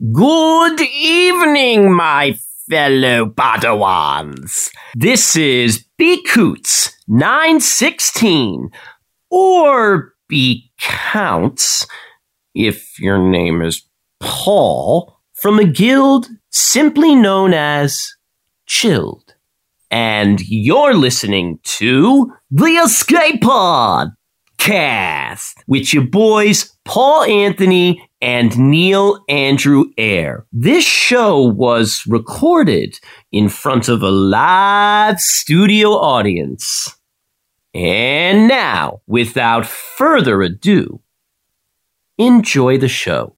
Good evening, my fellow Padawans. This is Beakoots 916, or B Counts, if your name is Paul, from a guild simply known as Chilled. And you're listening to The Escape Pod Cast with your boys Paul Anthony and Neil Andrew Eyre. This show was recorded in front of a live studio audience. And now, without further ado, enjoy the show.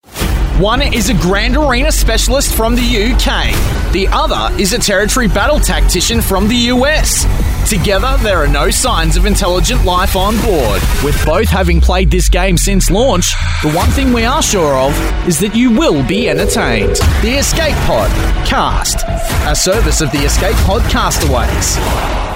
One is a Grand Arena specialist from the UK. The other is a territory battle tactician from the US. Together, there are no signs of intelligent life on board. With both having played this game since launch, the one thing we are sure of is that you will be entertained. The Escape Pod Cast, a service of the Escape Pod Castaways.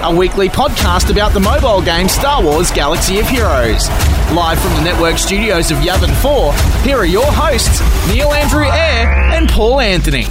A weekly podcast about the mobile game Star Wars Galaxy of Heroes. Live from the network studios of Yavin 4, here are your hosts, Neil Andrew Eyre and Paul Anthony.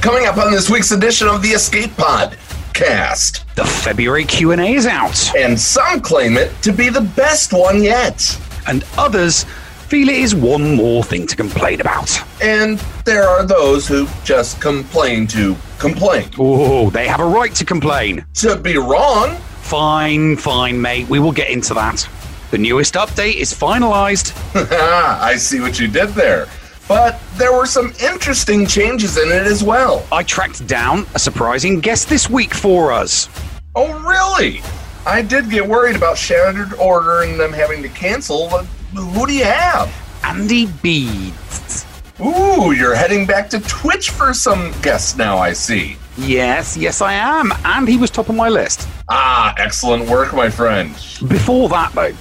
Coming up on this week's edition of the Escape Pod cast, The February Q&A is out, and some claim it to be the best one yet. and others feel it is one more thing to complain about. And there are those who just complain to complain. Oh, they have a right to complain. To be wrong, Fine, fine, mate. We will get into that. The newest update is finalized. I see what you did there. But there were some interesting changes in it as well. I tracked down a surprising guest this week for us. Oh, really? I did get worried about Shattered Order and them having to cancel, but who do you have? Andy Beads. Ooh, you're heading back to Twitch for some guests now, I see. Yes, yes, I am. And he was top of my list. Ah, excellent work, my friend. Before that, though,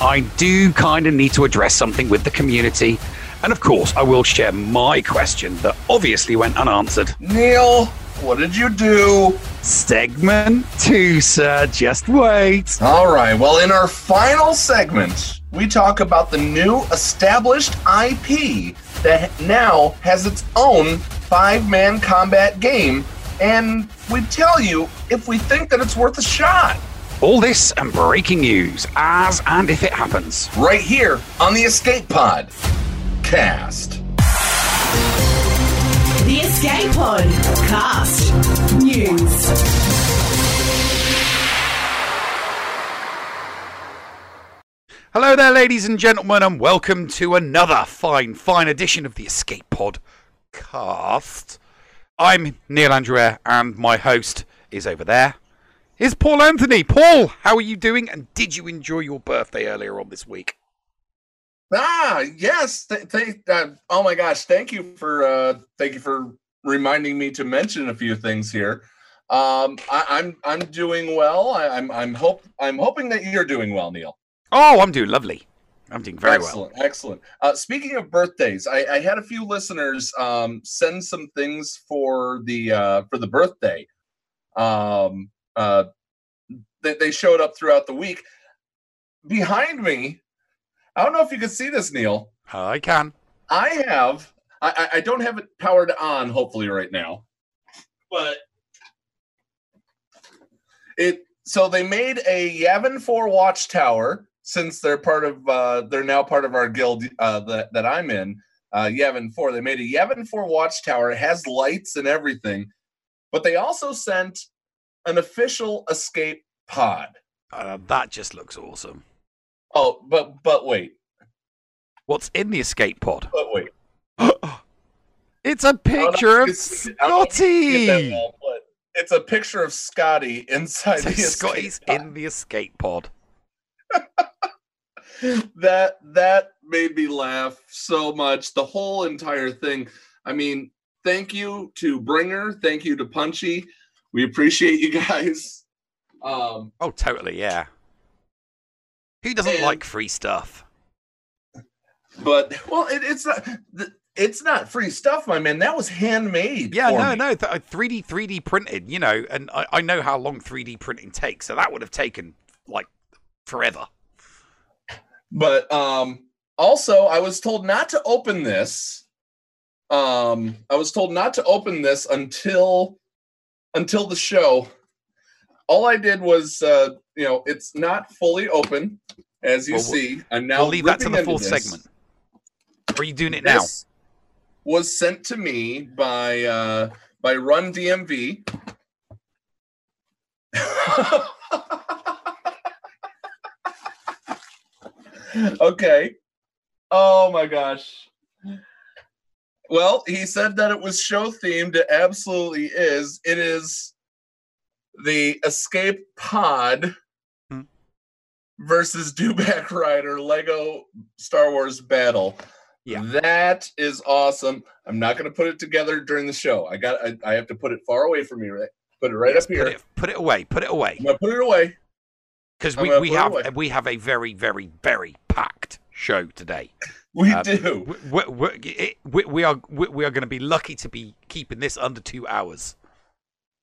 I do kind of need to address something with the community. And of course, I will share my question that obviously went unanswered. Neil, what did you do? Segment two, sir. Just wait. All right, well, in our final segment, we talk about the new established IP that now has its own five man combat game, and we tell you if we think that it's worth a shot. All this and breaking news as and if it happens. Right here on the Escape Pod cast. The Escape Pod Cast News. Hello there, ladies and gentlemen, and welcome to another fine, fine edition of the Escape Pod cast. I'm Neil Andrew and my host is over there. Is Paul Anthony. Paul, how are you doing? And did you enjoy your birthday earlier on this week? Ah, yes. Th- th- uh, oh my gosh! Thank you for uh, thank you for reminding me to mention a few things here. Um, I, I'm I'm doing well. I, I'm I'm hope I'm hoping that you're doing well, Neil. Oh, I'm doing lovely. I'm doing very well. excellent, excellent. Uh, speaking of birthdays, I, I had a few listeners um, send some things for the uh, for the birthday. Um, uh, they, they showed up throughout the week. Behind me, I don't know if you can see this, Neil. I can. I have. I, I- I don't have it powered on. Hopefully, right now, but it. So they made a Yavin Four watchtower since they're part of. Uh, they're now part of our guild uh, that that I'm in. Uh, Yavin Four. They made a Yavin Four watchtower. It has lights and everything, but they also sent an official escape pod. Uh, that just looks awesome. Oh, but but wait, What's in the escape pod? but wait. It's a I don't know if picture of see- I don't know if you can see it that Scotty. It's a picture of Scotty inside So the Scotty's escape pod. in the escape pod. that that made me laugh so much. The whole entire thing. I mean, thank you to Bringer. Thank you to Punchy. We appreciate you guys. Um, Oh, totally, yeah. Who doesn't And- like free stuff? but well, it, it's not. it's not free stuff, my man. That was handmade. Yeah, no, me. no, uh, 3D, 3D printed, you know, and I, I know how long 3D printing takes, so that would have taken like forever. But um, also, I was told not to open this Um, I was told not to open this until until the show. All I did was, uh, you know, it's not fully open, as you Well, see. I'm now we'll leave that to the this. segment. Or are you doing it now? Was sent to me by uh, by Run DMV. okay. Oh my gosh. Well, he said that it was show themed. It absolutely is. It is the Escape Pod. Versus Dewback Rider Lego Star Wars Battle. Yeah. That is awesome. I'm not going to put it together during the show. I got. I, I have to put it far away from me. Right. Put it right Yes, up here. Put it, put it away. Put it away. I'm gonna put it away. Because we, we have we have a very very very packed show today. We Um, do. We, we, we, we are we, we are going to be lucky to be keeping this under two hours.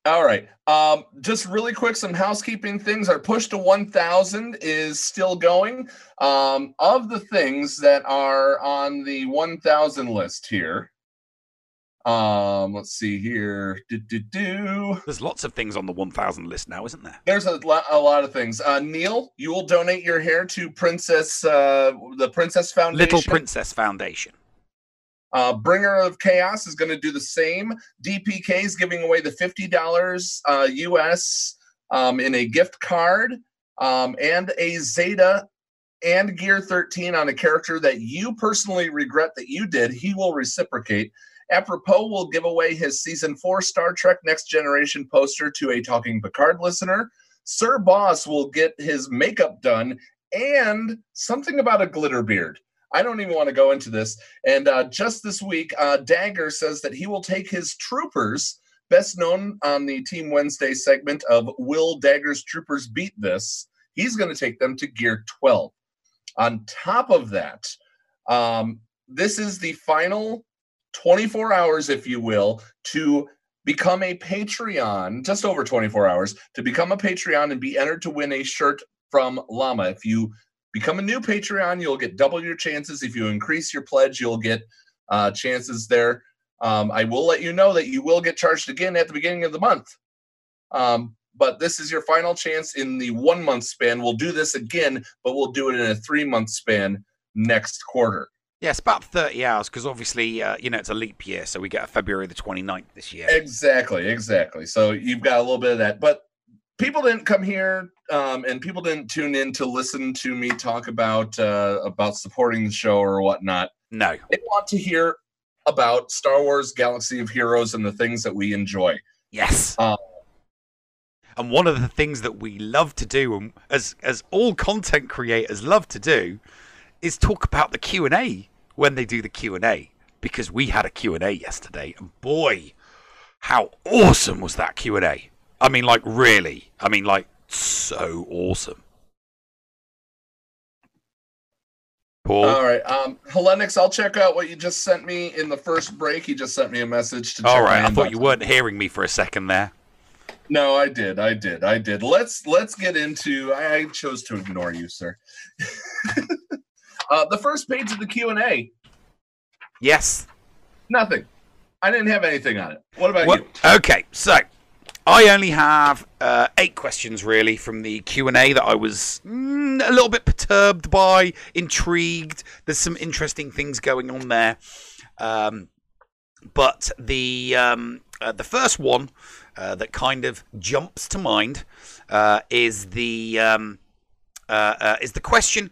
All right. Um, just really quick, some housekeeping things. Our push to 1,000 is still going. Um, of the things that are on the 1,000 list here, um, let's see here. Do, do, do. There's lots of things on the 1,000 list now, isn't there? There's a lot, a lot of things. Uh, Neil, you will donate your hair to Princess, uh, the Princess Foundation. Little Princess Foundation. Uh, Bringer of Chaos is going to do the same. DPK is giving away the $50 uh, US um, in a gift card um, and a Zeta and Gear 13 on a character that you personally regret that you did. He will reciprocate. Apropos will give away his season four Star Trek Next Generation poster to a Talking Picard listener. Sir Boss will get his makeup done and something about a glitter beard. I don't even want to go into this. And uh, just this week, uh, Dagger says that he will take his troopers, best known on the Team Wednesday segment of Will Dagger's Troopers Beat This. He's going to take them to Gear 12. On top of that, um, this is the final 24 hours, if you will, to become a Patreon, just over 24 hours, to become a Patreon and be entered to win a shirt from Llama. If you become a new Patreon, you'll get double your chances. If you increase your pledge, you'll get uh, chances there. Um, I will let you know that you will get charged again at the beginning of the month. Um, but this is your final chance in the one month span. We'll do this again, but we'll do it in a three month span next quarter. Yeah, it's about 30 hours because obviously, uh, you know, it's a leap year. So we get a February the 29th this year. Exactly, exactly. So you've got a little bit of that. But people didn't come here um, and people didn't tune in to listen to me talk about uh, about supporting the show or whatnot. No. They want to hear about Star Wars Galaxy of Heroes and the things that we enjoy. Yes. Uh, and one of the things that we love to do, and as as all content creators love to do, is talk about the Q and A when they do the Q and A. Because we had a Q and A yesterday, and boy, how awesome was that Q and A! I mean, like really, I mean, like so awesome. Paul, All right, um, Helenix, I'll check out what you just sent me in the first break. He just sent me a message to. all right, I thought you weren't hearing me for a second there. No, I did. I did. I did. Let's let's get into. I, I chose to ignore you, sir. uh, the first page of the Q and A. Yes. Nothing. I didn't have anything on it. What about you? Okay, so I only have uh, eight questions really from the Q and A that I was mm, a little bit perturbed by, intrigued. There's some interesting things going on there, um, but the um, uh, the first one uh, that kind of jumps to mind uh, is the um, uh, uh, is the question.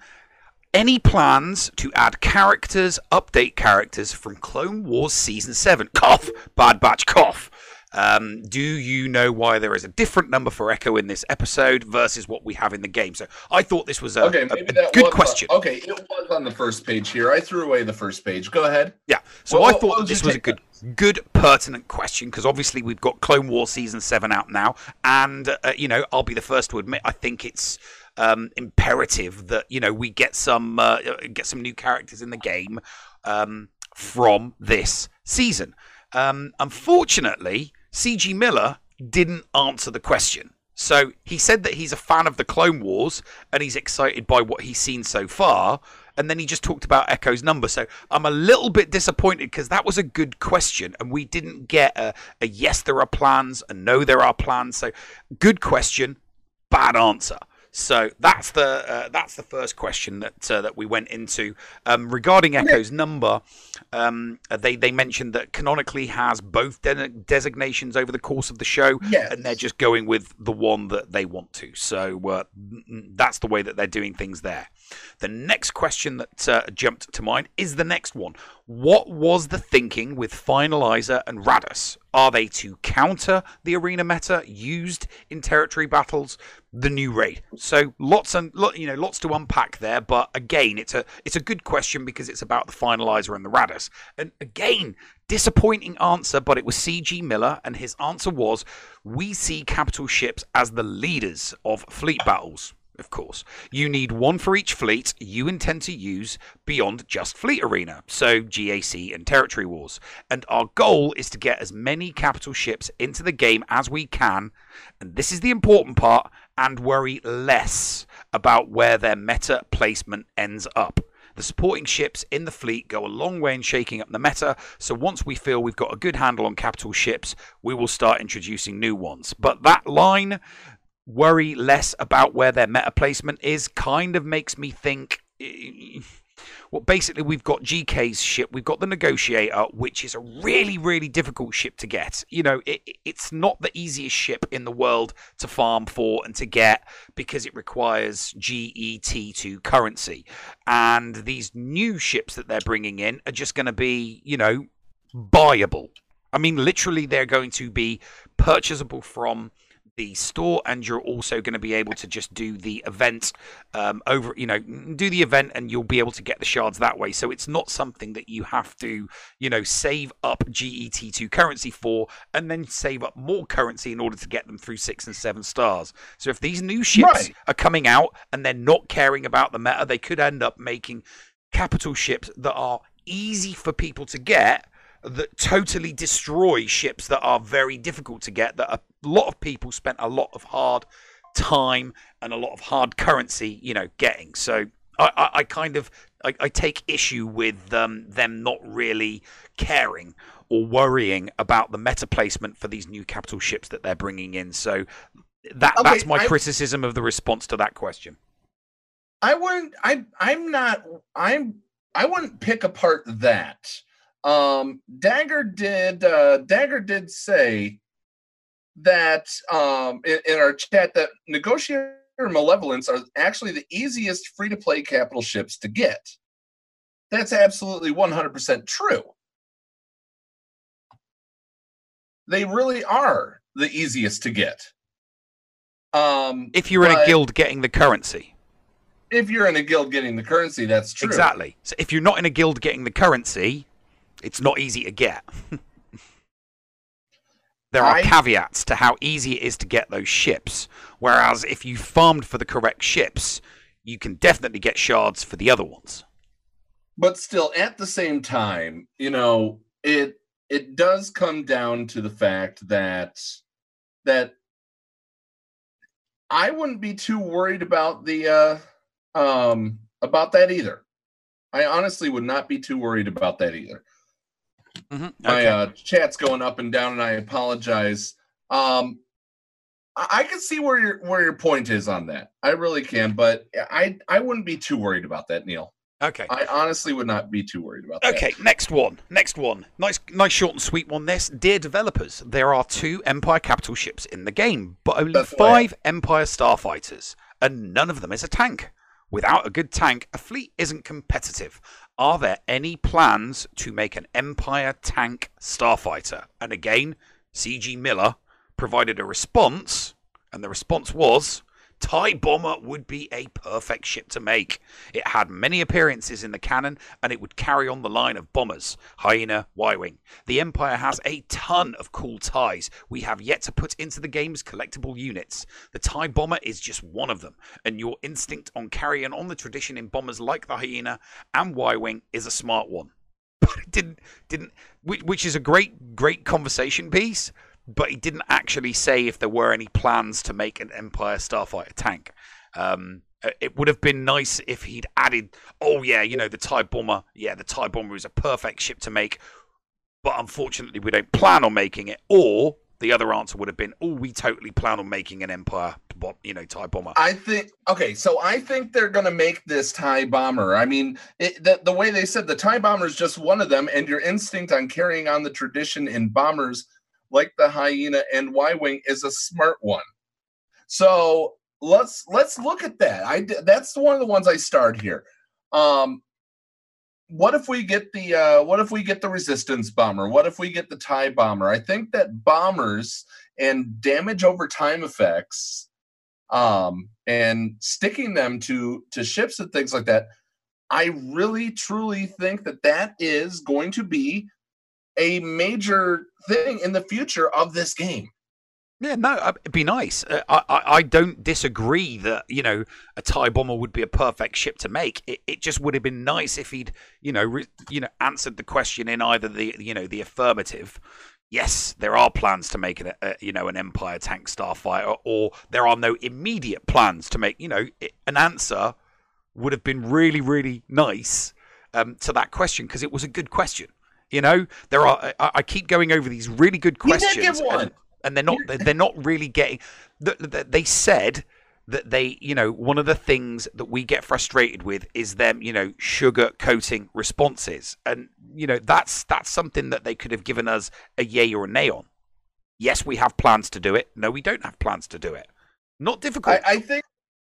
Any plans to add characters, update characters from Clone Wars Season 7? Cough! Bad Batch cough. Um, do you know why there is a different number for Echo in this episode versus what we have in the game? So I thought this was a, Okay, a- a good uh, question. okay, it was on the first page here. I threw away the first page. Go ahead. Yeah. So What- I thought would this was a good, good, pertinent question because obviously we've got Clone Wars season seven out now, and uh, you know I'll be the first to admit I think it's um, imperative that you know we get some uh, get some new characters in the game um, from this season. Um, unfortunately, CG Miller didn't answer the question. So he said that he's a fan of the Clone Wars and he's excited by what he's seen so far. and then he just talked about Echo's number. So I'm a little bit disappointed because that was a good question, and we didn't get a, a yes, there are plans, and no, there are plans. So good question, bad answer. So that's the uh, that's the first question that uh, that we went into um, regarding Echo's number. Um, they they mentioned that canonically has both de- designations over the course of the show, Yes. and they're just going with the one that they want to. So uh, that's the way that they're doing things there. The next question that uh, jumped to mind is the next one. What was the thinking with Finalizer and Raddus? Are they to counter the arena meta used in territory battles? The new raid. So lots and lo- you know lots to unpack there. But again, it's a it's a good question because it's about the Finalizer and the Raddus. And again, disappointing answer, but it was CG Miller, and his answer was: we see capital ships as the leaders of fleet battles of course. You need one for each fleet you intend to use beyond just Fleet Arena, so GAC and Territory Wars. And our goal is to get as many capital ships into the game as we can, and this is the important part, and worry less about where their meta placement ends up. The supporting ships in the fleet go a long way in shaking up the meta, so once we feel we've got a good handle on capital ships, we will start introducing new ones. But that line, worry less about where their meta placement is kind of makes me think well basically we've got GK's ship we've got the negotiator which is a really really difficult ship to get. You know it, it's not the easiest ship in the world to farm for and to get because it requires GET2 currency. And these new ships that they're bringing in are just going to be you know buyable. I mean literally they're going to be purchasable from the store and you're also going to be able to just do the event um, over you know do the event and you'll be able to get the shards that way so it's not something that you have to you know save up GET2 currency for and then save up more currency in order to get them through six and seven stars so if these new ships Right. are coming out and they're not caring about the meta they could end up making capital ships that are easy for people to get that totally destroy ships that are very difficult to get that a lot of people spent a lot of hard time and a lot of hard currency you know getting so i, I, I kind of I, I take issue with um, them not really caring or worrying about the meta placement for these new capital ships that they're bringing in so that Okay, that's my I- criticism of the response to that question I wouldn't. I. I'm not. I'm. I wouldn't pick apart that. Um, Dagger did. Uh, Dagger did say that um, in, in our chat that negotiator malevolence are actually the easiest free to play capital ships to get. That's absolutely 100% true. They really are the easiest to get. Um, if you're in a guild getting the currency if you're in a guild getting the currency, that's true. Exactly. So if you're not in a guild getting the currency, it's not easy to get. there are I- caveats to how easy it is to get those ships. Whereas if you farmed for the correct ships, you can definitely get shards for the other ones. but still at the same time you know it it does come down to the fact that that i wouldn't be too worried about the uh um about that either i honestly would not be too worried about that either Mhm, my uh chat's going up and down and i apologize um I I can see where your where your point is on that. I really can, but I I wouldn't be too worried about that, Neil. okay. I honestly would not be too worried about that. Okay, next one. Next one. Nice, nice, short and sweet one. This, dear developers, there are two Empire capital ships in the game, but only That's five Empire starfighters, and none of them is a tank. Without a good tank, a fleet isn't competitive. Are there any plans to make an Empire tank starfighter? And again, CG Miller provided a response, and the response was TIE Bomber would be a perfect ship to make. It had many appearances in the canon, and it would carry on the line of bombers Hyena, Y Wing. The Empire has a ton of cool TIEs we have yet to put into the game's collectible units. The TIE Bomber is just one of them, and your instinct on carrying on the tradition in bombers like the Hyena and Y Wing is a smart one. But it didn't, didn't, which, which is a great, great conversation piece but he didn't actually say if there were any plans to make an Empire Starfighter tank. Um, Uh, It would have been nice if he'd added, oh yeah, you know, the TIE bomber. Yeah, the TIE bomber is a perfect ship to make, but unfortunately we don't plan on making it. Or the other answer would have been, oh, we totally plan on making an Empire, you know, TIE bomber. I think okay, so I think they're gonna make this tie bomber. I mean, it, the the way they said the tie bomber is just one of them, and your instinct on carrying on the tradition in bombers like the hyena and Y wing is a smart one. So let's let's look at that. i that's one of the ones I starred here. Um, what if we get the uh, what if we get the resistance bomber? What if we get the tie bomber? I think that bombers and damage over time effects um and sticking them to to ships and things like that i really truly think that that is going to be a major thing in the future of this game Yeah, no, uh, it'd be nice. Uh, I, I, don't disagree that you know a tie bomber would be a perfect ship to make. It, it just would have been nice if he'd you know re, you know answered the question in either the you know the affirmative. Yes, there are plans to make an, a, you know an Empire tank starfighter, or there are no immediate plans to make. You know, an answer would have been really really nice um, to that question because it was a good question. You know, there are. I, I keep going over these really good questions. and- and they're not they're, not really getting th- th- they said that they you know one of the things that we get frustrated with is them you know sugar coating responses. And you know that's that's something that they could have given us a yay or a nay on. Yes we have plans to do it. No we don't have plans to do it. Not difficult. I, I think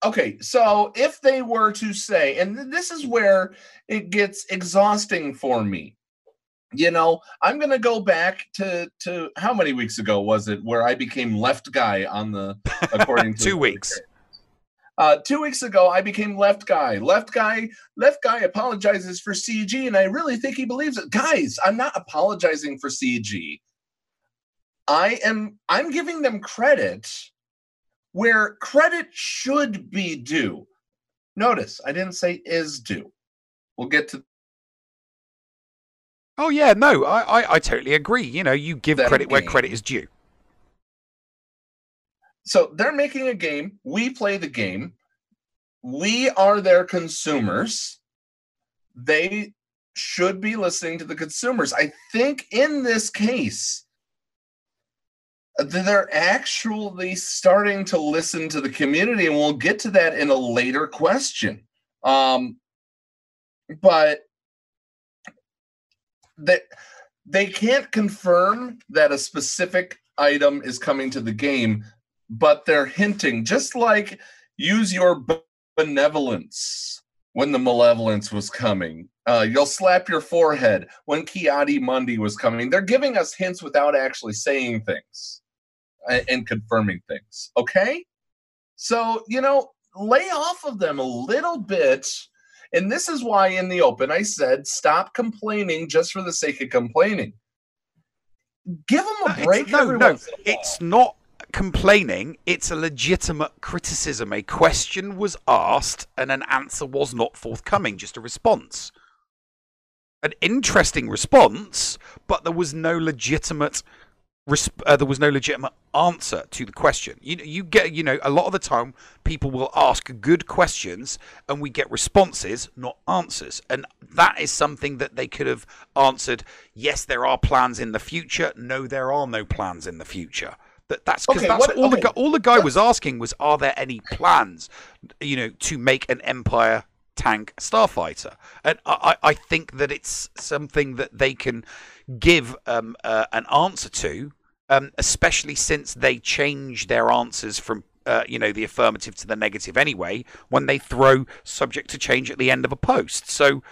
okay so if they were to say and this is where it gets exhausting for me you know i'm going to go back to to how many weeks ago was it where i became left guy on the according to two weeks uh, two weeks ago, I became left guy. Left guy, left guy apologizes for CG, and I really think he believes it. Guys, I'm not apologizing for CG. I am. I'm giving them credit where credit should be due. Notice I didn't say is due. We'll get to oh yeah no I, I i totally agree you know you give credit where credit is due so they're making a game. We play the game. We are their consumers. They should be listening to the consumers. I think in this case, they're actually starting to listen to the community, and we'll get to that in a later question. Um, but that they can't confirm that a specific item is coming to the game but they're hinting just like use your benevolence when the malevolence was coming uh, you'll slap your forehead when Ki-Adi-Mundi was coming. They're giving us hints without actually saying things a- and confirming things. Okay? So, you know, lay off of them a little bit. And this is why in the open I said stop complaining just for the sake of complaining. Give them a It's- break. no, no, once in a while. it's not complaining. It's a legitimate criticism. A question was asked and an answer was not forthcoming. Just a response. An interesting response, but there was no legitimate. Resp- uh, there was no legitimate answer to the question. You you get you know a lot of the time people will ask good questions and we get responses, not answers, and that is something that they could have answered. Yes, there are plans in the future. No, there are no plans in the future. That that's because Okay, that's what- all the guy, all the guy was asking was, are there any plans, you know, to make an Empire tank starfighter? And I, I I think that it's something that they can give um, uh, an answer to, um, especially since they change their answers from. Uh, you know the affirmative to the negative anyway when they throw subject to change at the end of a post so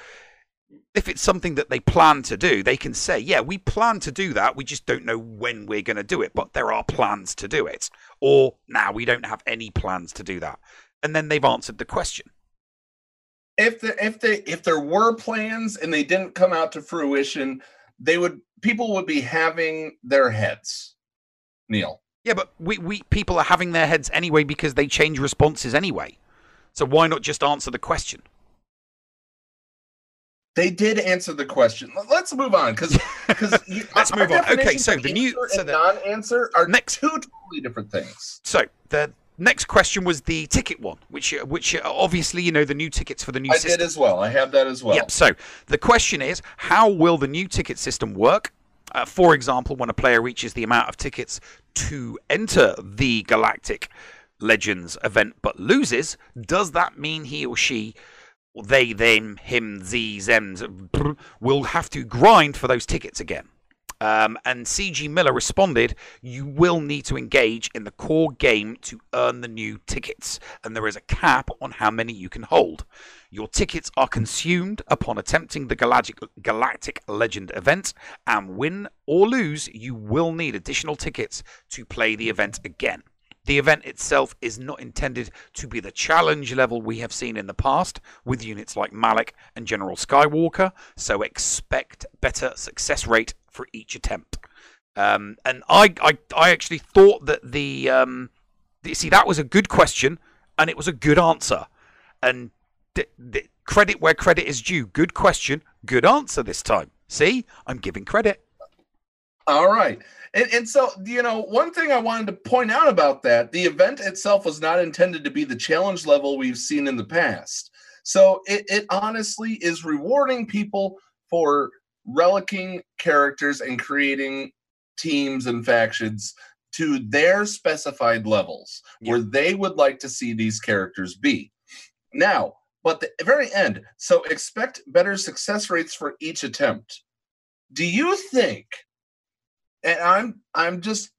if it's something that they plan to do, they can say, yeah, we plan to do that. We just don't know when we're going to do it, but there are plans to do it. Or now we don't have any plans to do that. And then they've answered the question. if the, if they if there were plans and they didn't come out to fruition, they would people would be having their heads. Neil. Yeah, but we, we people are having their heads anyway because they change responses anyway. So why not just answer the question? They did answer the question. Let- Let's move on because because Let's move on. Okay, so the new- so the- non-answer are Next- two totally different things. So the next question was the ticket one, which uh, which uh, obviously you know the new tickets for the new I system. did as well. I have that as well. Yep. So the question is, how will the new ticket system work? Uh, for example, when a player reaches the amount of tickets to enter the Galactic Legends event but loses, does that mean he or she, they, them, him, ze, them, will have to grind for those tickets again? Um, and CG Miller responded, You will need to engage in the core game to earn the new tickets, and there is a cap on how many you can hold. Your tickets are consumed upon attempting the Galactic, Galactic Legend event, and win or lose, you will need additional tickets to play the event again. The event itself is not intended to be the challenge level we have seen in the past with units like Malak and General Skywalker, so expect better success rate for each attempt. Um, and I, I, I actually thought that the, um, the, see that was a good question and it was a good answer, and credit where credit is due. Good question, good answer this time. See, I'm giving credit. All right. And, and so, you know, one thing I wanted to point out about that the event itself was not intended to be the challenge level we've seen in the past. So it, it honestly is rewarding people for relicking characters and creating teams and factions to their specified levels where they would like to see these characters be. Now, but the very end, so expect better success rates for each attempt. Do you think and I'm I'm just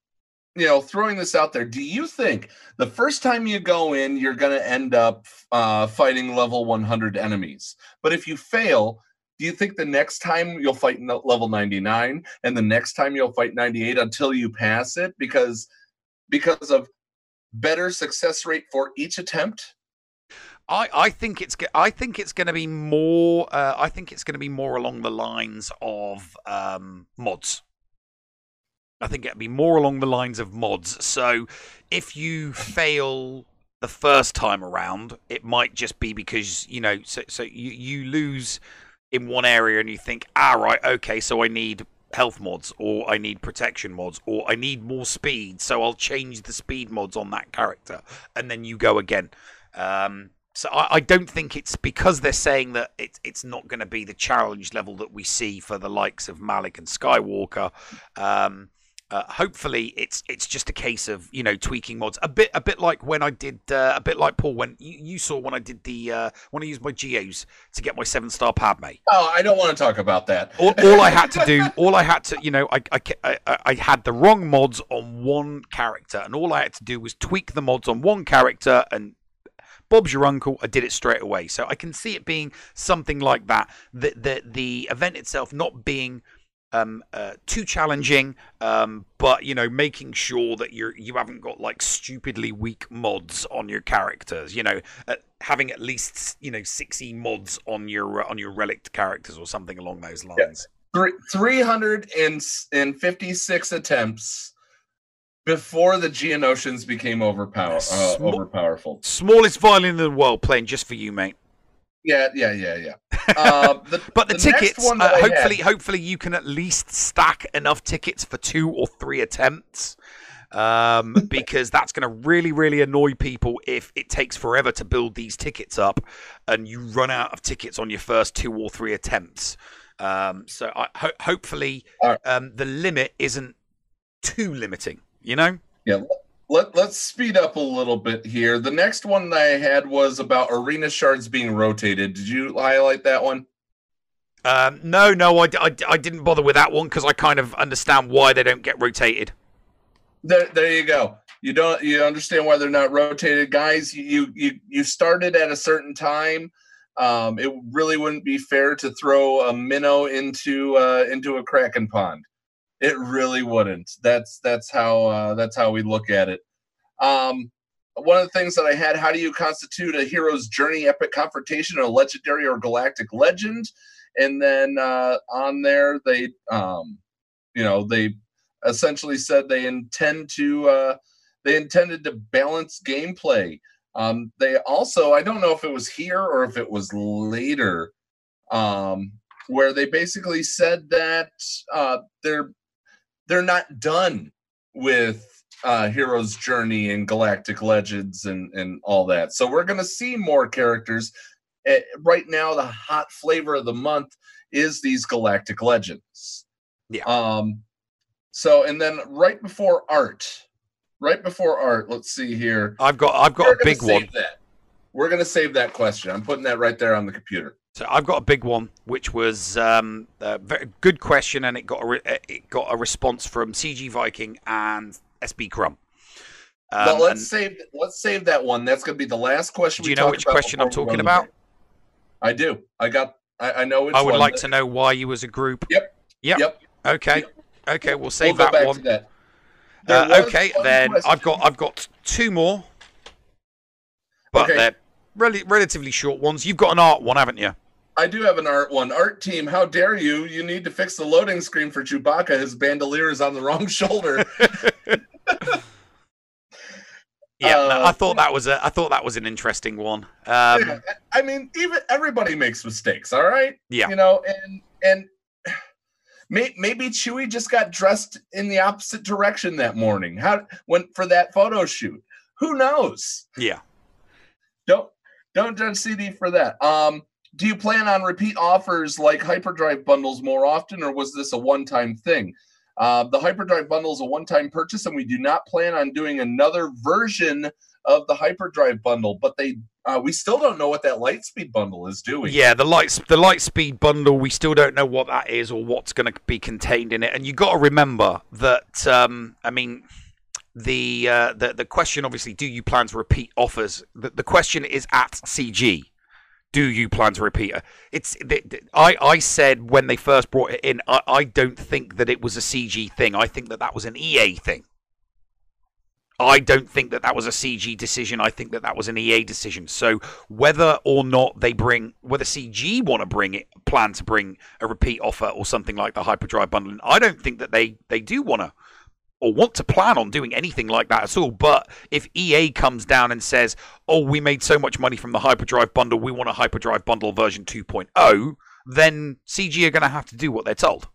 you know throwing this out there. Do you think the first time you go in, you're going to end up uh, fighting level 100 enemies? But if you fail, do you think the next time you'll fight level 99 and the next time you'll fight 98 until you pass it because because of better success rate for each attempt? I, I think it's I think it's going to be more. Uh, I think it's going to be more along the lines of um, mods. I think it'll be more along the lines of mods. So if you fail the first time around, it might just be because you know. So so you you lose in one area and you think, ah right, okay, so I need health mods or I need protection mods or I need more speed, so I'll change the speed mods on that character, and then you go again. Um, so I, I, don't think it's because they're saying that it, it's not going to be the challenge level that we see for the likes of Malak and Skywalker. Um, uh, hopefully, it's it's just a case of you know tweaking mods a bit a bit like when I did uh, a bit like Paul when you, you saw when I did the uh, when I used my geos to get my seven star Padme. Oh, I don't want to talk about that. all, all, I had to do, all I had to, you know, I, I, I, I had the wrong mods on one character, and all I had to do was tweak the mods on one character and Bob's your uncle. I did it straight away. So I can see it being something like that. The the, the event itself not being um, uh, too challenging, um, but you know, making sure that you're you haven't got like stupidly weak mods on your characters. You know, uh, having at least you know sixty mods on your uh, on your relict characters or something along those lines. Yeah. Three hundred and fifty six attempts before the Geonosians became overpower, uh, overpowerful. Smallest violin in the world playing just for you, mate. Yeah, yeah, yeah, yeah. Uh, the, but the, the tickets, uh, hopefully, had... hopefully you can at least stack enough tickets for two or three attempts. Um, because that's going to really, really annoy people if it takes forever to build these tickets up and you run out of tickets on your first two or three attempts. Um, so I, ho- hopefully right. um, the limit isn't too limiting you know? Yeah. Let, let's speed up a little bit here. The next one that I had was about arena shards being rotated. Did you highlight that one? Um, no, no, I, I, I didn't bother with that one because I kind of understand why they don't get rotated. There, there you go. You don't you understand why they're not rotated, guys. You you you started at a certain time. Um, it really wouldn't be fair to throw a minnow into uh, into a kraken pond. It really wouldn't. That's that's how uh, that's how we look at it. Um, one of the things that I had: How do you constitute a hero's journey, epic confrontation, a legendary or galactic legend? And then uh, on there, they, um, you know, they essentially said they intend to uh, they intended to balance gameplay. Um, they also, I don't know if it was here or if it was later, um, where they basically said that uh, they're they're not done with uh, hero's journey and galactic legends and and all that. So we're gonna see more characters. Uh, right now, the hot flavor of the month is these galactic legends. Yeah. Um. So and then right before art, right before art. Let's see here. I've got I've got We're a big one. That. We're gonna save that question. I'm putting that right there on the computer. So I've got a big one, which was um, a very good question, and it got a re- uh, it got a response from CG Viking and SB Crumb. Um, but let's save let's save that one. That's gonna be the last question. do you know which question I'm talking about? I do. I got. I, I know which I would like to know why you as a group. Yep. Yep. Yep. Okay. Yep. Okay, we'll We'll save go that one. to that. Uh, okay, then I've got I've got two more, but Okay. they're rel- relatively short ones. You've got an art one, haven't you? I do have an art one. Art team, how dare you? You need to fix the loading screen for Chewbacca. His bandolier is on the wrong shoulder. Yeah, no, Uh, I thought that was a I thought that was an interesting one. Um, Yeah, I mean, even everybody makes mistakes. All right. Yeah. You know, and and maybe Chewie just got dressed in the opposite direction that morning. How when for that photo shoot? Who knows? yeah. Don't don't judge CG for that. Um, do you plan on repeat offers like hyperdrive bundles more often, or was this a one-time thing? Uh, the hyperdrive bundle is a one-time purchase, and we do not plan on doing another version of the hyperdrive bundle. But they, uh, we still don't know what that lightspeed bundle is doing. Yeah, the light the light speed bundle. We still don't know what that is or what's going to be contained in it. And you got to remember that. Um, I mean, the uh, the the question obviously, do you plan to repeat offers? The, the question is at CG. Do you plan to repeat it? It's I I said when they first brought it in, I, I don't think that it was a CG thing. I think that that was an EA thing. I don't think that that was a CG decision. I think that that was an EA decision. So whether or not they bring, whether CG want to bring it, plan to bring a repeat offer or something like the hyperdrive bundling, I don't think that they they do want to or want to plan on doing anything like that at all. But if EA comes down and says, "Oh, we made so much money from the hyperdrive bundle, we want a hyperdrive bundle version 2.0," then CG are going to have to do what they're told.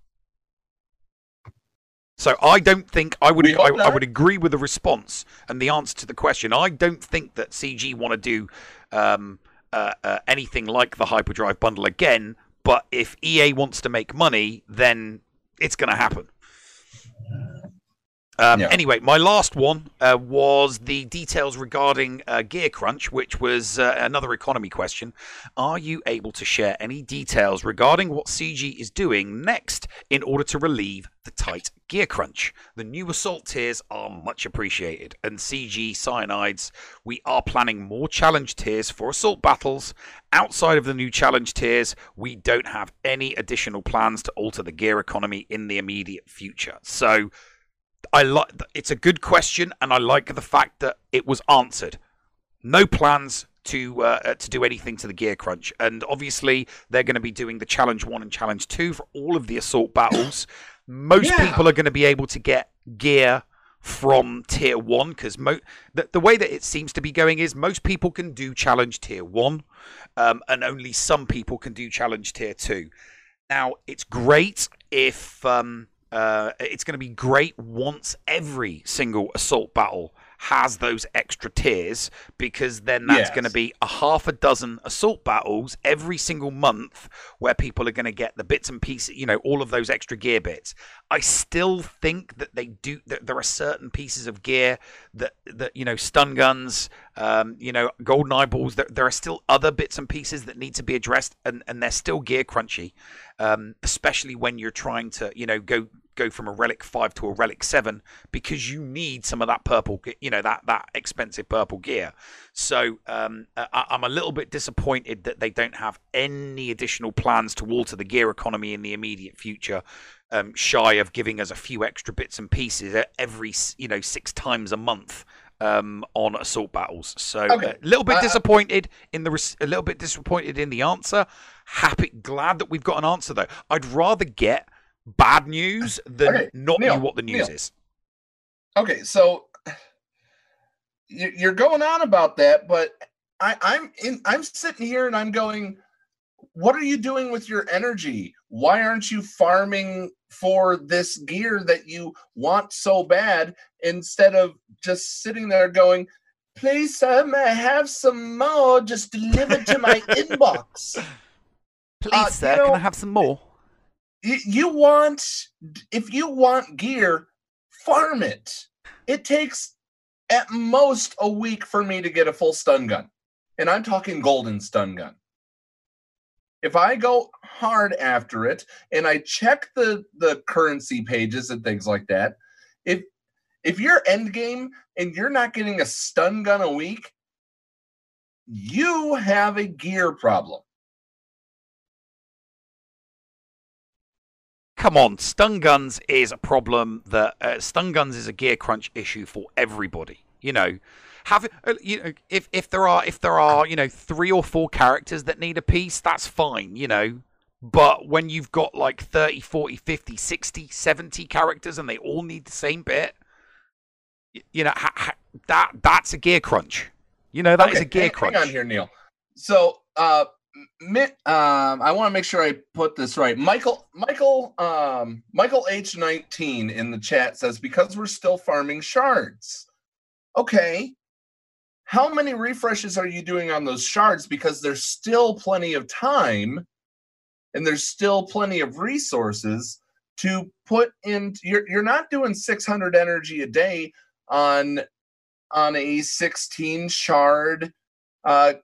So I don't think I would I, I would agree with the response and the answer to the question. I don't think that CG want to do um, uh, uh, anything like the hyperdrive bundle again. But if EA wants to make money, then it's going to happen. Um, Yeah. Anyway, my last one uh, was the details regarding uh, Gear Crunch, which was uh, another economy question. Are you able to share any details regarding what CG is doing next in order to relieve the tight gear crunch? The new assault tiers are much appreciated, and CG Cyanides, we are planning more challenge tiers for assault battles. Outside of the new challenge tiers, we don't have any additional plans to alter the gear economy in the immediate future. So, I like it's a good question, and I like the fact that it was answered. No plans to uh, to do anything to the gear crunch, and obviously they're going to be doing the challenge one and challenge two for all of the assault battles. Most Yeah. people are going to be able to get gear from tier one because mo- the, the way that it seems to be going is most people can do challenge tier one, um, and only some people can do challenge tier two. Now, it's great if um, uh, it's going to be great once every single assault battle has those extra tiers because then that's Yes. going to be a half a dozen assault battles every single month where people are going to get the bits and pieces, you know, all of those extra gear bits. I still think that they do that there are certain pieces of gear that that you know stun guns, um, you know, golden eyeballs. There, there are still other bits and pieces that need to be addressed, and and they're still gear crunchy, um, especially when you're trying to you know go go from a relic 5 to a relic 7 because you need some of that purple you know that that expensive purple gear. So um, I, i'm a little bit disappointed that they don't have any additional plans to alter the gear economy in the immediate future um, shy of giving us a few extra bits and pieces every you know six times a month um, on assault battles. So Okay. a little bit Uh, disappointed in the res- a little bit disappointed in the answer. Happy glad that we've got an answer though. I'd rather get bad news than Okay, not Neil, know what the news Neil. is. Okay, so you- you're going on about that, but I, I'm in. I'm sitting here and I'm going. What are you doing with your energy? Why aren't you farming for this gear that you want so bad instead of just sitting there going, please, sir, may I have some more just delivered to my inbox? Please, Uh, sir, you know- can I have some more? You, want if you want gear farm it. It takes at most a week for me to get a full stun gun and i'm talking golden stun gun. If i go hard after it and i check the the currency pages and things like that if if you're end game and you're not getting a stun gun a week you have a gear problem Come on, stun guns is a problem that uh, stun guns is a gear crunch issue for everybody. You know, have uh, you know if if there are if there are you know three or four characters that need a piece, that's fine. You know, but when you've got like 30, 40, 50, 60, 70 characters and they all need the same bit, you know, ha- ha- that that's a gear crunch. You know, that is Okay, a gear hang, crunch. Hang on here, Neil. So, uh, um, I want to make sure I put this right. Michael, Michael, um, Michael H nineteen in the chat says because we're still farming shards. Okay, how many refreshes are you doing on those shards? Because there's still plenty of time, and there's still plenty of resources to put in. You're you're not doing six hundred energy a day on on a 16 shard uh,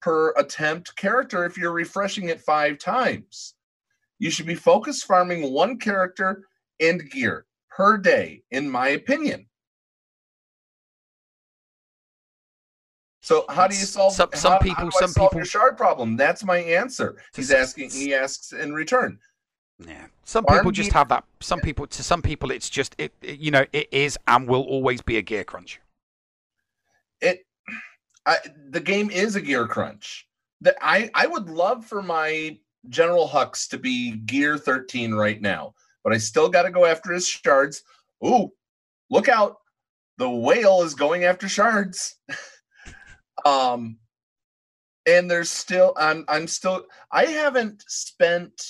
per attempt character if you're refreshing it five times. You should be focused farming one character and gear per day, in my opinion. So how do you solve some- some how- people- how some solve people- your shard problem? That's my answer. He's asking he asks in return. Yeah. Some Farm people just gear- have that. Some people, to some people, it's just it, it. You know, it is and will always be a gear crunch. I, the game is a gear crunch. That i i would love for my general hux to be gear 13 right now but i still got to go after his shards. Ooh look out. The whale is going after shards. Um and there's still i'm i'm still i haven't spent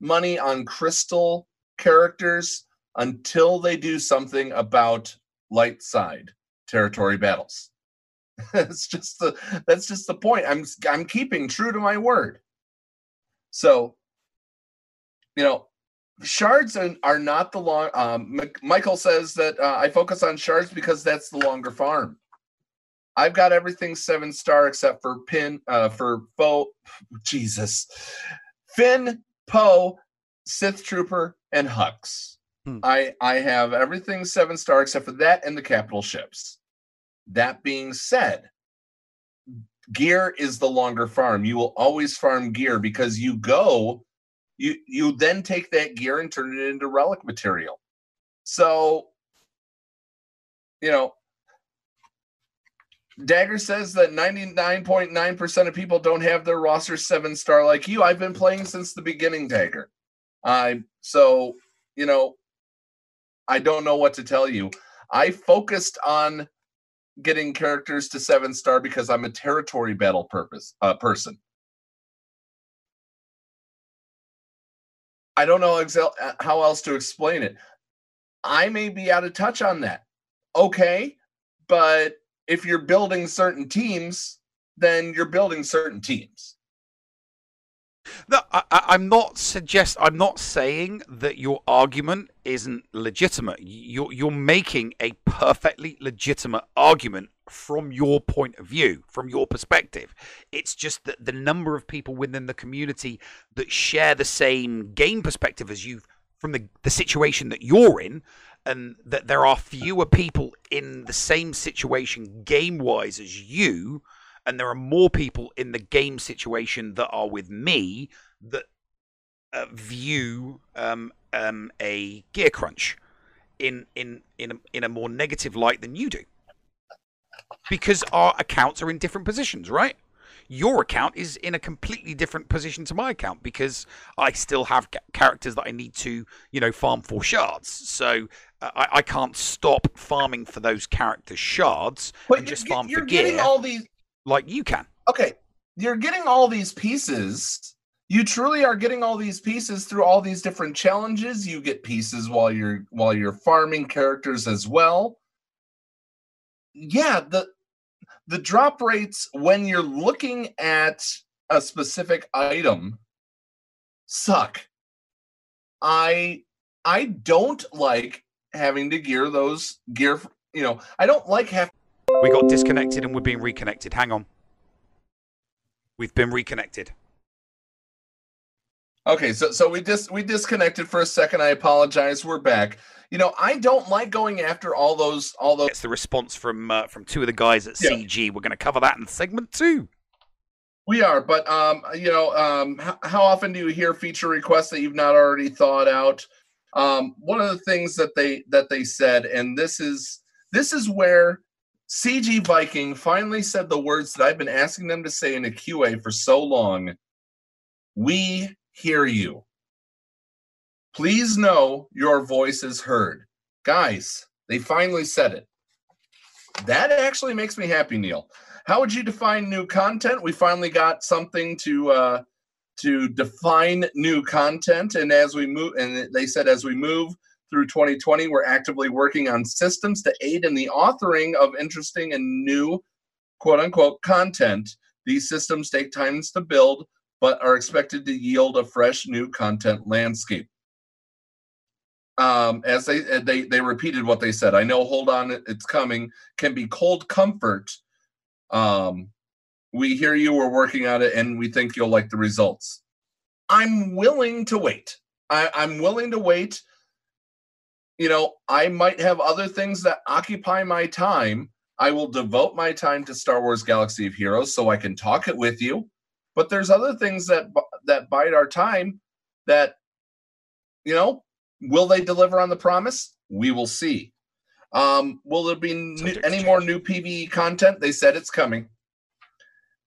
money on crystal characters until they do something about light side territory battles. that's just the that's just the point. I'm I'm keeping true to my word. So, you know, shards are, not the long. Um, Michael says that uh, I focus on shards because that's the longer farm. I've got everything seven star except for pin uh, for foe. Jesus, Finn, Poe, Sith Trooper, and Hux. Hmm. I I have everything seven star except for that and the capital ships. That being said, gear is the longer farm. You will always farm gear because you go, you you then take that gear and turn it into relic material. So, you know, Dagger says that 99.9% of people don't have their roster seven star like you. I've been playing since the beginning, Dagger. I so you know, I don't know what to tell you. I focused on getting characters to seven star because I'm a territory battle purpose uh, person. I don't know exa- uh, how else to explain it. I may be out of touch on that. Okay, but if you're building certain teams, then you're building certain teams. No, I, I'm not suggest. I'm not saying that your argument isn't legitimate. You're you're making a perfectly legitimate argument from your point of view, from your perspective. It's just that the number of people within the community that share the same game perspective as you from the the situation that you're in, and that there are fewer people in the same situation game wise as you and there are more people in the game situation that are with me that uh, view um, um, a gear crunch in in in a, in a more negative light than you do, because our accounts are in different positions, right? Your account is in a completely different position to my account because I still have characters that I need to, you know, farm for shards. So uh, I, I can't stop farming for those character shards and you're just farm you're for getting gear all these like you can. okay you're getting all these pieces you truly are getting all these pieces through all these different challenges. You get pieces while you're while you're farming characters as well. Yeah, the the drop rates when you're looking at a specific item suck. I I don't like having to gear those gear. You know, I don't like have. We got disconnected and we're being reconnected. Hang on. We've been reconnected. Okay, so so we just we disconnected for a second. I apologize. We're back. You know, I don't like going after all those all those. It's the response from uh, from two of the guys at Yeah. CG. We're going to cover that in segment two. We are, but um, you know, um, how, how often do you hear feature requests that you've not already thought out? Um, one of the things that they that they said, and this is this is where CG Viking finally said the words that I've been asking them to say in a QA for so long. We hear you. Please know your voice is heard. Guys, they finally said it. That actually makes me happy, Neil. How would you define new content? We finally got something to uh, to define new content, and as we move, and they said as we move through 2020, we're actively working on systems to aid in the authoring of interesting and new quote unquote content. These systems take times to build, but are expected to yield a fresh new content landscape. Um, as they they they repeated what they said. I know. Hold on, it's coming. Can be cold comfort. Um, we hear you. We're working on it, and we think you'll like the results. I'm willing to wait. I, I'm willing to wait. You know, I might have other things that occupy my time. I will devote my time to Star Wars Galaxy of Heroes so I can talk it with you. But there's other things that that bite our time that you know, will they deliver on the promise? We will see. Um, will there be new, any more new PVE content? They said it's coming.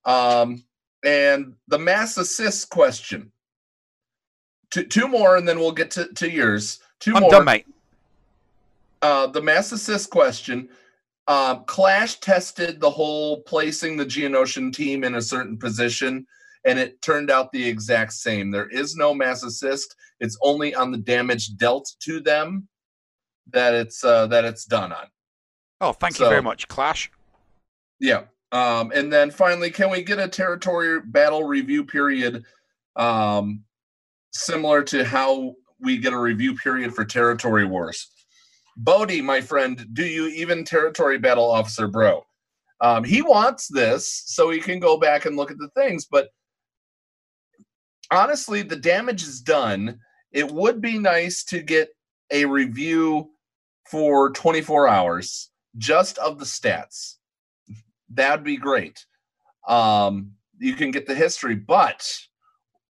Um, and the mass assist question. Two, two more, and then we'll get to, to yours. 2 I'm more done, mate. Uh, the mass assist question. Um, Clash tested the whole placing the Geonosian team in a certain position, and it turned out the exact same. There is no mass assist; it's only on the damage dealt to them that it's uh, that it's done on. Oh, thank you very much, Clash. Yeah. Um, and then finally, can we get a territory battle review period um, similar to how we get a review period for territory wars? Bodie, my friend, do you even territory battle officer, bro? Um, he wants this so he can go back and look at the things, but honestly, the damage is done. It would be nice to get a review for 24 hours just of the stats that'd be great. Um, you can get the history, but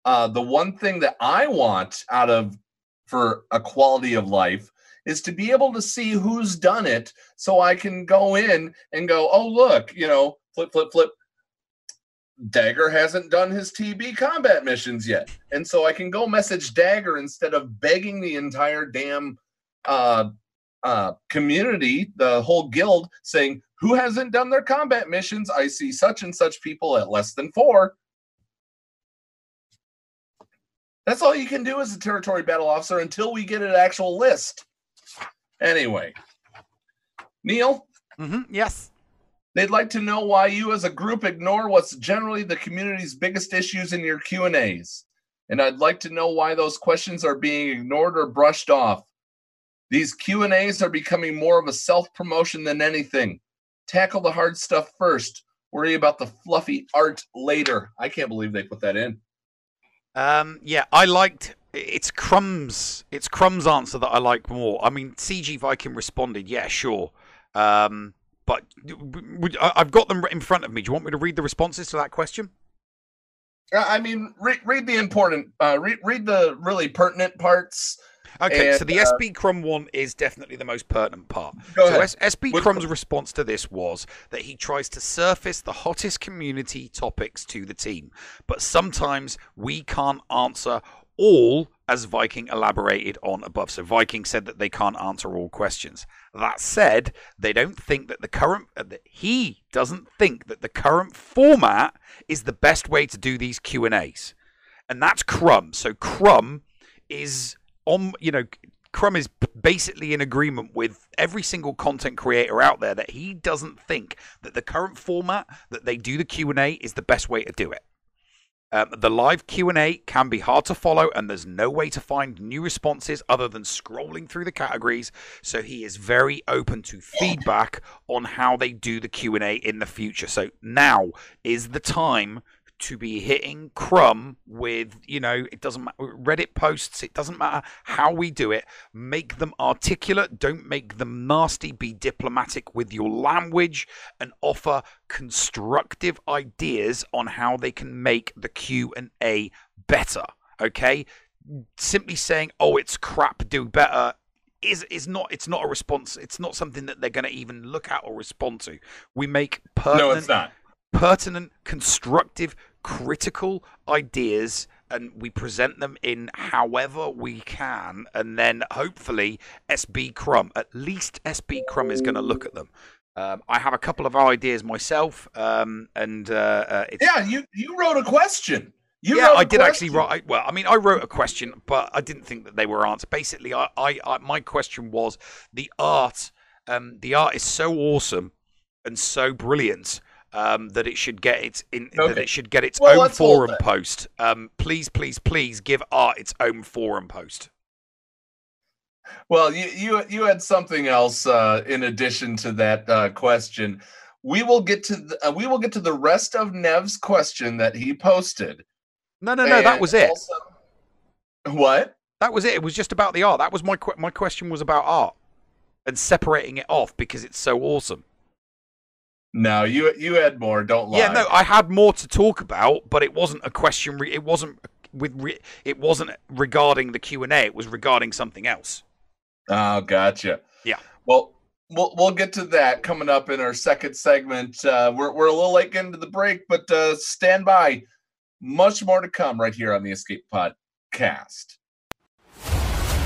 uh, the one thing that I want out of for a quality of life is to be able to see who's done it, so I can go in and go, oh look, you know, flip, flip, flip. Dagger hasn't done his TB combat missions yet, and so I can go message Dagger instead of begging the entire damn uh, uh, community, the whole guild, saying, Who hasn't done their combat missions? I see such and such people at less than four. That's all you can do as a territory battle officer until we get an actual list. Anyway, Neil, hmm Yes. they'd like to know why you as a group ignore what's generally the community's biggest issues in your Q&As. And I'd like to know why those questions are being ignored or brushed off. These Q&As are becoming more of a self-promotion than anything. Tackle the hard stuff first. Worry about the fluffy art later. I can't believe they put that in. Um, yeah, I liked it's Crumb's it's Crumb's answer that I like more. I mean, CG Viking responded, yeah, sure. Um, but I've got them in front of me. Do you want me to read the responses to that question? Uh, I mean, read, read the important, uh, read, read the really pertinent parts. Okay, And, so the uh, SB Crumb one is definitely the most pertinent part. So. S- SB Crumb's response to this was that he tries to surface the hottest community topics to the team, but sometimes we can't answer all as Viking elaborated on above. So Viking said that they can't answer all questions. That said, they don't think that the current uh, that he doesn't think that the current format is the best way to do these Q&As. and that's Crumb. So Crumb is on, you know, Crumb is basically in agreement with every single content creator out there that he doesn't think that the current format that they do the Q&A is the best way to do it. Um, the live Q&A can be hard to follow and there's no way to find new responses other than scrolling through the categories, so he is very open to feedback on how they do the Q&A in the future. So now is the time to be hitting crumb with you know it doesn't matter reddit posts it doesn't matter how we do it make them articulate. Don't make them nasty. Be diplomatic with your language and offer constructive ideas on how they can make the q and a better okay? Simply saying oh it's crap do better is is not it's not a response it's not something that they're going to even look at or respond to. We make pertinent No, it's not. Pertinent, constructive, critical ideas and we present them in however we can and then hopefully SB Crumb, at least SB Crumb is going to look at them. Um, I have a couple of ideas myself, um, and uh, uh, it's, Yeah, you you wrote a question. You yeah, I did actually write. Well, I mean, I wrote a question, but I didn't think that they were answered. Basically, I, I, I my question was the art. Um, the art is so awesome and so brilliant um, that it should get its in that it should get its Well, own forum post. Um, please, please, please give art its own forum post. Well, you you you had something else uh, in addition to that uh, question. We will get to the, uh, we will get to the rest of Nev's question that he posted. No, no, no, that was it. also- what? That was it. It was just about the art. That was my my question was about art and separating it off because it's so awesome. No, you you had more. Don't lie. Yeah, no, I had more to talk about, but it wasn't a question. Re- it wasn't with. Re- it wasn't regarding the Q and A. It was regarding something else. Oh, gotcha. Yeah. Well, we'll we'll get to that coming up in our second segment. Uh, we're we're a little late getting to the break, but uh, stand by. Much more to come right here on the Escape Podcast.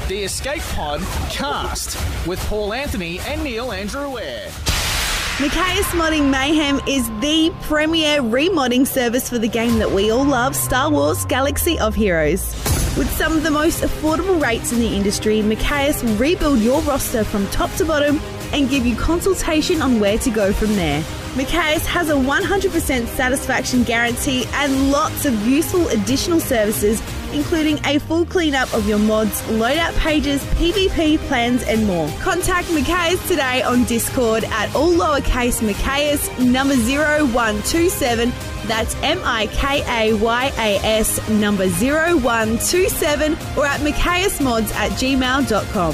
The Escape Pod cast with Paul Anthony and Neil Andrew Eyre. Mikayas Modding Mayhem is the premier remodding service for the game that we all love, Star Wars Galaxy of Heroes. With some of the most affordable rates in the industry, Mikayas will rebuild your roster from top to bottom and give you consultation on where to go from there. Mikayas has a 100% satisfaction guarantee and lots of useful additional services, including a full cleanup of your mods, loadout pages, PvP plans, and more. Contact Mikayas today on Discord at all lowercase Mikayas number 0127. That's M I K A Y A S number 0127 or at Mods at gmail.com.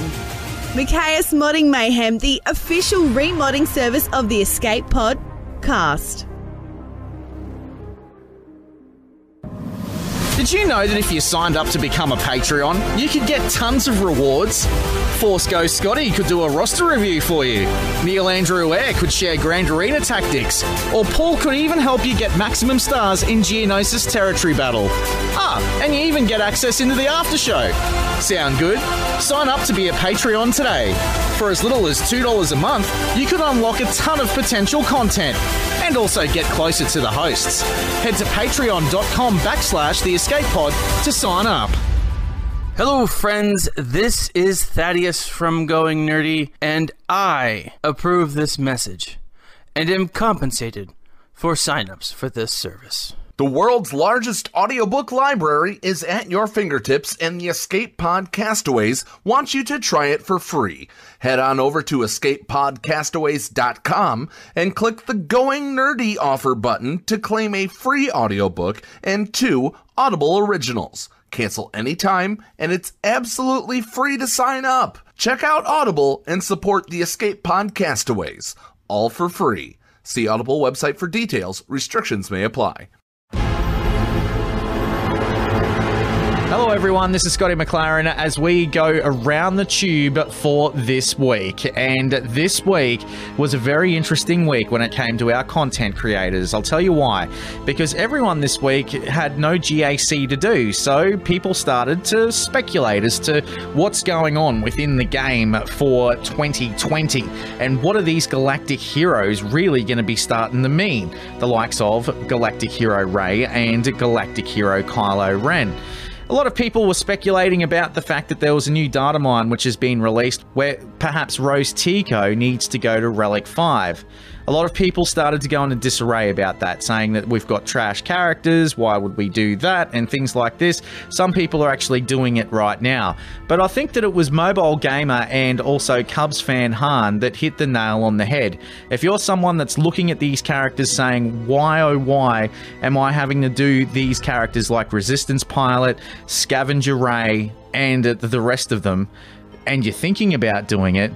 Mikayas Modding Mayhem, the official remodding service of the Escape Pod cast. Did you know that if you signed up to become a Patreon, you could get tons of rewards? Force Ghost Scotty could do a roster review for you. Neil Andrew Eyre could share Grand Arena tactics. Or Paul could even help you get maximum stars in Geonosis Territory Battle. Ah, and you even get access into the after show. Sound good? Sign up to be a Patreon today. For as little as $2 a month, you could unlock a ton of potential content and also get closer to the hosts. Head to patreon.com backslash the escape pod to sign up. Hello, friends. This is Thaddeus from Going Nerdy, and I approve this message and am compensated for signups for this service. The world's largest audiobook library is at your fingertips, and the Escape Pod Castaways want you to try it for free. Head on over to escapepodcastaways.com and click the Going Nerdy offer button to claim a free audiobook and two Audible originals. Cancel anytime, and it's absolutely free to sign up. Check out Audible and support the Escape Pod Castaways, all for free. See Audible website for details. Restrictions may apply. Hello, everyone. This is Scotty McLaren as we go around the tube for this week. And this week was a very interesting week when it came to our content creators. I'll tell you why. Because everyone this week had no GAC to do, so people started to speculate as to what's going on within the game for 2020 and what are these galactic heroes really going to be starting to mean. The likes of Galactic Hero Rey and Galactic Hero Kylo Ren. A lot of people were speculating about the fact that there was a new data mine which has been released where perhaps Rose Tico needs to go to Relic 5. A lot of people started to go into disarray about that, saying that we've got trash characters, why would we do that, and things like this. Some people are actually doing it right now. But I think that it was Mobile Gamer and also Cubs fan Han that hit the nail on the head. If you're someone that's looking at these characters saying, why oh why am I having to do these characters like Resistance Pilot, Scavenger Rey, and the rest of them, and you're thinking about doing it,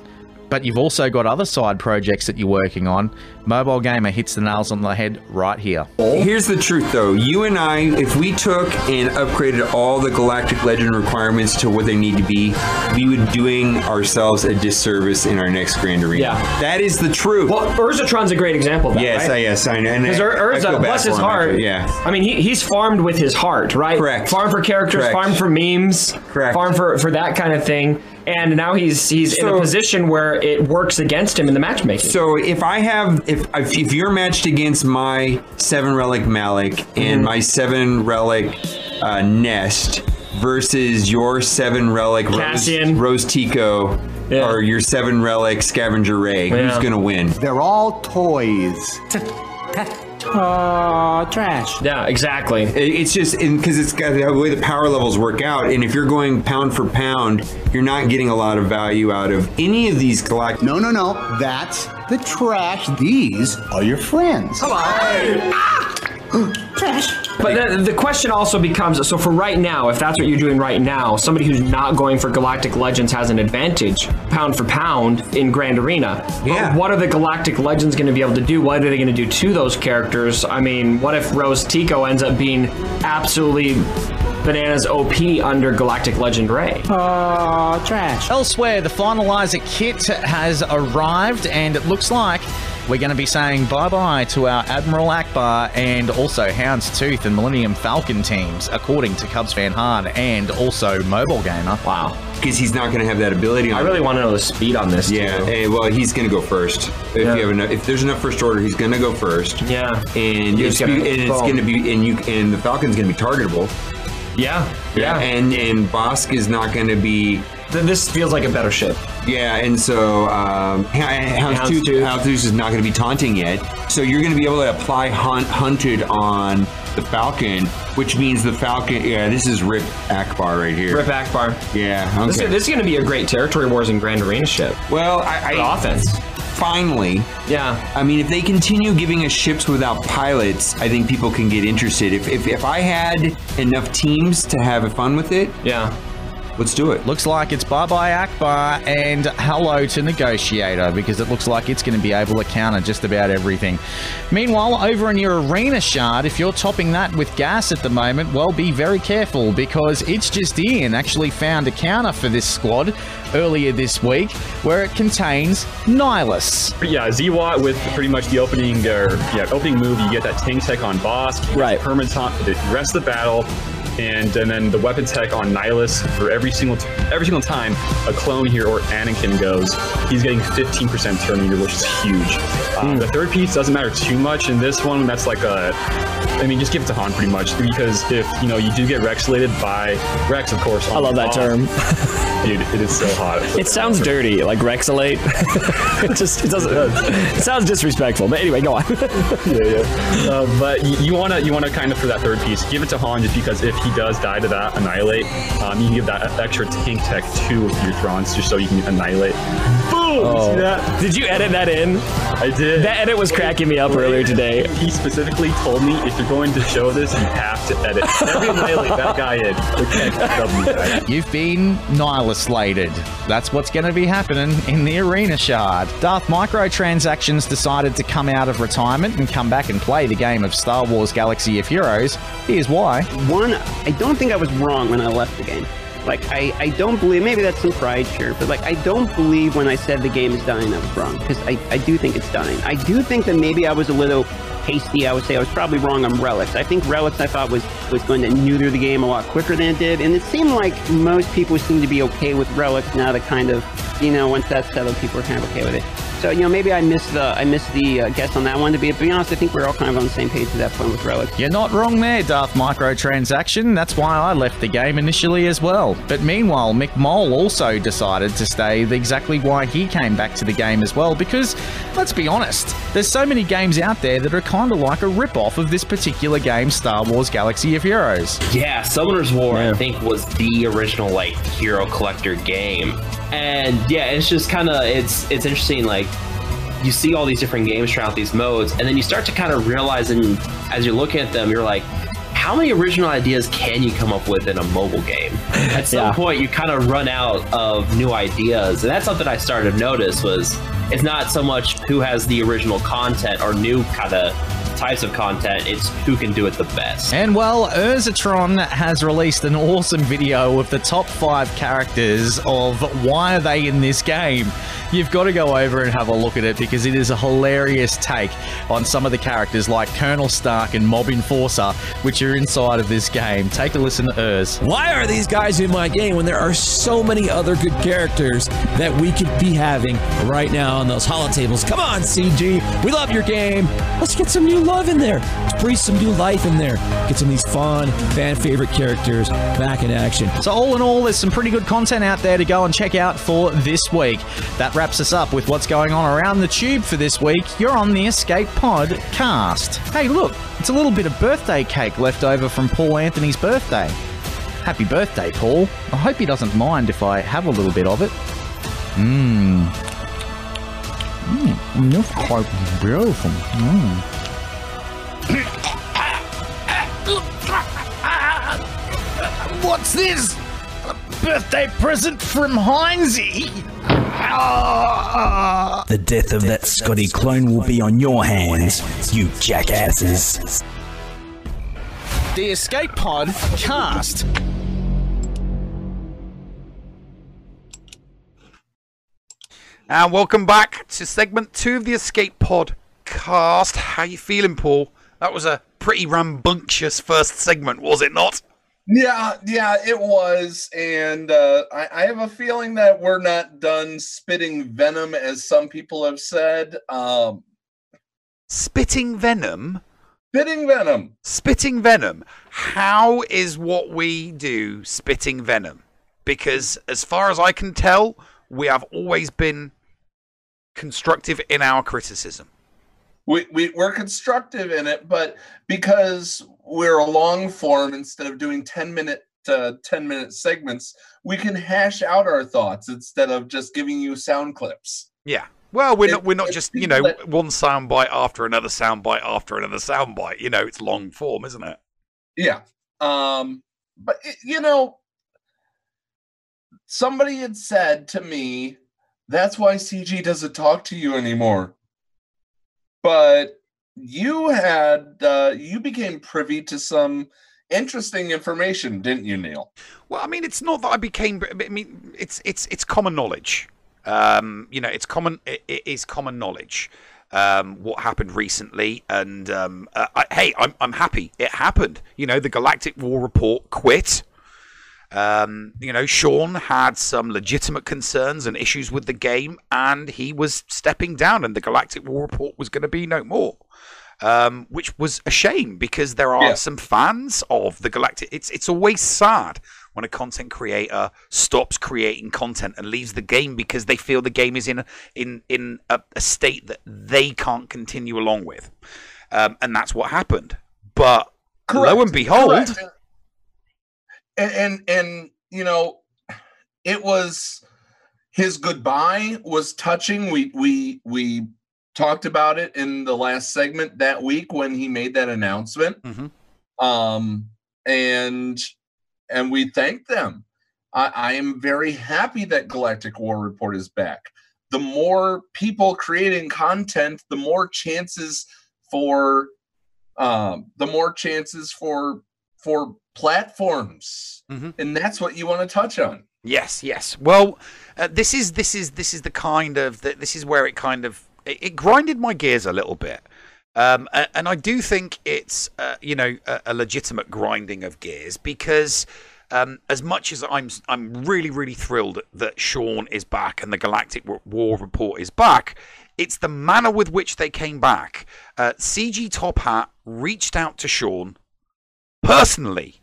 but you've also got other side projects that you're working on, Mobile Gamer hits the nails on the head right here. Here's the truth though. You and I, if we took and upgraded all the Galactic Legend requirements to what they need to be, we would be doing ourselves a disservice in our next Grand Arena. Yeah. That is the truth. Well, Urzatron's a great example of that. yes, right? I, yes, I know. and Because I- I Urza, feel bless his for him, heart. actually, Yeah. I mean, he, he's farmed with his heart, right? Correct. Farmed for characters, Correct. farmed for memes, Correct. farmed for, for that kind of thing. And now he's he's in a position where it works against him in the matchmaking. So if I have, if if, if you're matched against my seven relic Malak Mm-hmm. and my seven relic uh, Nest versus your seven relic Rose, Cassian. Rose Tico Yeah. or your seven relic Scavenger Rey, who's gonna win? They're all toys. Yeah, exactly. It- It's just because it's got the way the power levels work out, and if you're going pound for pound, you're not getting a lot of value out of any of these galactic. No, no, no. That's the trash. These are your friends. Ah! But then the question also becomes so for right now, if that's what you're doing right now, somebody who's not going for Galactic Legends has an advantage pound for pound in Grand Arena. But Yeah. what are the Galactic Legends going to be able to do? What are they going to do to those characters? I mean, what if Rose Tico ends up being absolutely bananas OP under Galactic Legend Rey? Oh, trash. Elsewhere, the finalizer kit has arrived, and it looks like we're going to be saying bye bye to our Admiral Ackbar and also Houndstooth and Millennium Falcon teams, according to Cubs fan Han and also Mobile Gamer. Wow. Because he's not going to have that ability. On I really want to know the speed on this. Yeah, too. eh, well, he's going to go first. If Yeah. you have enough, if there's enough first order, he's going to go first. Yeah. and You're it's, gonna- and it's going to be and you and the Falcon's going to be targetable. Yeah. Yeah. and and Bossk is not going to be. Th- this feels like a better ship. Yeah, and so um, Houndstooth, Houndstooth. Houndstooth is not going to be taunting yet. So you're going to be able to apply hunt, hunted on the Falcon, which means the Falcon. Yeah, this is Rip Ackbar right here. Rip Ackbar. Yeah. This, Okay. is, this is going to be a great territory wars and Grand Arena ship. well, I, I offense. finally. Yeah. I mean, if they continue giving us ships without pilots, I think people can get interested. If, if, if I had enough teams to have fun with it, Yeah. Let's do it. Looks like it's bye bye Ackbar and hello to Negotiator because it looks like it's going to be able to counter just about everything. Meanwhile, over in your arena shard, if you're topping that with gas at the moment, well, be very careful because it's just in actually found a counter for this squad earlier this week where it contains Nihilus. Yeah, Z-Watt with pretty much the opening or yeah opening move, you get that tank tech on boss, Right. Permanent taunt for the rest of the battle, and and then the weapon tech on Nihilus for every single t- every single time a clone here or Anakin goes, he's getting 15% turn meter, which is huge. Um. The third piece doesn't matter too much in this one. That's like a I mean, just give it to Han pretty much because if you know you do get Rexulated by Rex, of course. I love that term. dude. It is so hot. It sounds dirty, like Rexalate. it just it doesn't. It sounds disrespectful. But anyway, go on. yeah, yeah. Uh, but you, you want to you want to kind of for that third piece, give it to Han just because if he does die to that annihilate, um, you can give that extra tank tech to your Throns just so you can annihilate. Boom! Oh. see oh. that? Did you edit that in? I did. That edit was cracking me up earlier today. He specifically told me if you're going to show this, you have to edit. Every annihilate that guy in. The You've been nihilisted. That's what's going to be happening in the arena shard. Darth Microtransactions decided to come out of retirement and come back and play the game of Star Wars Galaxy of Heroes. Here's why. One, I don't think I was wrong when I left the game. Like, I, I don't believe, maybe that's some pride, sure, but like, I don't believe when I said the game is dying, I was wrong, because I, I do think it's dying. I do think that maybe I was a little hasty. I would say I was probably wrong on Relics. I think Relics I thought was, was going to neuter the game a lot quicker than it did, and it seemed like most people seem to be okay with Relics now that kind of, you know, once that's settled, people are kind of okay with it. So, you know, maybe I missed the, I missed the uh, guess on that one, to be, to be honest, I think we're all kind of on the same page at that point with Relics. You're not wrong there, Darth Microtransaction. That's why I left the game initially as well. But meanwhile, Mick Mole also decided to stay exactly why he came back to the game as well. Because, let's be honest, there's so many games out there that are kind of like a rip-off of this particular game, Star Wars Galaxy of Heroes. Yeah, Summoner's War, I think, was the original like hero collector game, and yeah, it's just kind of it's it's interesting. Like you see all these different games try out these modes, and then you start to kind of realize, and as you're looking at them, you're like. How many original ideas can you come up with in a mobile game? At some Yeah. point, you kind of run out of new ideas, and that's something I started to notice. Was it's not so much who has the original content or new kind of types of content; it's who can do it the best. And well, Urzatron has released an awesome video of the top five characters of why are they in this game. You've got to go over and have a look at it because it is a hilarious take on some of the characters like Colonel Stark and Mob Enforcer, which are inside of this game. Take a listen to Urz. Why are these guys in my game when there are so many other good characters that we could be having right now on those holotables? Come on, CG. We love your game. Let's get some new love in there. Let's breathe some new life in there. Get some of these fun, fan favorite characters back in action. So, all in all, there's some pretty good content out there to go and check out for this week. That wraps us up with what's going on around the tube for this week. You're on the Escape Pod cast. Hey, look, it's a little bit of birthday cake left over from Paul Anthony's birthday. Happy birthday, Paul. I hope he doesn't mind if I have a little bit of it. Mmm. Mmm, that's quite beautiful. Mmm. What's this? A birthday present from Heinzie? Ah. The death of that Scotty clone will be on your hands, you jackasses. The Escape Pod cast. And welcome back to segment two of the Escape Pod cast. How you feeling, Paul? That was a pretty rambunctious first segment, was it not? Yeah, yeah, it was, and uh, I, I have a feeling that we're not done spitting venom, as some people have said. Um, Spitting venom. spitting venom. Spitting venom. How is what we do spitting venom? Because as far as I can tell, we have always been constructive in our criticism. We, we we're constructive in it, but because we're a long form instead of doing ten minute uh, ten minute segments, we can hash out our thoughts instead of just giving you sound clips. Yeah. Well, we're It- not we're not just you know that- one soundbite after another sound bite after another sound bite You know, it's long form, isn't it? Yeah. Um, but y- you know, somebody had said to me, that's why CG doesn't talk to you anymore. But you had uh, you became privy to some interesting information, didn't you, Neil? Well, I mean, it's not that I became. I mean, it's it's it's common knowledge. Um, you know, it's common. It, it is common knowledge. Um, what happened recently, and um, uh, I, hey, I'm I'm happy it happened. You know, the Galactic War Report quit. Um, you know, Sean had some legitimate concerns and issues with the game, and he was stepping down, and the Galactic War Report was going to be no more. Um, which was a shame because there are Yeah. some fans of the Galactic. It's it's always sad when a content creator stops creating content and leaves the game because they feel the game is in a, in in a, a state that they can't continue along with, um, and that's what happened. But lo and behold, And, and and you know, it was his goodbye was touching. We we we talked about it in the last segment that week when he made that announcement. Um, and and we thank them. I, I am very happy that Galactic War Report is back. The more people creating content, the more chances for um, the more chances for for platforms, and that's what you want to touch on. Yes, yes. Well, uh, this is this is this is the kind of the, this is where it kind of it, it grinded my gears a little bit. Um, and I do think it's uh, you know a, a legitimate grinding of gears because um, as much as I'm I'm really really thrilled that Sean is back and the Galactic War Report is back, it's the manner with which they came back. Uh, CG Top Hat reached out to Sean personally.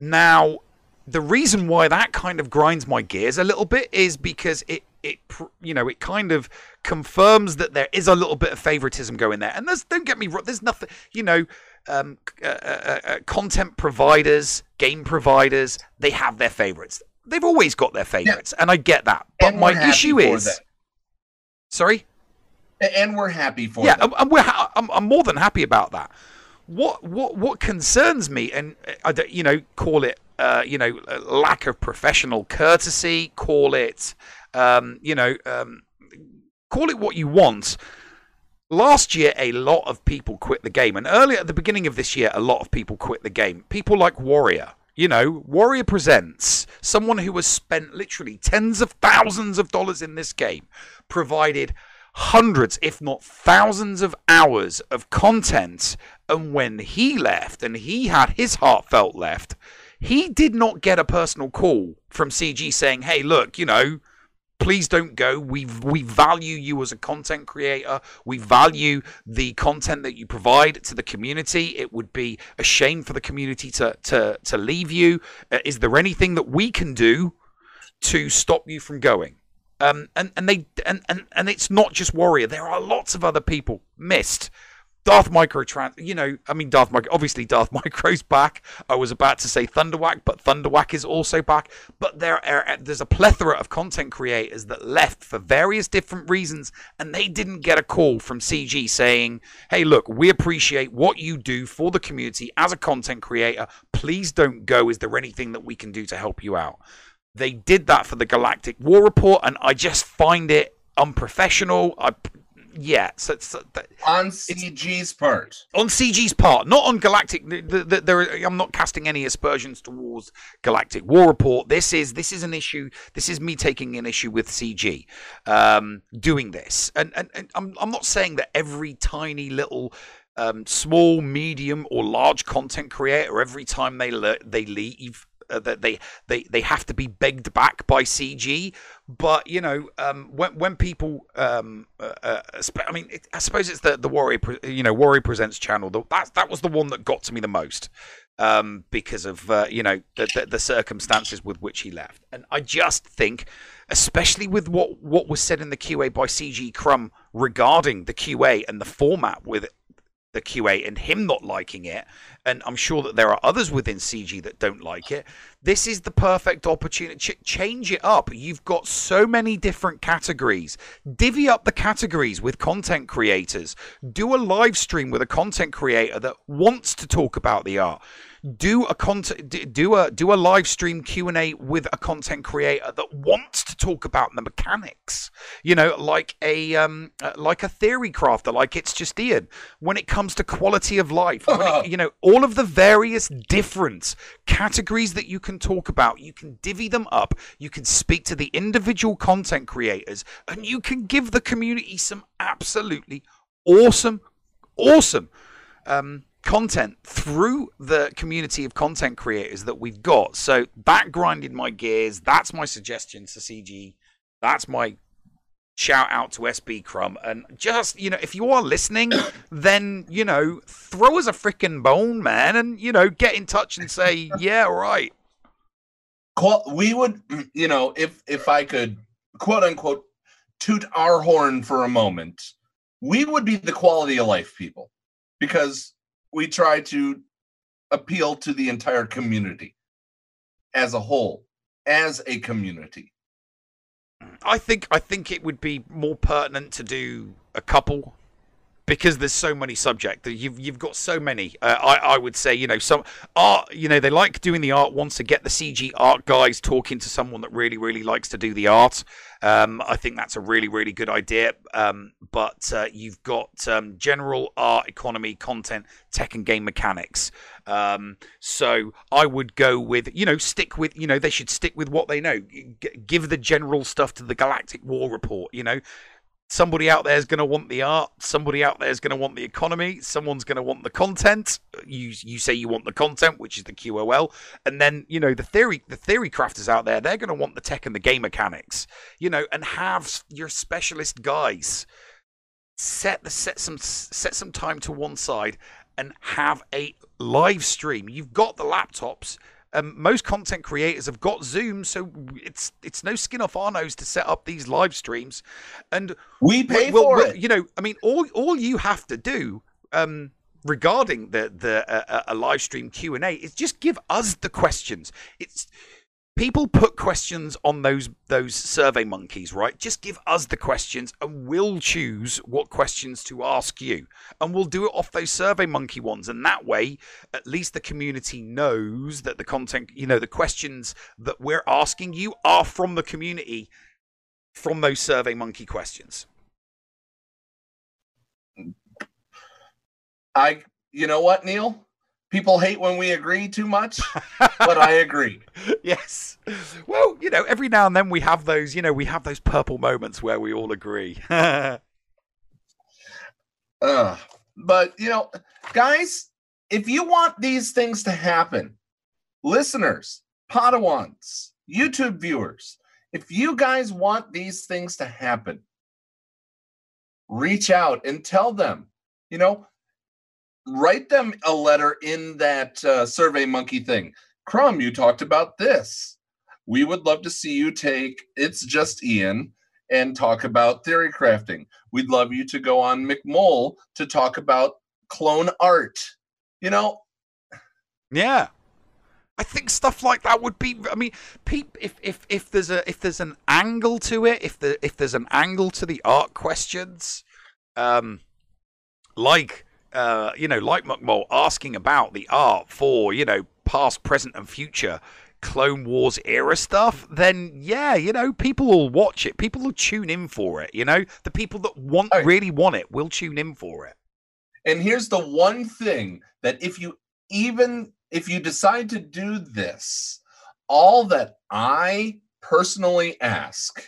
Now, the reason why that kind of grinds my gears a little bit is because it it you know it kind of confirms that there is a little bit of favoritism going there and there's don't get me wrong there's nothing you know um, uh, uh, uh, content providers game providers they have their favorites they've always got their favorites and i get that but And my issue is that. sorry And we're happy for it. yeah, I'm, we're ha- I'm, I'm more than happy about that. What what what concerns me, and uh, I don't, you know, call it, uh, you know, lack of professional courtesy, call it, um, you know, um, call it what you want. Last year, a lot of people quit the game, and earlier at the beginning of this year, a lot of people quit the game. People like Warrior. You know, Warrior Presents, someone who has spent literally tens of thousands of dollars in this game, provided hundreds, if not thousands, of hours of content. And when he left and he had his heartfelt left, he did not get a personal call from CG saying, hey, look, you know, please don't go. We we value you as a content creator. We value the content that you provide to the community. It would be a shame for the community to to to leave you. Uh, is there anything that we can do to stop you from going? Um, and and they and, and and it's not just Warrior. There are lots of other people missed. Darth Micro, you know, I mean, Darth Micro, obviously Darth Micro's back. I was about to say Thunderwhack, but Thunderwhack is also back. But there are, uh, there's a plethora of content creators that left for various different reasons, and they didn't get a call from CG saying, hey, look, we appreciate what you do for the community as a content creator. Please don't go. Is there anything that we can do to help you out? They did that for the Galactic War Report, and I just find it unprofessional. I, yeah, so, so that, on CG's part. on CG's part, not on Galactic. The, the, the, there, I'm not casting any aspersions towards Galactic War Report. This is this is an issue. This is me taking an issue with CG um, doing this, and, and, and I'm I'm not saying that every tiny little. Um, small, medium, or large content creator, every time they le- they leave, uh, that they they they have to be begged back by CG. But you know, um, when when people, um, uh, uh, I mean, it, I suppose it's the the Warrior, you know, Warrior Presents channel. The, that that was the one that got to me the most um, because of uh, you know the, the the circumstances with which he left. And I just think, especially with what what was said in the QA by CG Crumb regarding the QA and the format with the QA and him not liking it, and I'm sure that there are others within CG that don't like it. This is the perfect opportunity. Ch- change it up. You've got so many different categories. Divvy up the categories with content creators. Do a live stream with a content creator that wants to talk about the art. Do a content do a do a live stream Q&A with a content creator that wants to talk about the mechanics. You know, like a um uh, like a theory crafter, like it's just Ian. When it comes to quality of life, it- you know, all of the various different categories that you can talk about, you can divvy them up. You can speak to the individual content creators, and you can give the community some absolutely awesome, awesome um, content through the community of content creators that we've got. So that grinded my gears. That's my suggestion to CG. That's my shout out to SB Crumb. And just, you know, if you are listening, then, you know, throw us a freaking bone, man, and, you know, get in touch and say, yeah, right. We would, you know, if if I could quote unquote toot our horn for a moment, we would be the quality of life people because we try to appeal to the entire community as a whole, as a community. I think I think it would be more pertinent to do a couple because there's so many subject that you've you've got so many. Uh, I I would say you know some art. You know they like doing the art. once to get the CG art guys talking to someone that really really likes to do the art. Um, I think that's a really really good idea. Um, but uh, you've got um, general art, economy, content, tech, and game mechanics. Um, so I would go with you know stick with you know they should stick with what they know. G- give the general stuff to the Galactic War Report. You know somebody out there is going to want the art somebody out there is going to want the economy someone's going to want the content. You you say you want the content which is the qol and then you know the theory the theory crafters out there they're going to want the tech and the game mechanics you know and have your specialist guys set the set some set some time to one side and have a live stream. You've got the laptops um, most content creators have got Zoom, so it's it's no skin off our nose to set up these live streams, and we pay we'll, for we'll- it. You know, I mean, all all you have to do um, regarding the the uh, a live stream Q and A is just give us the questions. It's people put questions on those those survey monkeys right? Just give us the questions and we'll choose what questions to ask you. And we'll do it off those survey monkey ones. And that way at least the community knows that the content you know the questions that we're asking you are from the community from those survey monkey questions. I, you know what, Neil? People hate when we agree too much, but I agree. yes. Well, you know, every now and then we have those, you know, we have those purple moments where we all agree. Uh, but you know, guys, if you want these things to happen, listeners, Padawans, YouTube viewers, if you guys want these things to happen, reach out and tell them, you know, write them a letter in that uh, survey monkey thing. Crumb, you talked about this. We would love to see you take It's Just Ian and talk about theory crafting. We'd love you to go on McMole to talk about clone art. You know, Yeah. I think stuff like that would be. I mean, if if if there's a if there's an angle to it, if the if there's an angle to the art questions, um, like uh, you know, like McMull asking about the art for you know past, present, and future Clone Wars era stuff, then yeah, you know, people will watch it. People will tune in for it. You know, the people that want really want it will tune in for it. And here's the one thing that if you even if you decide to do this, all that I personally ask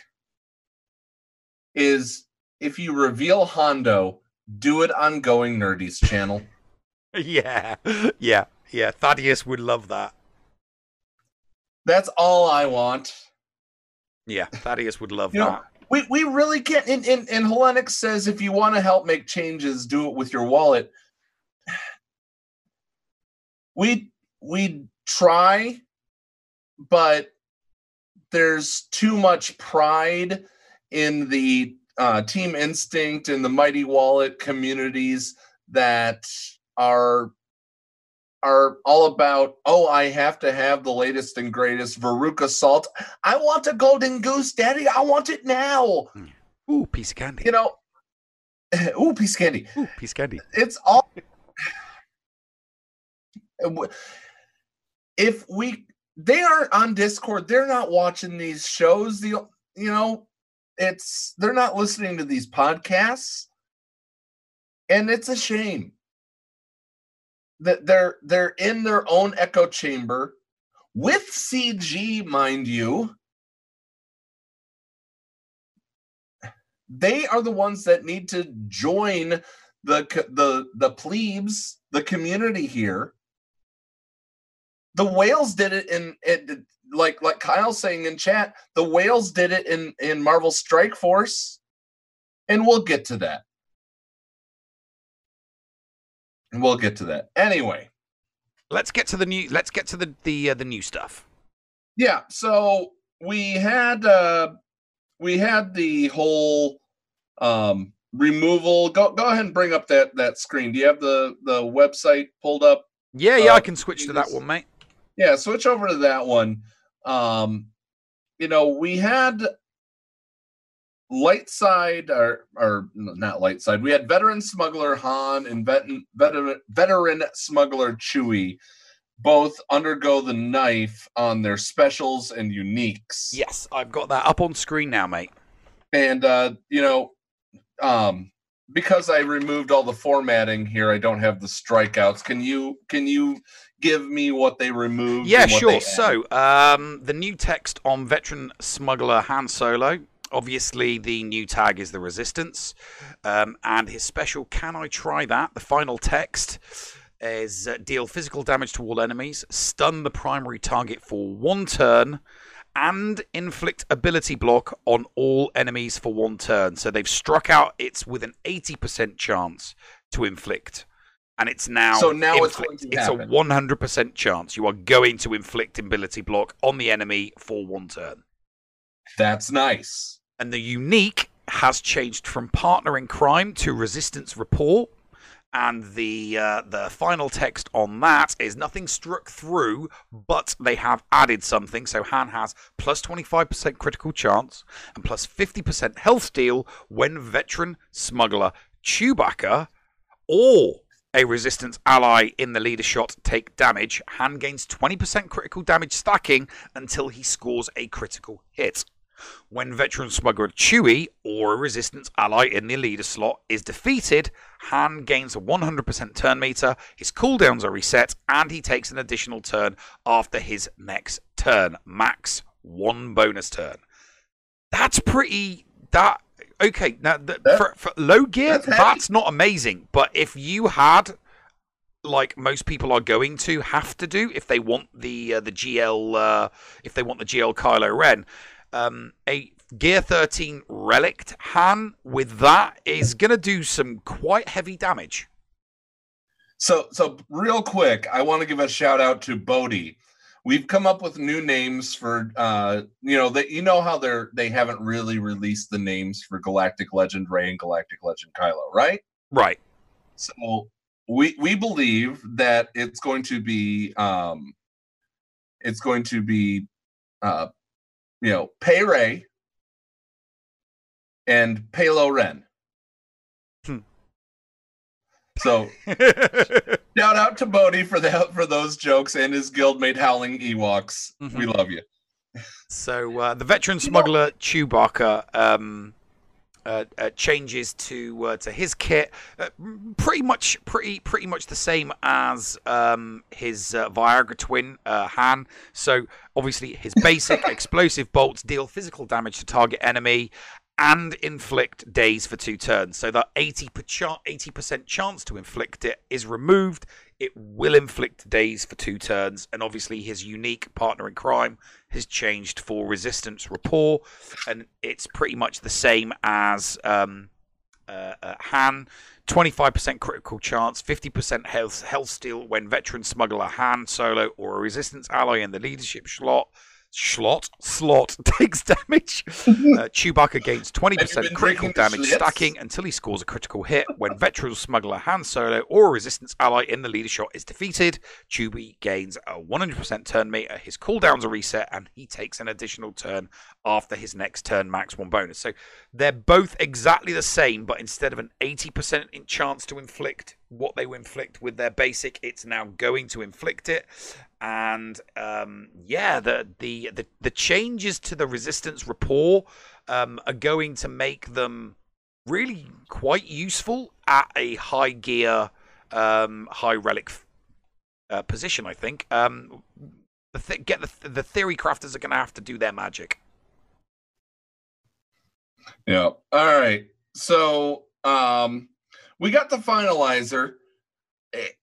is if you reveal Hondo, do it on Going Nerdy's channel. yeah, yeah, yeah. Thaddeus would love that. That's all I want. Yeah, Thaddeus would love You know, that. we, we really can't. And, and, and Hellenic says if you want to help make changes, do it with your wallet. We we try, but there's too much pride in the uh, Team Instinct and the Mighty Wallet communities that are are all about oh i have to have the latest and greatest veruca salt. I want a golden goose daddy. I want it now. Ooh piece of candy. You know ooh piece of candy. Ooh piece of candy. It's all if we they aren't on discord. They're not watching these shows. The you know it's they're not listening to these podcasts. And it's a shame that they're they're in their own echo chamber with cg mind you. They are the ones that need to join the the the plebes the community here. The whales did it in it like like kyle's saying in chat the whales did it in in marvel strike force and we'll get to that. And we'll get to that. Anyway. Let's get to the new. Let's get to the the uh, the new stuff. yeah so we had uh we had the whole um removal. Go go ahead and bring up that that screen. Do you have the the website pulled up? Yeah, yeah, Uh, I can switch to that one, mate. yeah switch over to that one um you know we had light side or or not light side. We had veteran smuggler Han and vet, veteran veteran smuggler Chewie both undergo the knife on their specials and uniques. Yes, I've got that up on screen now, mate. And uh, you know, um, because I removed all the formatting here, I don't have the strikeouts. Can you can you give me what they removed? Yeah, and what sure. So, um, the new text on veteran smuggler Han Solo. Obviously, the new tag is the Resistance, um, and his special "Can I try that?" The final text is uh, deal physical damage to all enemies, stun the primary target for one turn, and inflict ability block on all enemies for one turn. So they've struck out it's with an 80% chance to inflict. And it's now So now it's going inflict. to it's a 100% chance you are going to inflict ability block on the enemy for one turn. That's nice. And the unique has changed from partner in crime to resistance rapport. And the uh, the final text on that is nothing struck through, but they have added something. So Han has plus 25% critical chance and plus 50% health steal when veteran smuggler Chewbacca or a resistance ally in the leader shot take damage. Han gains 20% critical damage stacking until he scores a critical hit. When veteran smuggler Chewie or a resistance ally in the leader slot is defeated, Han gains a 100% turn meter, his cooldowns are reset, and he takes an additional turn after his next turn. Max one bonus turn. That's pretty. That okay? Now th- for, for low gear, that's that's, not amazing. But if you had like most people are going to have to do if they want the uh, the GL uh, if they want the GL Kylo Ren. Um, a Gear 13 Relict Han with that is going to do some quite heavy damage. So, so real quick, I want to give a shout out to Bodhi. We've come up with new names for, uh, you know, that you know how they're they haven't really released the names for Galactic Legend Rey and Galactic Legend Kylo, right? Right. So we we believe that it's going to be, um, it's going to be, uh, you know, pay Ray and Palo Ren. So shout out to Bodhi for that for those jokes and his guildmate howling Ewoks. We Mhm. love you. So uh, the veteran smuggler Chewbacca um, uh, uh, changes to uh, to his kit, uh, pretty much pretty pretty much the same as um, his uh, Viagra twin uh, Han. So obviously his basic explosive bolts deal physical damage to target enemy and inflict daze for two turns. So that 80 percent chance to inflict it is removed. It will inflict daze for two turns, and obviously his unique partner in crime has changed for resistance rapport, and it's pretty much the same as um, uh, uh, Han. 25% critical chance, 50% health health steal when veteran smuggler Han Solo or a resistance ally in the leadership slot slot slot takes damage. Uh, Chewbacca gains 20% critical damage stacking until he scores a critical hit. When veteran smuggler Han Solo or a resistance ally in the leader shot is defeated, Chewie gains a 100% turn meter. His cooldowns are reset, and he takes an additional turn after his next turn, max one bonus. So they're both exactly the same, but instead of an 80% chance to inflict what they inflict with their basic, it's now going to inflict it. And um, yeah, the, the the the changes to the resistance rapport um, are going to make them really quite useful at a high gear, um, high relic uh, position. I think. Um, the th- get the the theory crafters are going to have to do their magic. Yeah. All right. So um we got the finalizer. It,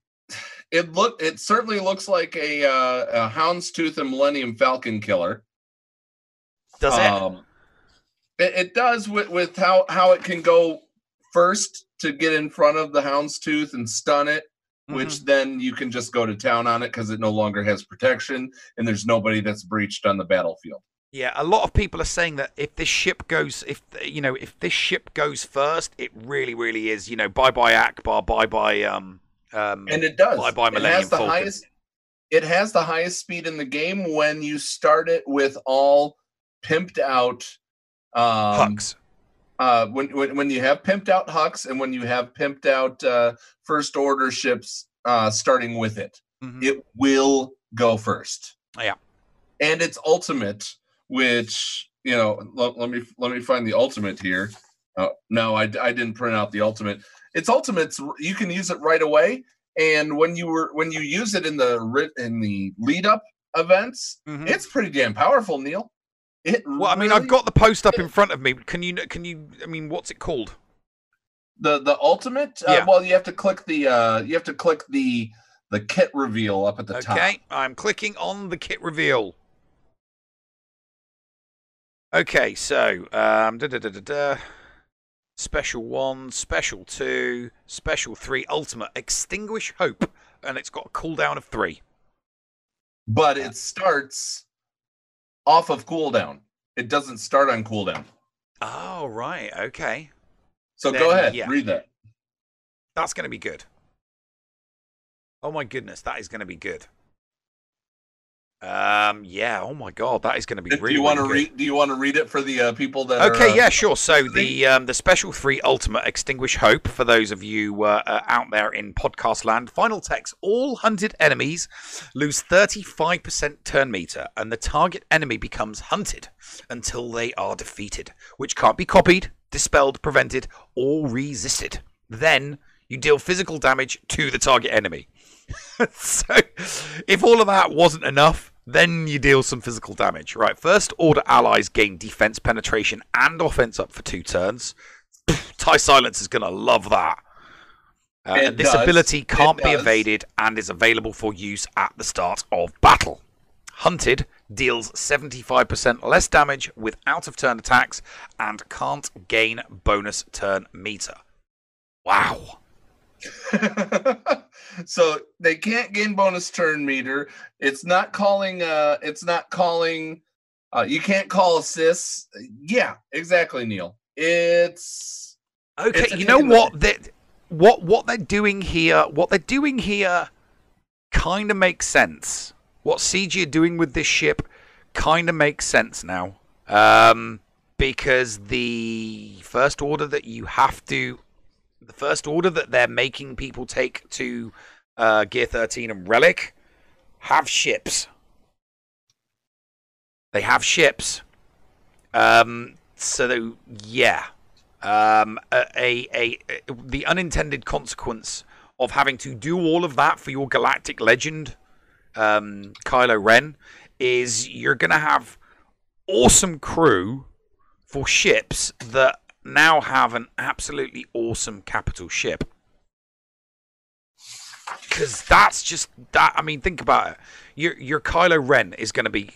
it look it certainly looks like a uh a houndstooth and millennium falcon killer. Does it? Um it, it does with, with how how it can go first to get in front of the houndstooth and stun it, which then you can just go to town on it because it no longer has protection and there's nobody that's breached on the battlefield. Yeah, a lot of people are saying that if this ship goes, if you know, if this ship goes first, it really, really is, you know, bye bye Ackbar, bye bye, um, um, and it does. bye bye it has the Falcon. highest. It has the highest speed in the game when you start it with all pimped out um, Hux. uh, when, when when you have pimped out Hux and when you have pimped out uh, first order ships uh, starting with it, it will go first. Yeah. And its ultimate, which you know, let, let me let me find the ultimate here. Oh, no, I, I didn't print out the ultimate. Its ultimates you can use it right away, and when you were when you use it in the in the lead up events, it's pretty damn powerful, Neil. It Well, I mean, I've got the post up in front of me. Can you? Can you? I mean, what's it called? the the ultimate. Uh, Well, you have to click the uh, you have to click the the kit reveal up at the top. Okay, I'm clicking on the kit reveal. Okay, so um, da, da, da, da, da. special one, special two, special three, ultimate, extinguish hope, and it's got a cooldown of three. But it starts off of cooldown. It doesn't start on cooldown. Oh right, okay. So Then, go ahead, yeah. read that. That's going to be good. Oh my goodness, that is going to be good. Um, yeah. Oh my god, that is going to be Do really. you want to really read? Do you want to read it for the uh, people that? are, Okay, uh, yeah, sure. So the um, the special three ultimate extinguish hope for those of you uh, uh, out there in podcast land. Final text: All hunted enemies lose thirty five percent turn meter, and the target enemy becomes hunted until they are defeated, which can't be copied, dispelled, prevented, or resisted. Then you deal physical damage to the target enemy. so, if all of that wasn't enough, then you deal some physical damage. Right, first order allies gain defense, penetration, and offense up for two turns. Tie Silence is going to love that. Uh, and this does. ability can't be evaded and is available for use at the start of battle. Hunted deals 75% less damage with out of turn attacks and can't gain bonus turn meter. Wow. so they can't gain bonus turn meter. It's not calling. Uh, it's not calling. Uh, you can't call assists. Yeah, exactly, Neil. It's Okay, it's you know kick in the- what? They, what what they're doing here, what they're doing here, kind of makes sense. What CG are doing with this ship kind of makes sense now, um, because the first order that you have to, the first order that they're making people take to uh, Gear Thirteen and Relic, have ships. They have ships. Um, so yeah, um, a, a, a the unintended consequence of having to do all of that for your galactic legend, um, Kylo Ren, is you're gonna have awesome crew for ships that now have an absolutely awesome capital ship. Because that's just that. I mean, think about it. Your your Kylo Ren is going to be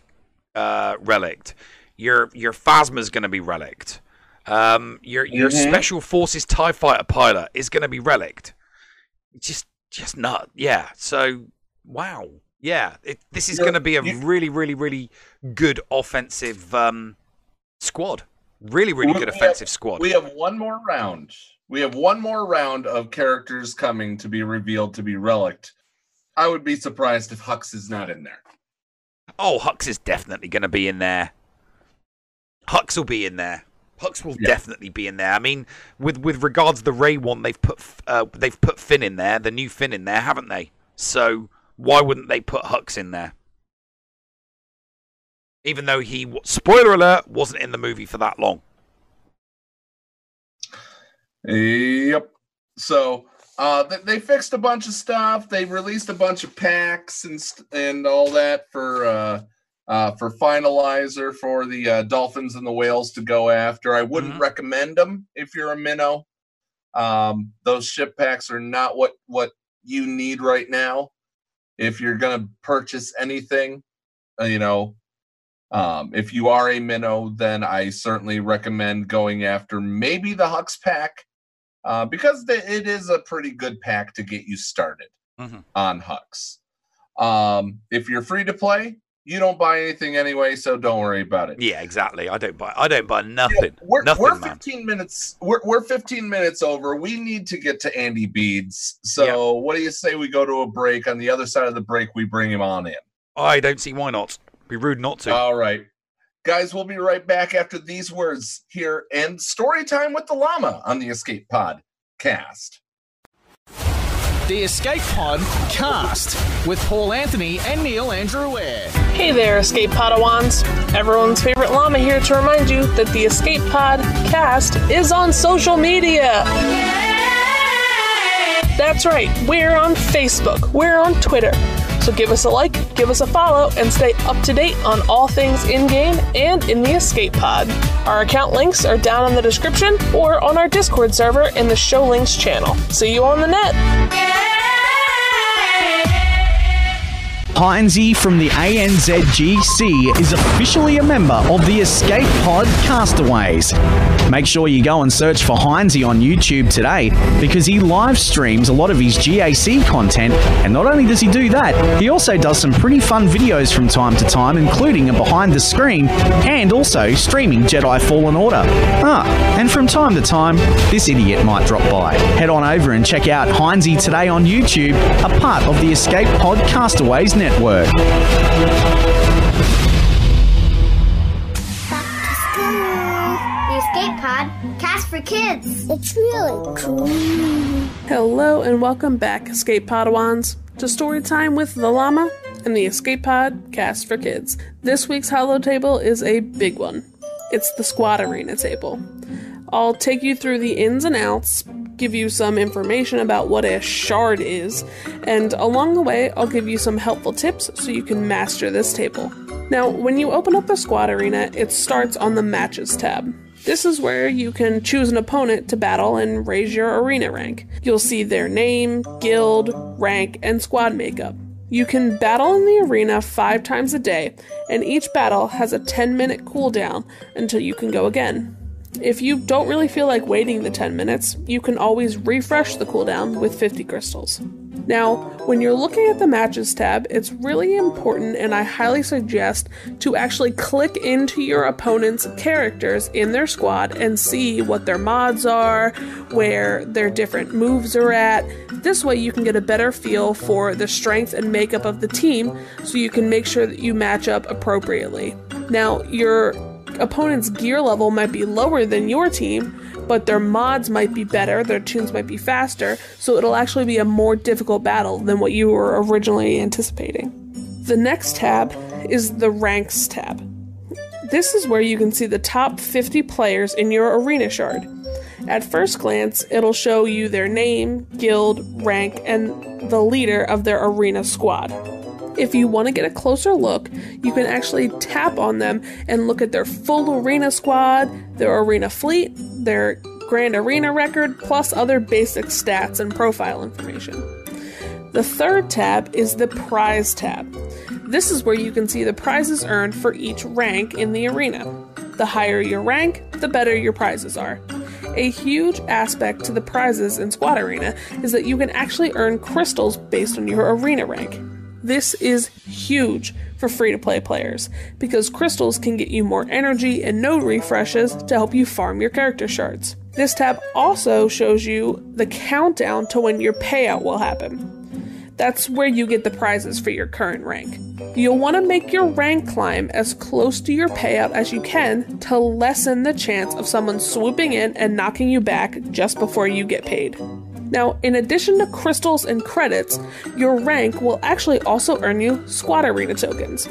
uh, relict. Your your Phasma's going to be relict. Um, your your Mhm. special forces Tie Fighter pilot is going to be relict. Just just not yeah. So wow, yeah. It, this is going to be a really really really good offensive um, squad. Really really We- good we have- offensive squad. We have one more round. We have one more round of characters coming to be revealed to be relict. I would be surprised if Hux is not in there. Oh, Hux is definitely going to be in there. Hux will be in there. Hux will Yeah. definitely be in there. I mean, with with regards to the Rey one, they've put uh, they've put Finn in there, the new Finn in there, haven't they? So why wouldn't they put Hux in there? Even though he, spoiler alert, wasn't in the movie for that long. Yep. So uh, they, they fixed a bunch of stuff. They released a bunch of packs and st- and all that for uh, uh, for finalizer for the uh, dolphins and the whales to go after. I wouldn't recommend them if you're a minnow. Um, those ship packs are not what what you need right now. If you're gonna purchase anything, uh, you know, um, if you are a minnow, then I certainly recommend going after maybe the Hux pack uh, because the, it is a pretty good pack to get you started Mhm. on Hux. Um, if you're free to play, you don't buy anything anyway, so don't worry about it. Yeah, exactly. I don't buy. I don't buy nothing. We're, nothing, we're man. 15 minutes. We're, we're 15 minutes over. We need to get to Andy Beads. So, what do you say we go to a break? On the other side of the break, we bring him on in. I don't see why not. Be rude not to. All right. Guys, we'll be right back after these words here and story time with the llama on the Escape Pod cast. The Escape Pod cast with Paul Anthony and Neil Andrew Eyre. Hey there, Escape Podawans. Everyone's favorite llama here to remind you that the Escape Pod cast is on social media. That's right, we're on Facebook, we're on Twitter. So give us a like, give us a follow, and stay up to date on all things in game and in the Escape Pod. Our account links are down in the description or on our Discord server in the Show Links channel. See you on the net. Heinze from the ANZGC is officially a member of the Escape Pod Castaways. Make sure you go and search for Heinze on YouTube today because he live streams a lot of his GAC content, and not only does he do that, he also does some pretty fun videos from time to time, including a behind the screen and also streaming Jedi Fallen Order. Ah, and from time to time, this idiot might drop by. Head on over and check out Heinze today on YouTube, a part of the Escape Pod Castaways network. The Escape Pod, cast for kids. It's really cool. Hello and welcome back, Escape Padawans, to story time with the Llama and the Escape Pod cast for kids. This week's Holotable is a big one. It's the Squad Arena table. I'll take you through the ins and outs, give you some information about what a shard is, and along the way, I'll give you some helpful tips so you can master this table. Now, when you open up the Squad Arena, it starts on the Matches tab. This is where you can choose an opponent to battle and raise your arena rank. You'll see their name, guild, rank, and squad makeup. You can battle in the arena five times a day, and each battle has a 10 minute cooldown until you can go again. If you don't really feel like waiting the 10 minutes, you can always refresh the cooldown with 50 crystals. Now, when you're looking at the matches tab, it's really important and I highly suggest to actually click into your opponent's characters in their squad and see what their mods are, where their different moves are at. This way, you can get a better feel for the strength and makeup of the team so you can make sure that you match up appropriately. Now, your opponent's gear level might be lower than your team, but their mods might be better, their tunes might be faster, so it'll actually be a more difficult battle than what you were originally anticipating. The next tab is the Ranks tab. This is where you can see the top 50 players in your arena shard. At first glance, it'll show you their name, guild, rank, and the leader of their arena squad. If you want to get a closer look, you can actually tap on them and look at their full arena squad, their arena fleet, their grand arena record, plus other basic stats and profile information. The third tab is the prize tab. This is where you can see the prizes earned for each rank in the arena. The higher your rank, the better your prizes are. A huge aspect to the prizes in Squad Arena is that you can actually earn crystals based on your arena rank. This is huge for free to play players because crystals can get you more energy and node refreshes to help you farm your character shards. This tab also shows you the countdown to when your payout will happen. That's where you get the prizes for your current rank. You'll want to make your rank climb as close to your payout as you can to lessen the chance of someone swooping in and knocking you back just before you get paid. Now, in addition to crystals and credits, your rank will actually also earn you Squad Arena tokens.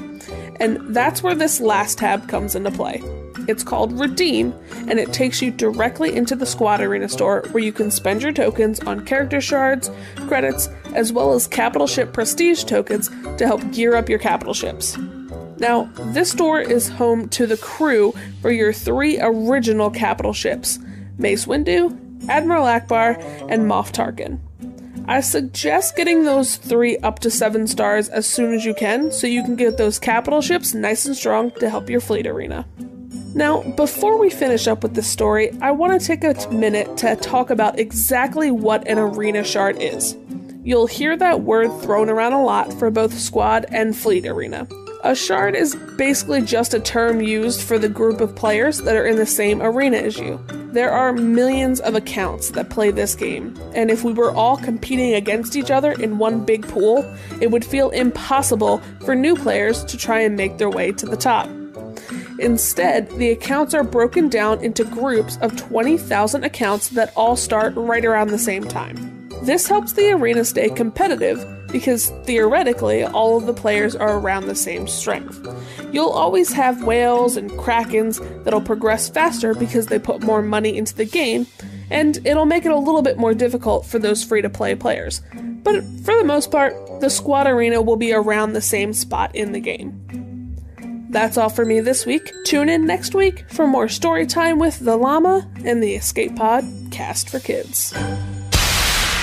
And that's where this last tab comes into play. It's called Redeem, and it takes you directly into the Squad Arena store where you can spend your tokens on character shards, credits, as well as capital ship prestige tokens to help gear up your capital ships. Now, this store is home to the crew for your three original capital ships Mace Windu, Admiral Ackbar, and Moff Tarkin. I suggest getting those three up to seven stars as soon as you can so you can get those capital ships nice and strong to help your fleet arena. Now, before we finish up with this story, I want to take a minute to talk about exactly what an arena shard is. You'll hear that word thrown around a lot for both squad and fleet arena. A shard is basically just a term used for the group of players that are in the same arena as you. There are millions of accounts that play this game, and if we were all competing against each other in one big pool, it would feel impossible for new players to try and make their way to the top. Instead, the accounts are broken down into groups of 20,000 accounts that all start right around the same time. This helps the arena stay competitive because theoretically all of the players are around the same strength. You'll always have whales and krakens that'll progress faster because they put more money into the game, and it'll make it a little bit more difficult for those free to play players. But for the most part, the squad arena will be around the same spot in the game. That's all for me this week. Tune in next week for more story time with the llama and the Escape Pod cast for kids.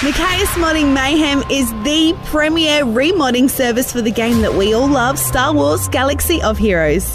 Mikayas Modding Mayhem is the premier remodding service for the game that we all love, Star Wars Galaxy of Heroes.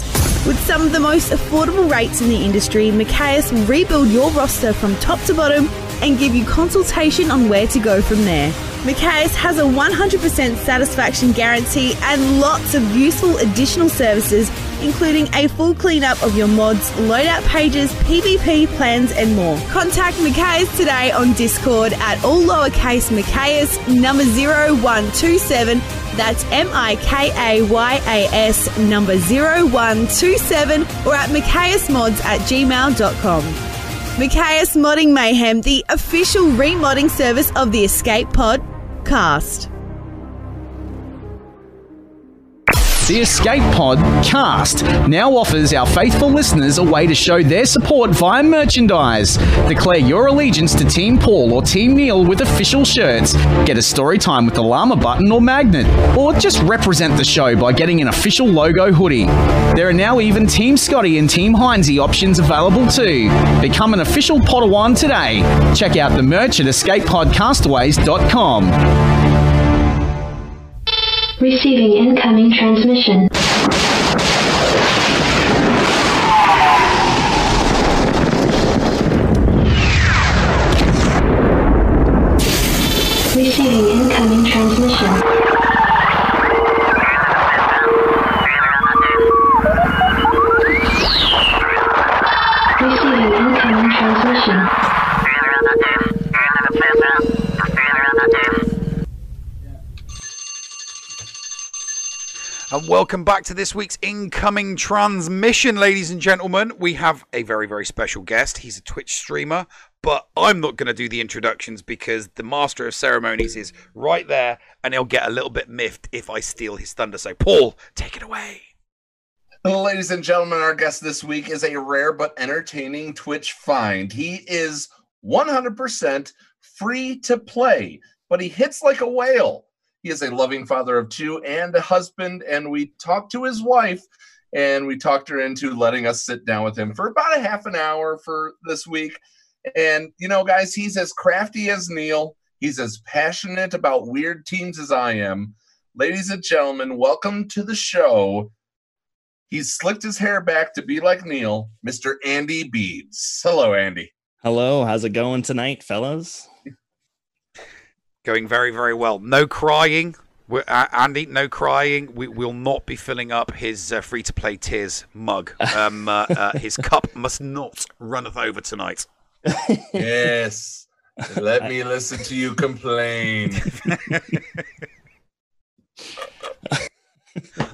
With some of the most affordable rates in the industry, Mikayas will rebuild your roster from top to bottom and give you consultation on where to go from there. Mikayas has a 100% satisfaction guarantee and lots of useful additional services, including a full cleanup of your mods, loadout pages, PvP plans, and more. Contact Mikayas today on Discord at all lowercase Mikayas number 0127. That's M I K A Y A S number 0127 or at MikayasMods at gmail.com. Mikayas Modding Mayhem, the official remodding service of the Escape Pod cast. The Escape Pod cast now offers our faithful listeners a way to show their support via merchandise. Declare your allegiance to Team Paul or Team Neil with official shirts. Get a story time with the llama button or magnet. Or just represent the show by getting an official logo hoodie. There are now even Team Scotty and Team Heinzie options available too. Become an official Podawan today. Check out the merch at escapepodcastaways.com. Receiving incoming transmission. And welcome back to this week's incoming transmission, ladies and gentlemen. We have a very, very special guest. He's a Twitch streamer, but I'm not going to do the introductions because the master of ceremonies is right there and he'll get a little bit miffed if I steal his thunder. So, Paul, take it away. Ladies and gentlemen, our guest this week is a rare but entertaining Twitch find. He is 100% free to play, but he hits like a whale. He is a loving father of two and a husband, and we talked to his wife and we talked her into letting us sit down with him for about a half an hour for this week. And you know, guys, he's as crafty as Neil. He's as passionate about weird teams as I am. Ladies and gentlemen, welcome to the show. He's slicked his hair back to be like Neil, Mr. AndyBeadz. Hello, Andy. Hello, how's it going tonight, fellas? Going very, very well. No crying. We're, uh, Andy, no crying. We will not be filling up his uh, free to play tears mug. Um, uh, uh, his cup must not runneth over tonight. Yes. Let me listen to you complain.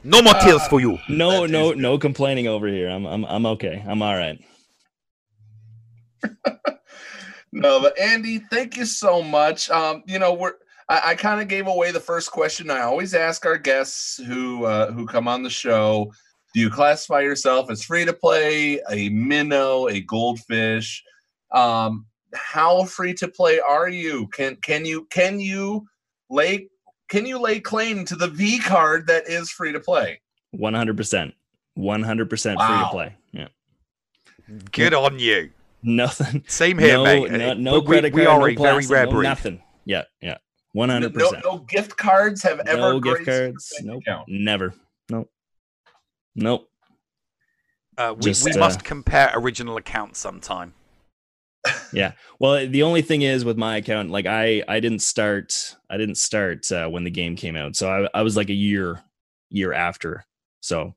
no more tears for you. No, no, no complaining over here. I'm, I'm, I'm okay. I'm all right. No, but Andy, thank you so much. Um, you know, we're I, I kind of gave away the first question. I always ask our guests who uh, who come on the show, do you classify yourself as free to play, a minnow, a goldfish? Um, how free to play are you? Can can you can you lay can you lay claim to the V card that is free to play? 100%. 100% free to play. Yeah. Good on you. Nothing. Same here, no, mate. No, no but we- credit we card, are no a very rare no breed. Nothing. Yeah, yeah. 100%. no gift cards have ever no gift cards. bank Nope. account. Never. Nope. Nope. Uh, we Just, we uh, must compare original accounts sometime. Yeah. Well, the only thing is with my account, like I, I didn't start, I didn't start uh, when the game came out, so I, I was like a year, year after. So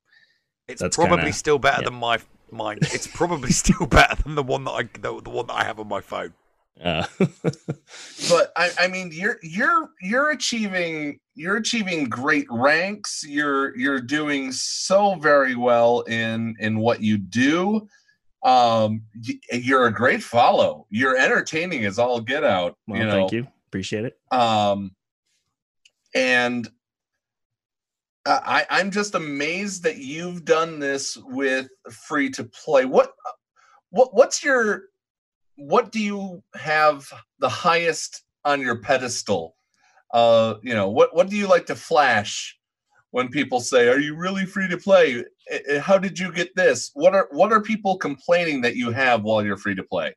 It's that's probably kinda- still better yeah. than my mine. It's probably still better than the one that I the, the one that I have on my phone. Uh, but I, I mean you're you're you're achieving you're achieving great ranks you're you're doing so very well in in what you do um you're a great follow you're entertaining as all get out well, you know thank you. Appreciate it. um and I, I'm just amazed that you've done this with free to play. What, what, what's your, what do you have the highest on your pedestal? Uh, you know, what, what do you like to flash when people say, "Are you really free to play? How did you get this?" What are, what are people complaining that you have while you're free to play?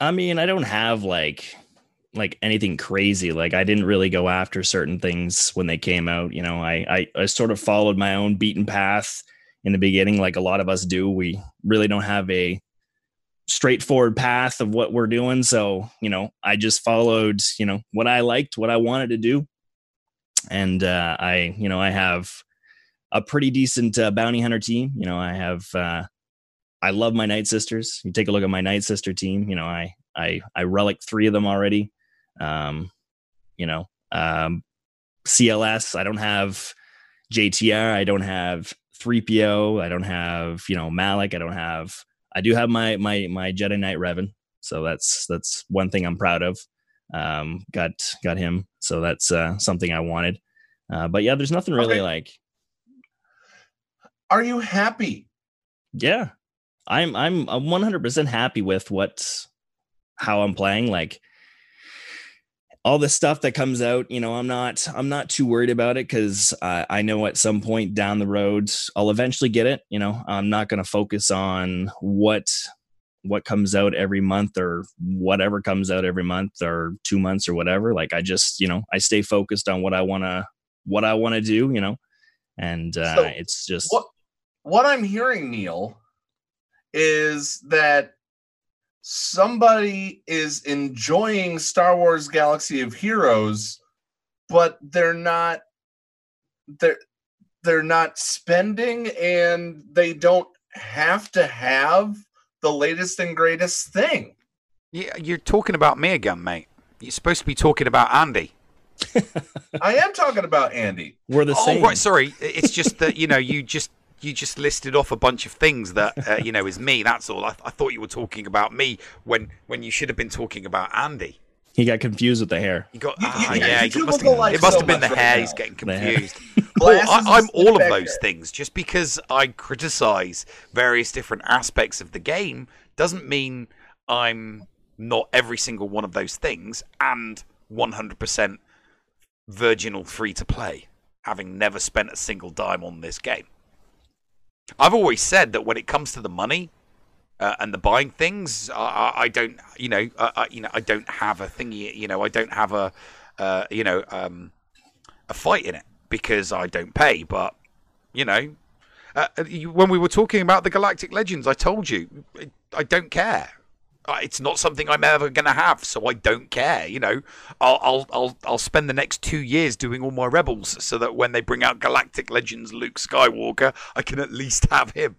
I mean, I don't have like like anything crazy. Like I didn't really go after certain things when they came out. You know, I I, I sort of followed my own beaten path in the beginning, like a lot of us do. We really don't have a straightforward path of what we're doing. So, you know, I just followed, you know, what I liked, what I wanted to do. And uh, I, you know, I have a pretty decent uh, bounty hunter team. You know, I have, uh, I love my Night Sisters. You take a look at my Night Sister team. You know, I, I, I relic three of them already. Um, you know, um, CLS. I don't have JTR. I don't have 3PO. I don't have, you know, Malak. I don't have, I do have my, my, my Jedi Knight Revan. So that's, that's one thing I'm proud of. Um, got, got him. So that's, uh, something I wanted. Uh, but yeah, there's nothing really Okay. like, Are you happy? yeah, I'm, I'm, I'm 100% happy with what, how I'm playing. Like, all the stuff that comes out you know i'm not i'm not too worried about it because uh, i know at some point down the road i'll eventually get it you know? I'm not going to focus on what what comes out every month or whatever comes out every month or two months or whatever. Like i just you know i stay focused on what i want to what i want to do you know? And uh So, it's just what what I'm hearing, Neil, is that somebody is enjoying Star Wars Galaxy of Heroes, but they're not they're they're not spending and they don't have to have the latest and greatest thing. Yeah, you're talking about me again, mate. You're supposed to be talking about Andy. I am talking about Andy. we're the oh, same right. Sorry. It's just that you know you just you just listed off a bunch of things that uh, you know is me. That's all. I, I thought you were talking about me when when you should have been talking about Andy. he got confused with the hair You got You- ah, you- yeah. you It must, look alike it must so have been the much hair. right He's getting confused. Paul, Glasses I, I'm all of those things. Just because I criticize various different aspects of the game doesn't mean I'm not every single one of those things and 100% virginal free to play, having never spent a single dime on this game. I've always said that when it comes to the money uh, and the buying things, I, I, don't, you know, I, you know, I don't have a thingy, you know, I don't have a, uh, you know, um, a fight in it because I don't pay. But you know, uh, when we were talking about the Galactic Legends, I told you I don't care. Uh, It's not something I'm ever going to have, so I don't care. You know, I'll, I'll I'll I'll spend the next two years doing all my rebels, so that when they bring out Galactic Legends Luke Skywalker, I can at least have him.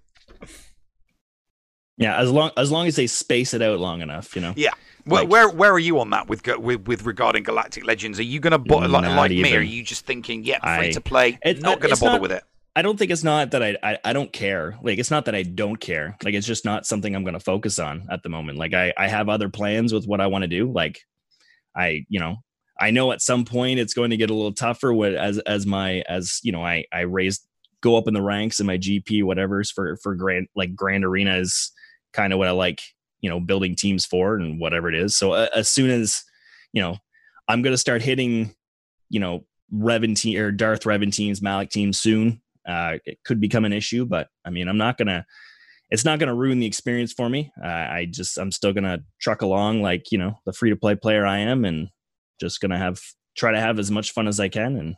yeah as long as long as they space it out long enough you know Yeah. Where, Like- where where are you on that with with, with regarding Galactic Legends? Are you going to bo- like, like me? Or are you just thinking, yeah, I- free to play, It- not uh, going to bother not- with it? I don't think it's not that I, I I don't care. Like it's not that I don't care. Like it's just not something I'm going to focus on at the moment. Like I I have other plans with what I want to do. Like I you know I know at some point it's going to get a little tougher with as as my as you know I I raised go up in the ranks in my GP whatever's for for grand like Grand Arena is kind of what I like you know building teams for and whatever it is. So uh, as soon as you know I'm going to start hitting you know Revan team or Darth Revan teams, Malak teams soon. Uh, it could become an issue, but I mean, I'm not gonna. It's not gonna ruin the experience for me. Uh, I just, I'm still gonna truck along like you know the free to play player I am, and just gonna have try to have as much fun as I can. And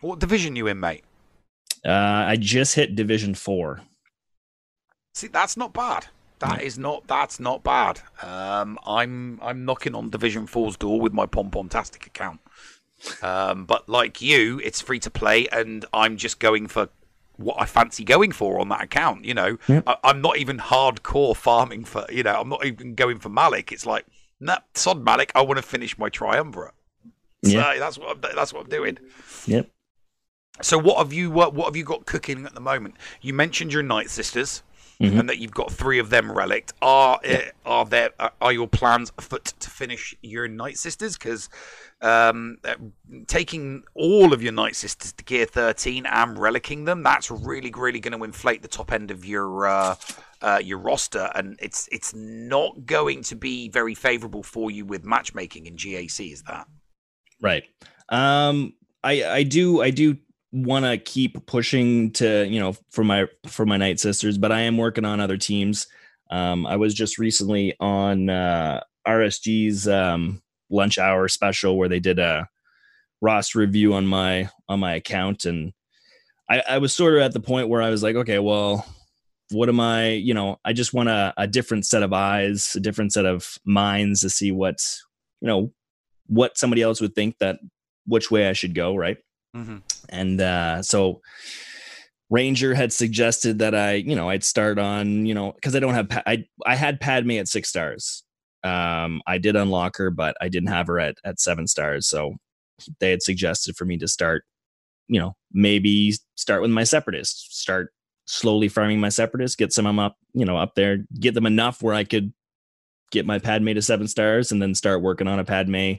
What division you in, mate? uh, I just hit Division Four. See, that's not bad. That is not. That's not bad. Um, I'm I'm knocking on Division 4's door with my Pom Pom Tastic account. Um, but like you, it's free to play, and I'm just going for what I fancy going for on that account. You know, I, I'm not even hardcore farming for. You know, I'm not even going for Malak. It's like, nah, sod Malak. I want to finish my triumvirate. So Yeah. that's what I'm, that's what I'm doing. Yep. So what have you what, what have you got cooking at the moment? You mentioned your Night Sisters, Mhm. and that you've got three of them relict. Are uh, are there are- are your plans afoot to finish your Night Sisters? Because um, uh, taking all of your Night Sisters to Gear 13 and relicking them, that's really really going to inflate the top end of your. Uh, uh, your roster, and it's it's not going to be very favourable for you with matchmaking in GAC. Is that? Right. Um I I do I do want to keep pushing to, you know, for my for my Night Sisters, but I am working on other teams. Um I was just recently on uh RSG's um lunch hour special where they did a Ross review on my on my account and I, I was sort of at the point where I was like, okay, well, what am I, you know, I just want a, a different set of eyes, a different set of minds to see what, you know, what somebody else would think that which way I should go, right? Mm-hmm. And uh, so Ranger had suggested that I, you know, I'd start on, you know, because I don't have, pa- I I had Padme at six stars. Um, I did unlock her, but I didn't have her at at seven stars. So they had suggested for me to start, you know, maybe start with my separatists, start slowly farming my separatists, get some of them up, you know, up there, get them enough where I could get my Padme to seven stars, and then start working on a Padme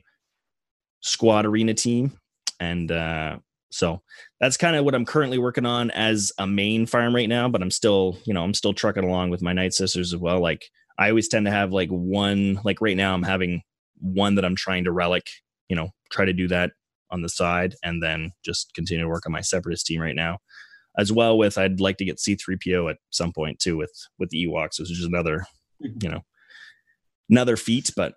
squad arena team. And uh, so that's kind of what I'm currently working on as a main farm right now. But I'm still, you know, I'm still trucking along with my Night Sisters as well. Like I always tend to have like one, like right now I'm having one that I'm trying to relic, you know, try to do that on the side and then just continue to work on my separatist team right now. As well with I'd like to get C3PO at some point too with with the Ewoks, which is another, mm-hmm. you know, another feat, but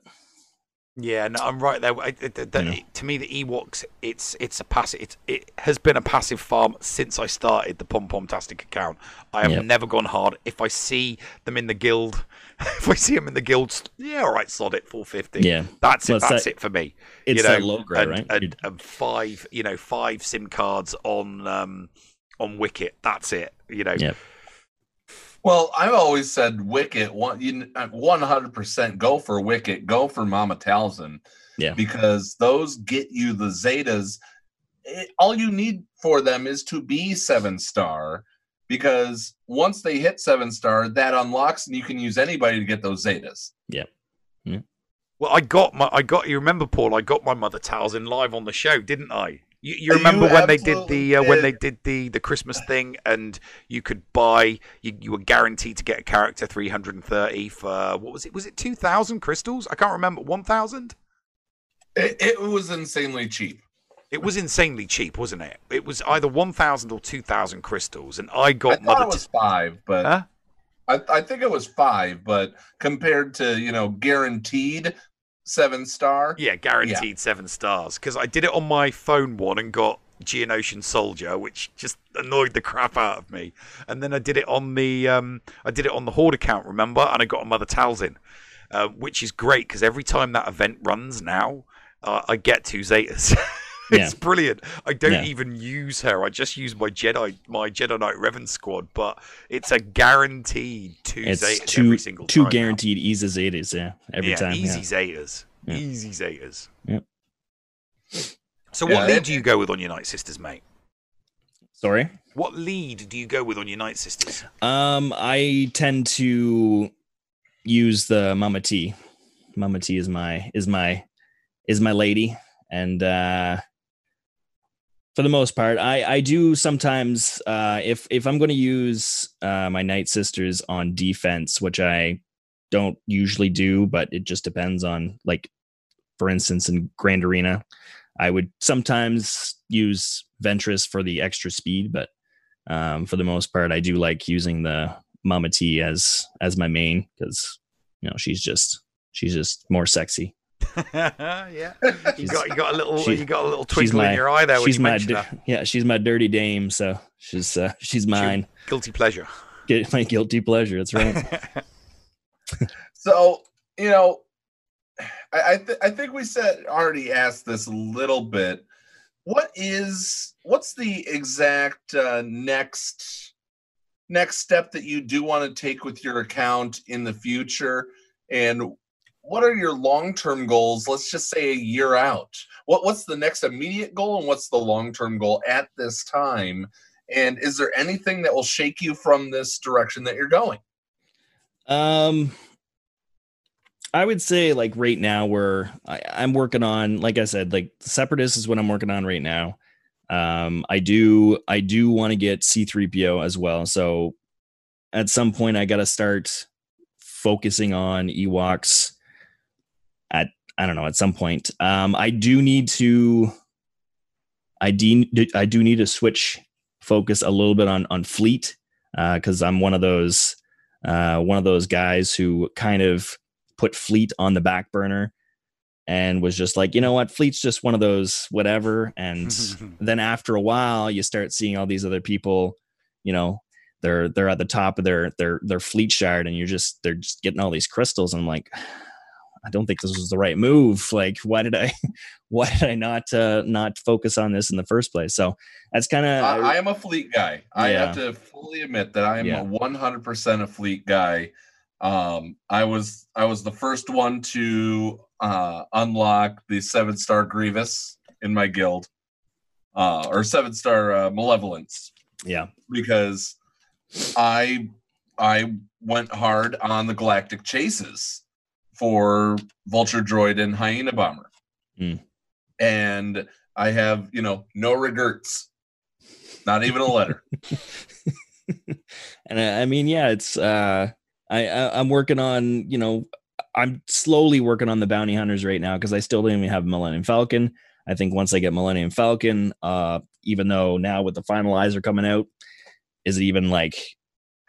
Yeah, no, I'm right there. I- the- the- To me, the Ewoks, it's it's a passive. It's, it has been a passive farm since I started the Pom Pom Tastic account. I have Yep. never gone hard. If I see them in the guild, if I see them in the guild, yeah, all right, sod it, 450. Yeah. that's Well, it. That's that- it for me. it's you know, that low grade, and, right? And, and five, you know, five SIM cards on um on Wicket. That's it. You know. Yep. Well, I've always said Wicket. One, uh, one hundred percent go for Wicket. Go for Mama Talzin. Yeah. because those get you the Zetas. It- all you need for them is to be seven star. Because once they hit seven star, that unlocks, and you can use anybody to get those Zetas. Yeah. Hmm. Well, I got my, I got. You remember, Paul? I got my Mother Talzin live on the show, didn't I? You, you You remember when they did the uh, when they did the the Christmas thing, and you could buy, you, you were guaranteed to get a character three hundred and thirty for what was it? Was it two thousand crystals? I can't remember. One thousand? It, it was insanely cheap. It was insanely cheap, wasn't it? It was either one thousand or two thousand crystals, and I I got thought mother. it was five, but Huh? I, I think it was five. But compared to you know guaranteed seven star, Yeah, guaranteed seven stars. Because I did it on my phone one and got Geonosian Soldier, which just annoyed the crap out of me. And then I did it on the um, I did it on the Horde account, remember? And I got a Mother Talzin, uh, which is great because every time that event runs now, uh, I get two Zetas. it's Yeah. brilliant. I don't Yeah. even use her. I just use my Jedi my Jedi Knight Revan squad, but it's a guaranteed two It's Zetas two every single two time. now. guaranteed easy Zetas, yeah. Every yeah, time. easy yeah. Zetas. Yeah. Easy Zetas. Yep. So Yeah, what lead do you go with on your Night Sisters, mate? Sorry? What lead do you go with on your Night Sisters? Um, I tend to use the Mama T. Mama T is my is my is my lady, and uh, for the most part, I I do sometimes uh, if if I'm going to use uh, my Night Sisters on defense, which I don't usually do, but it just depends on like, for instance, in Grand Arena, I would sometimes use Ventress for the extra speed, but um, for the most part, I do like using the Mama T as as my main because you know she's just she's just more sexy. Yeah, you got you got a little She- you got a little she's twinkle in your eye there when she's you my mentioned di- yeah she's my dirty dame, so she's uh, she's mine. Guilty pleasure. Get my guilty pleasure. That's right. So you know, I I, th- I think we said already asked this a little bit, what is what's the exact uh, next next step that you do want to take with your account in the future and what are your long-term goals let's just say a year out what, what's the next immediate goal and what's the long-term goal at this time and is there anything that will shake you from this direction that you're going Um, I would say like right now we're I, I'm working on like I said like Separatist is what I'm working on right now. Um, I do I do want to get C3PO as well. So at some point I got to start focusing on Ewoks. I don't know at some point. Um, I do need to. I do I do need to switch focus a little bit on on fleet because I'm one of those uh, one of those guys who kind of put fleet on the back burner and was just like, you know what, fleet's just one of those whatever. And then after a while, you start seeing all these other people, you know, they're they're at the top of their their their fleet shard, and you're just they're just getting all these crystals. And I'm like, I don't think this was the right move. Like, why did I why did I not uh not focus on this in the first place? So that's kind of I, I am a fleet guy. I have to fully admit that I am Yeah. a 100% a fleet guy. Um, I was I was the first one to uh, unlock the seven star Grievous in my guild, uh, or seven star uh, Malevolence. Yeah, because I I went hard on the Galactic Chases for Vulture Droid and Hyena Bomber, Hmm. and I have you know no regrets, not even a letter. and I, I mean, yeah, it's uh, I, I I'm working on you know I'm slowly working on the bounty hunters right now because I still don't even have Millennium Falcon. I think once I get Millennium Falcon, uh, even though now with the finalizer coming out, is it even like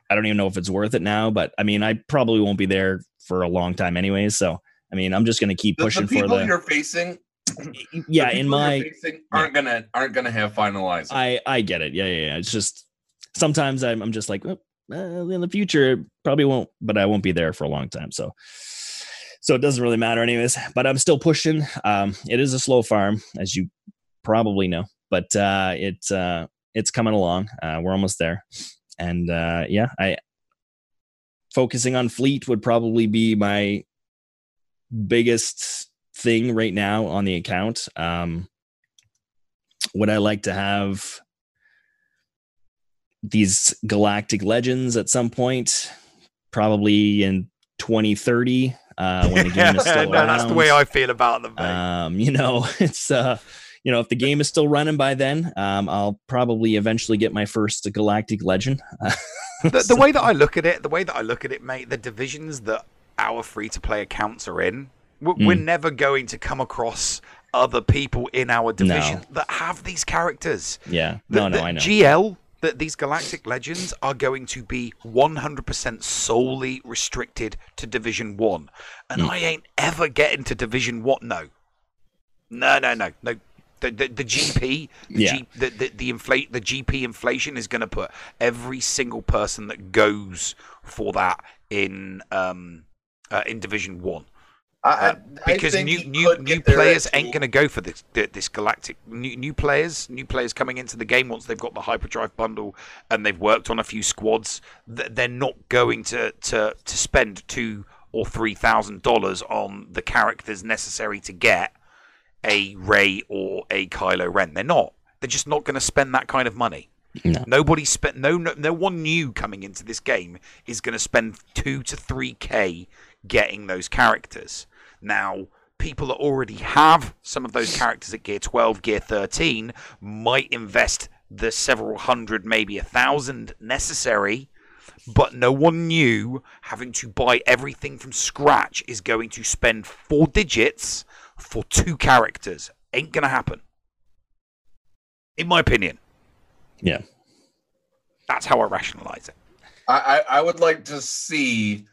I don't even know if it's worth it now. But I mean, I probably won't be there for a long time anyways. So I mean, I'm just gonna keep The, the pushing for people the people you're facing, yeah. In my aren't gonna aren't gonna have finalized. I I get it. Yeah, yeah, yeah. It's just sometimes I'm I'm just like, well, uh, in the future it probably won't, but I won't be there for a long time. So so it doesn't really matter anyways. But I'm still pushing. Um, it is a slow farm, as you probably know, but uh, it's uh, it's coming along. Uh, we're almost there, and uh, yeah, I focusing on fleet would probably be my biggest thing right now on the account. Um, would I like to have these galactic legends at some point? Probably in 2030 uh, when the game is still no, that's the way I feel about them. Um, you know, it's uh, you know, if the game is still running by then, um, I'll probably eventually get my first galactic legend. the, the way that I look at it, the way that I look at it, mate, the divisions that our free to play accounts are in, we're, we're Mm. never going to come across other people in our division that have these characters. yeah, The- no, no, the I know. GL, that these galactic legends are going to be 100% solely restricted to Division 1. And Hmm. I ain't ever getting to Division 1. No. No, no, no. No. The, the, the GP, the, Yeah. G, the, the, the inflate, the GP inflation is going to put every single person that goes for that in um uh, in Division One. I, I, Uh, because think new new new players at ain't going to go for this th- this galactic new, new players new players coming into the game once they've got the hyperdrive bundle and they've worked on a few squads they're not going to to to spend two or three thousand dollars on the characters necessary to get a Rey or a Kylo Ren. They're not. They're just not going to spend that kind of money. Nobody spent no, no no one new coming into this game is going to spend two to three k getting those characters. Now, people that already have some of those characters at Gear 12, Gear 13 might invest the several hundred, maybe a thousand necessary, but no one new having to buy everything from scratch is going to spend four digits for two characters. Ain't gonna happen. In my opinion. Yeah. That's how I rationalize it. I, I I would like to see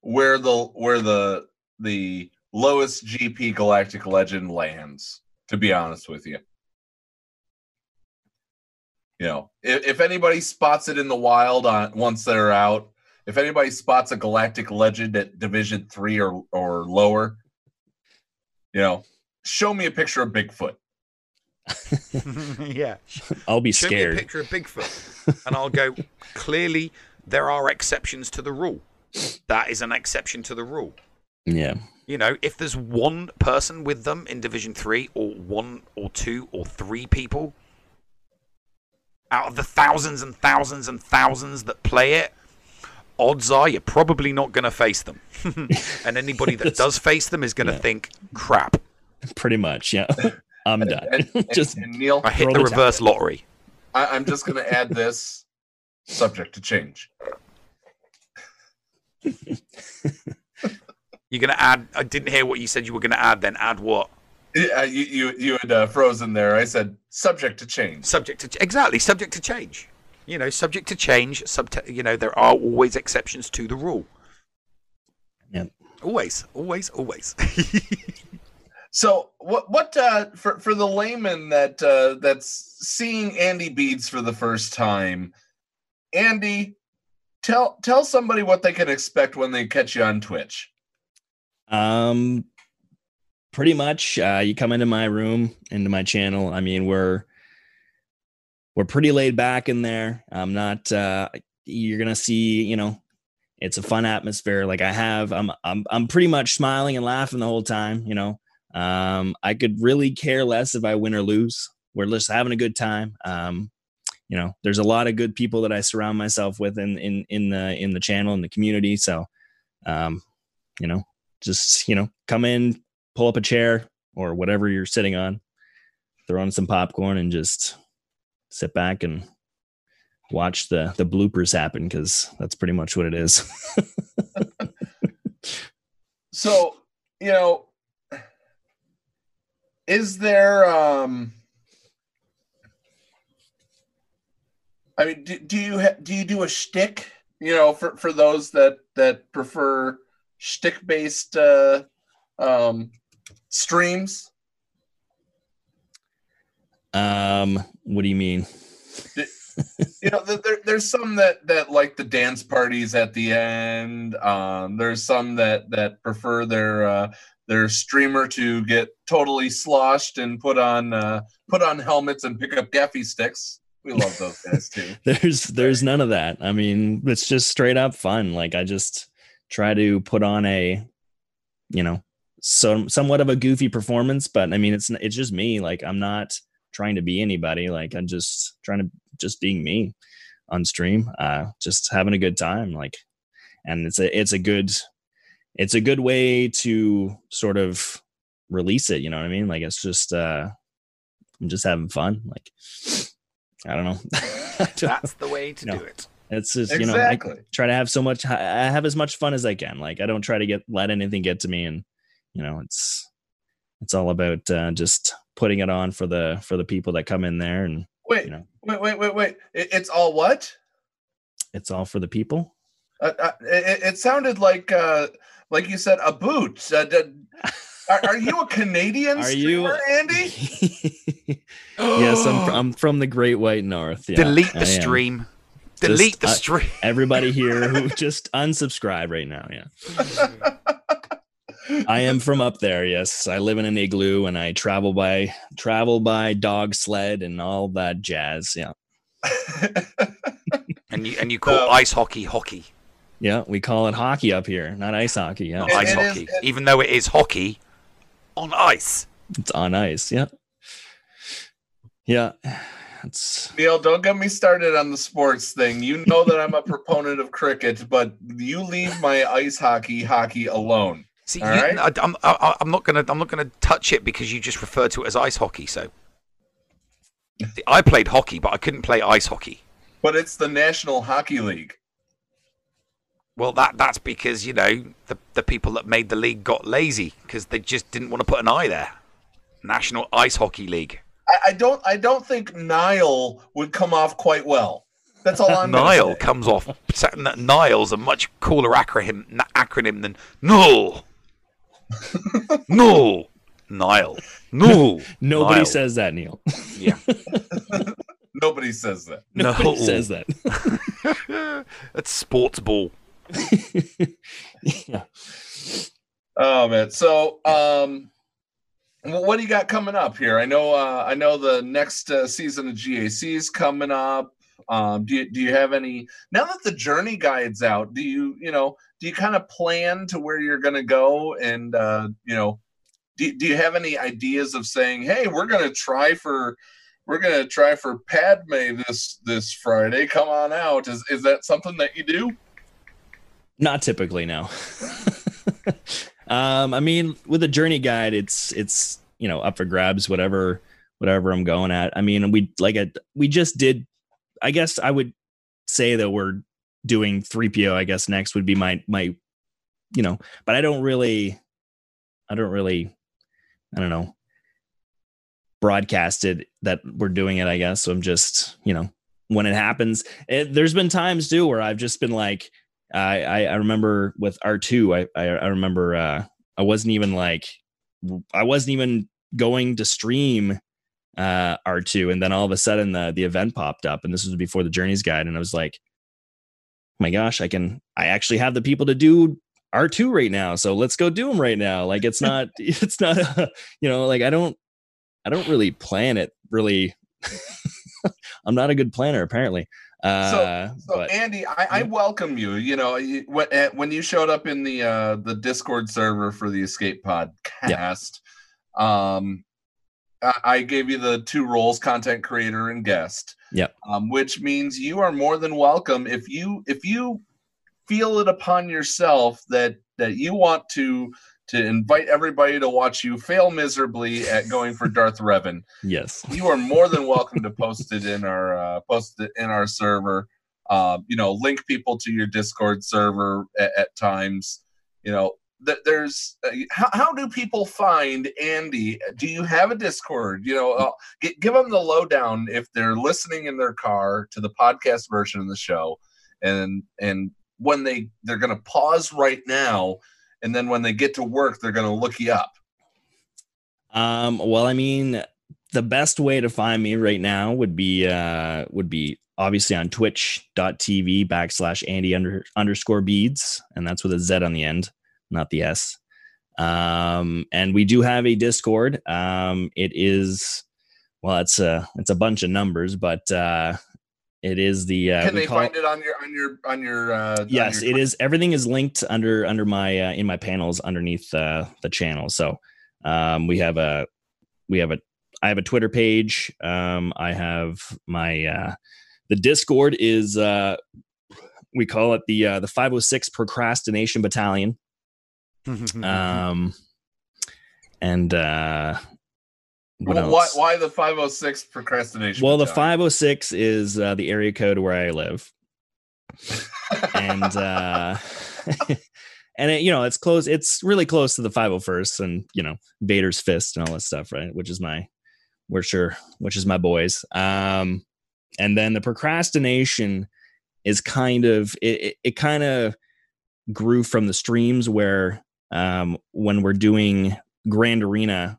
where the where the the lowest GP Galactic Legend lands. To be honest with you, you know, if, if anybody spots it in the wild on once they're out, if anybody spots a Galactic Legend at Division three or or lower, you know, show me a picture of Bigfoot. yeah. I'll be Show scared. me a picture of Bigfoot, and I'll go. Clearly, there are exceptions to the rule. That is an exception to the rule. Yeah. You know, if there's one person with them in Division Three, or one, or two, or three people out of the thousands and thousands and thousands that play it, odds are you're probably not going to face them. and anybody that does face them is going to Yeah. think, "Crap, Pretty much, yeah. I'm done. Just And Neil, I hit the the towel reverse lottery." I, I'm just going to add this subject to change. You're going to add. I didn't hear what you said. You were going to add. Then add what? Yeah, you you you had uh, frozen there. I said subject to change. Subject to exactly subject to change. You know, subject to change. Subject. You know, there are always exceptions to the rule. Yep. Always, always, always. So what what uh, for for the layman that uh, that's seeing AndyBeadz for the first time, Andy, tell tell somebody what they can expect when they catch you on Twitch. Um, pretty much. Uh, you come into my room, into my channel. I mean, we're we're pretty laid back in there. I'm not. Uh, you're gonna see. You know, it's a fun atmosphere. Like I have. I'm. I'm. I'm pretty much smiling and laughing the whole time. You know. Um, I could really care less if I win or lose. We're just having a good time. Um, you know, there's a lot of good people that I surround myself with in in in the in the channel in the community. So, um, you know, just you know, come in, pull up a chair or whatever you're sitting on, throw on some popcorn, and just sit back and watch the the bloopers happen because that's pretty much what it is. So you know, is there um. I mean, do, do you ha- do you do a shtick? You know, for, for those that that prefer shtick based uh, um, streams. um, what do you mean? you know there, there's some that that like the dance parties at the end. Um there's some that that prefer their uh their streamer to get totally sloshed and put on uh put on helmets and pick up gaffy sticks. We love those guys too. There's there's none of that. I mean it's just straight up fun. Like i just try to put on a you know some somewhat of a goofy performance but i mean it's it's just me. Like i'm not trying to be anybody like i'm just trying to just being me on stream uh just having a good time like and it's a it's a good it's a good way to sort of release it you know what i mean like it's just uh i'm just having fun like i don't know That's the way to No. do it. it's just you know I try to have so much I have as much fun as I can. Like I don't try to get let anything get to me and you know it's it's all about uh, just putting it on for the for the people that come in there and wait you know wait wait wait wait it, it's all what it's all for the people. uh, uh, it, it sounded like uh like you said a boot uh, d- are, are you a canadian Are you- streamer, andy yes, I'm I'm from the Great White North. Yeah, Delete the stream. Delete the uh, stream. everybody here who just unsubscribe right now. Yeah. I am from up there. Yes, I live in an igloo and I travel by travel by dog sled and all that jazz. Yeah, And you and you call ice hockey hockey. yeah. We call it hockey up here, not ice hockey. Yeah, Not ice hockey. Even though it is hockey on ice. It's on ice. Yeah, yeah. It's Neil, don't get me started on the sports thing. You know that I'm a proponent of cricket, but you leave my ice hockey hockey alone. See, you, right? I, I'm, I, I'm not gonna I'm not gonna touch it because you just referred to it as ice hockey. So I played hockey, but I couldn't play ice hockey. But it's the National Hockey League. Well, that that's because you know the the people that made the league got lazy because they just didn't want to put an eye there. National Ice Hockey League. I, I don't I don't think Nile would come off quite well. That's all I'm Nile comes off. Nile's a much cooler acronym acronym than no. No. Nile. No. nobody Nile. says that, Neil. Yeah. Nobody says that. Nobody No. says that. That's sports ball. yeah. Oh man. So um what do you got coming up here? I know, uh, I know the next uh, season of GAC is coming up. Um, do you do you have any now that the journey guide's out? Do you you know do you kind of plan to where you're going to go and uh, you know do, do you have any ideas of saying, hey, we're going to try for we're going to try for Padme this this Friday. Come on out. Is is that something that you do? Not typically, no. um, I mean, with a journey guide, it's it's you know up for grabs, whatever whatever I'm going at. I mean, we like a, we just did. I guess I would say that we're doing 3PO. I guess next would be my my, you know, but I don't really, I don't really, I don't know, broadcasted that we're doing it. I guess so. I'm just you know when it happens. It, there's been times too where I've just been like I, I, I remember with R2, I, I, I remember, uh, I wasn't even like, I wasn't even going to stream, uh, R2. And then all of a sudden the, the event popped up and this was before the journeys guide. And I was like, my gosh, I can, I actually have the people to do R2 right now. So let's go do them right now. Like it's not, it's not, a, you know, like I don't, I don't really plan it really. I'm not a good planner apparently. Uh, so, so but, Andy, I, I, You eh, when when you showed up in the uh, the Discord server for the Escape Podcast, um, I, I gave you the two roles: content creator and guest. Yep. Um, which means you are more than welcome if you if you feel it upon yourself that that you want to to invite everybody to watch you fail miserably at going for Darth Revan. Yes, you are more than welcome to post it in our uh, post it in our server. Uh, you know, link people to your Discord server at, at times. You know, that there's uh, how, how do people find Andy? Do you have a Discord? You know, uh, give them the lowdown if they're listening in their car to the podcast version of the show, and and when they they're going to pause right now and then when they get to work, they're going to look you up? Um, well, I mean, the best way to find me right now would be uh would be obviously on twitch.tv backslash Andy under, underscore beads, and that's with a Z on the end, not the S. Um, and we do have a Discord. Um, it is well, it's a it's a bunch of numbers, but uh it is the. Uh, Can they find it, it on your on your on your? Uh, yes, on your it is. Everything is linked under under my uh, in my panels underneath uh, the channel. So um, we have a we have a I have a Twitter page. Um, I have my uh, the Discord is uh, we call it the uh, the 506 procrastination battalion. Um, and uh, well, why, why the 506 procrastination? Well, the 506 is uh, the area code where I live. and uh and it, you know, it's close it's really close to the 501st and, you know, Vader's fist and all that stuff, right? Which is my which are sure, which is my boys. Um and then the procrastination is kind of it, it, it kind of grew from the streams where um when we're doing Grand Arena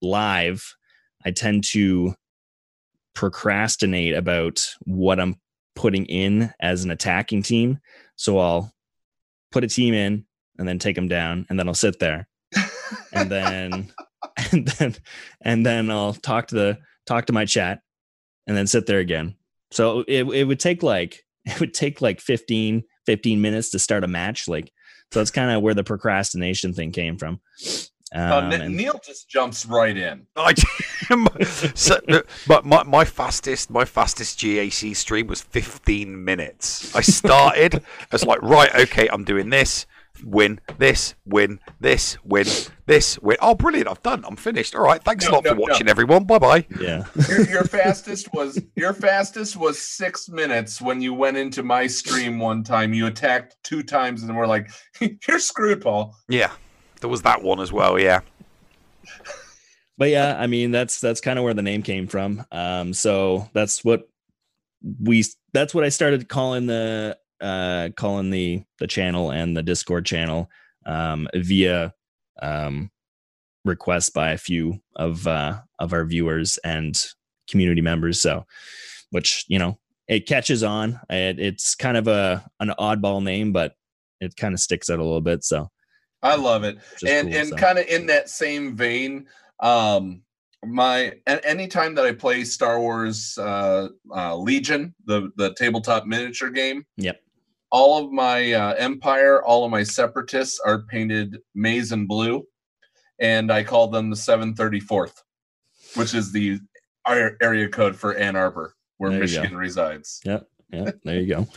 live, I tend to procrastinate about what I'm putting in as an attacking team. So I'll put a team in and then take them down, and then I'll sit there, and then and then and then I'll talk to the talk to my chat, and then sit there again. So it it would take like it would take like 15 15 minutes to start a match like so that's kind of where the procrastination thing came from Oh, um, uh, Neil just jumps right in. I, so, but my, my fastest my fastest GAC stream was 15 minutes. I started as like right, okay, I'm doing this, win this, win this, win this, win. Oh, brilliant! I've done. I'm finished. All right, thanks no, a lot no, for watching, no. everyone. Bye bye. Yeah. your, your fastest was your fastest was six minutes when you went into my stream one time. You attacked two times and we're like, "You're screwed, Paul." Yeah. There was that one as well, yeah. but yeah, I mean that's that's kind of where the name came from. Um, so that's what we that's what I started calling the uh calling the the channel and the Discord channel um via um requests by a few of uh of our viewers and community members. So which, you know, it catches on. It, it's kind of a an oddball name, but it kind of sticks out a little bit. So I love it. and cool, and so. kind of in that same vein, Um, my anytime that I play Star Wars uh, uh, Legion, the the tabletop miniature game, Yep. All of my uh, Empire, all of my Separatists are painted maize and blue, and I call them the 734th, which is the ar- area code for Ann Arbor, where There Michigan resides. Yep. Yep. There you go.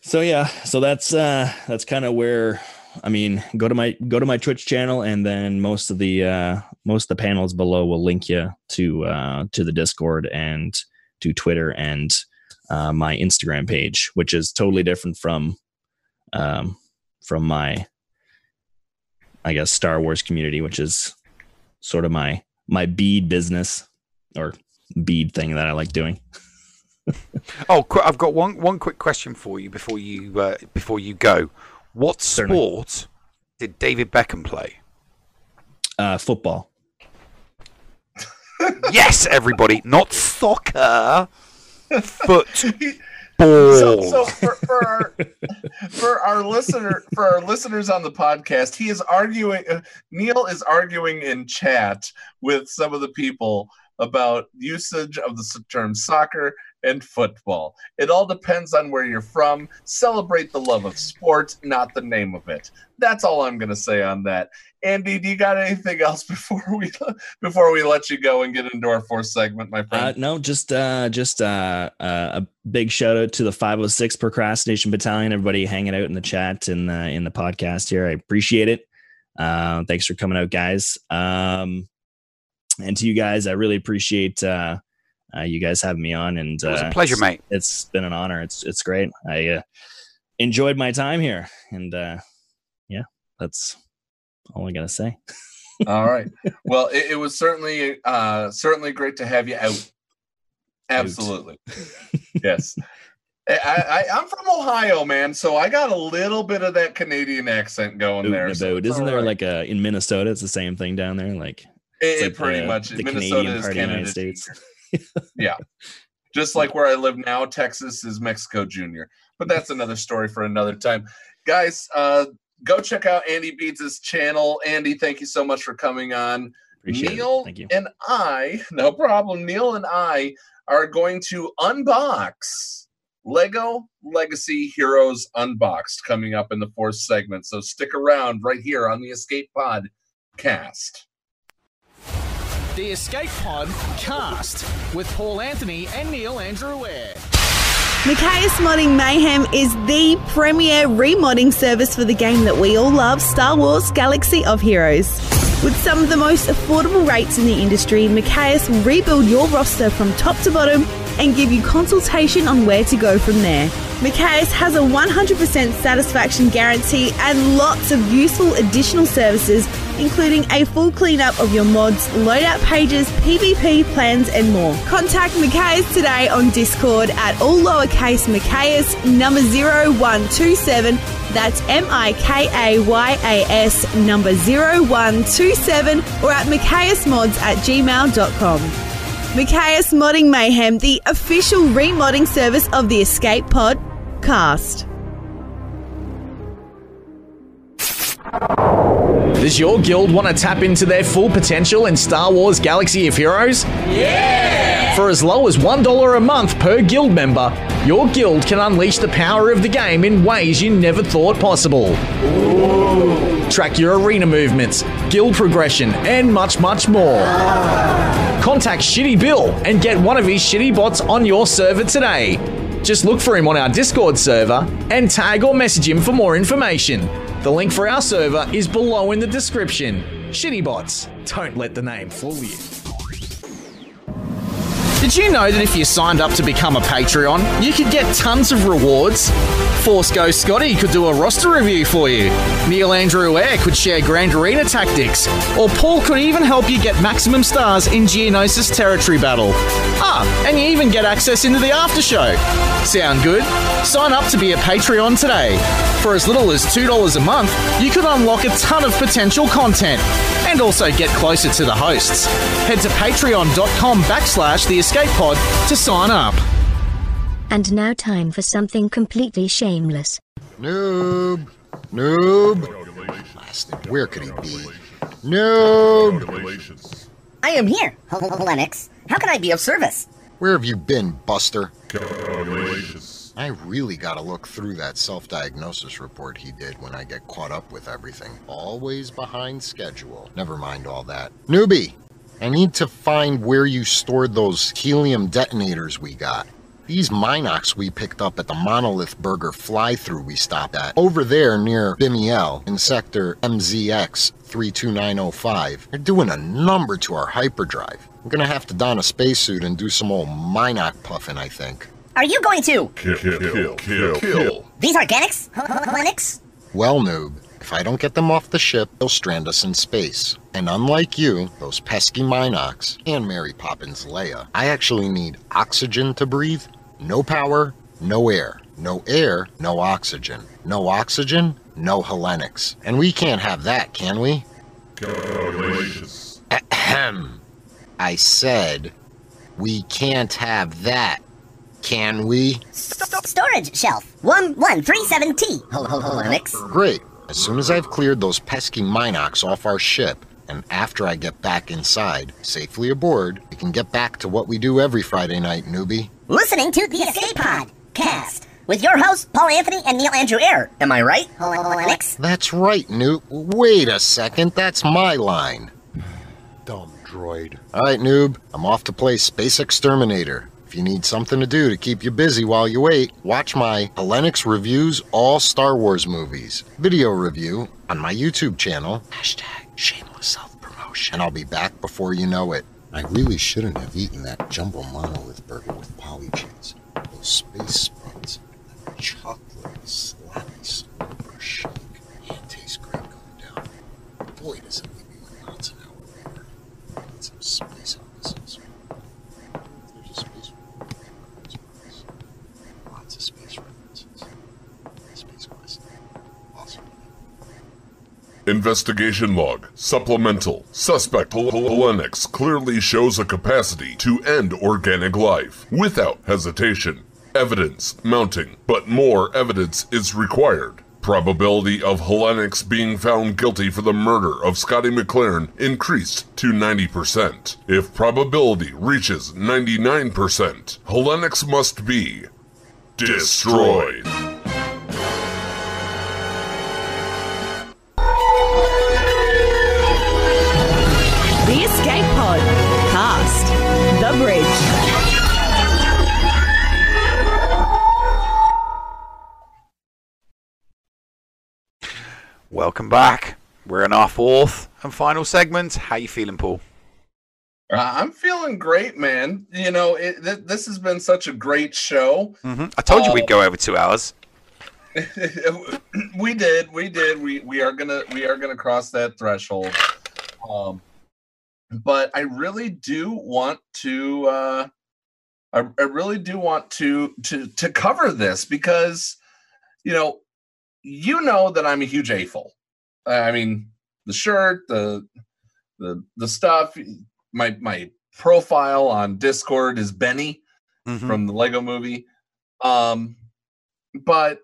So yeah, so that's uh that's kind of where I mean, go to my go to my Twitch channel and then most of the uh most of the panels below will link you to uh to the Discord and to Twitter and uh my Instagram page, which is totally different from um from my I guess Star Wars community, which is sort of my my bead business or bead thing that I like doing. Oh, qu- I've got one one quick question for you before you uh, before you go. What sport did David Beckham play? Uh, football. yes, everybody, not soccer, football. So, so for, for our for our listener for our listeners on the podcast, he is arguing. Uh, Neil is arguing in chat with some of the people about usage of the term soccer and football. It all depends on where you're from. Celebrate the love of sport, not the name of it. That's all I'm going to say on that. Andy, do you got anything else before we before we let you go and get into our fourth segment, my friend? Uh, no, just uh, just uh, uh, a big shout out to the 506 Procrastination Battalion. Everybody hanging out in the chat and uh, in the podcast here. I appreciate it. Uh, thanks for coming out, guys. Um, and to you guys, I really appreciate uh, uh, you guys having me on. And It was a uh, pleasure, it's- mate. It's been an honor. It's it's great. I uh, enjoyed my time here, and uh, yeah, that's all I gotta say. All right. Well, it, it was certainly uh certainly great to have you out. Absolutely. yes. I, I I'm from Ohio, man, so I got a little bit of that Canadian accent going Oot there. so Isn't there right. like a in Minnesota? It's the same thing down there. Like It- like pretty the- much- the Minnesota Canadian is part of the United Canada States. yeah. Just like where I live now, Texas is Mexico Junior. But that's another story for another time. Guys, uh go check out AndyBeadz' channel. Andy, thank you so much for coming on. Appreciate it. Neil Thank you. and I, no problem. Neil and I are going to unbox Lego Legacy Heroes Unboxed coming up in the fourth segment. So stick around right here on the Escape Pod cast. The Escape Pod cast with Paul Anthony and Neil Andrew Eyre. Mikayas Modding Mayhem is the premier remodding service for the game that we all love, Star Wars Galaxy of Heroes. With some of the most affordable rates in the industry, Mikayas will rebuild your roster from top to bottom and give you consultation on where to go from there. Mikayas has a 100% satisfaction guarantee and lots of useful additional services, including a full cleanup of your mods, loadout pages, PvP plans, and more. Contact Mikayas today on Discord at all lowercase Mikayas number 0127. That's M I K A Y A S number 0127 or at MikayasMods at gmail.com. Mikayas Modding Mayhem, the official remodding service of the Escape Pod cast. Does your guild want to tap into their full potential in Star Wars Galaxy of Heroes? Yeah! For as low as $1 a month per guild member, your guild can unleash the power of the game in ways you never thought possible. Track your arena movements, guild progression, and much, much more. Contact Shitty Bill and get one of his shitty bots on your server today. Just look for him on our Discord server and tag or message him for more information. The link for our server is below in the description. Shitty bots, don't let the name fool you. Did you know that if you signed up to become a Patreon, you could get tons of rewards? Force Go Scotty could do a roster review for you. Neil Andrew Eyre could share Grand Arena tactics. Or Paul could even help you get maximum stars in Geonosis Territory Battle. Ah, and you even get access into the after show. Sound good? Sign up to be a Patreon today. For as little as $2 a month, you could unlock a ton of potential content and also get closer to the hosts. Head to patreon.com backslash the escape pod to sign up. And now time for something completely shameless. Noob! Noob! Where could he be? Noob! I am here, Lennox. How can I be of service? Where have you been, Buster? I really gotta look through that self diagnosis report he did when I get caught up with everything. Always behind schedule. Never mind all that. Newbie, I need to find where you stored those helium detonators we got. These Minox we picked up at the Monolith Burger fly through we stopped at, over there near Bimiel in sector MZX 32905, they're doing a number to our hyperdrive. I'm gonna have to don a spacesuit and do some old Minoc puffing, I think. Are you going to? Kill, kill, kill, kill. These organics? Lennox? Well, noob, if I don't get them off the ship, they'll strand us in space. And unlike you, those pesky Minox, and Mary Poppins Leia, I actually need oxygen to breathe. No power, no air. No air, no oxygen. No oxygen, no Hellenics. And we can't have that, can we? Ahem. I said, we can't have that, can we? Storage shelf. 1137T. Lennox. Great. As soon as I've cleared those pesky Minox off our ship, and after I get back inside, safely aboard, we can get back to what we do every Friday night, newbie. Listening to the Escape Pod cast with your hosts, Paul Anthony and Neil Andrew Eyre. Am I right, Lennox? That's right, Noob. Wait a second, that's my line. Dumb droid. All right, Noob, I'm off to play Space Exterminator. If you need something to do to keep you busy while you wait, watch my Lennox Reviews All Star Wars Movies video review on my YouTube channel. Hashtag shameless self-promotion. And I'll be back before you know it. I really shouldn't have eaten that jumbo monolith burger with poly cheese. Those space spreads, that chocolate slappy super shake. And tastes great going down. Boy, does it leave me with lots an hour later. Need some space offices. There's a space reference. Lots of space references. Space Quest. Awesome. Investigation log. Supplemental. Suspect Lennox clearly shows a capacity to end organic life without hesitation. Evidence mounting, but more evidence is required. Probability of Hellenics being found guilty for the murder of Scotty McLaren increased to 90%. If probability reaches 99%, Hellenics must be destroyed. Welcome back. We're in our fourth and final segment. How you feeling, Paul? I'm feeling great, man. You know, it, th- this has been such a great show. hmm I told you Uh, we'd go over two hours. we did, we did. We we are gonna we are gonna cross that threshold. Um, but I really do want to. Uh, I, I really do want to to to cover this because, you know, you know that I'm a huge AFOL. I mean, the shirt, the the the stuff. My my profile on Discord is Benny from the Lego Movie. Um, but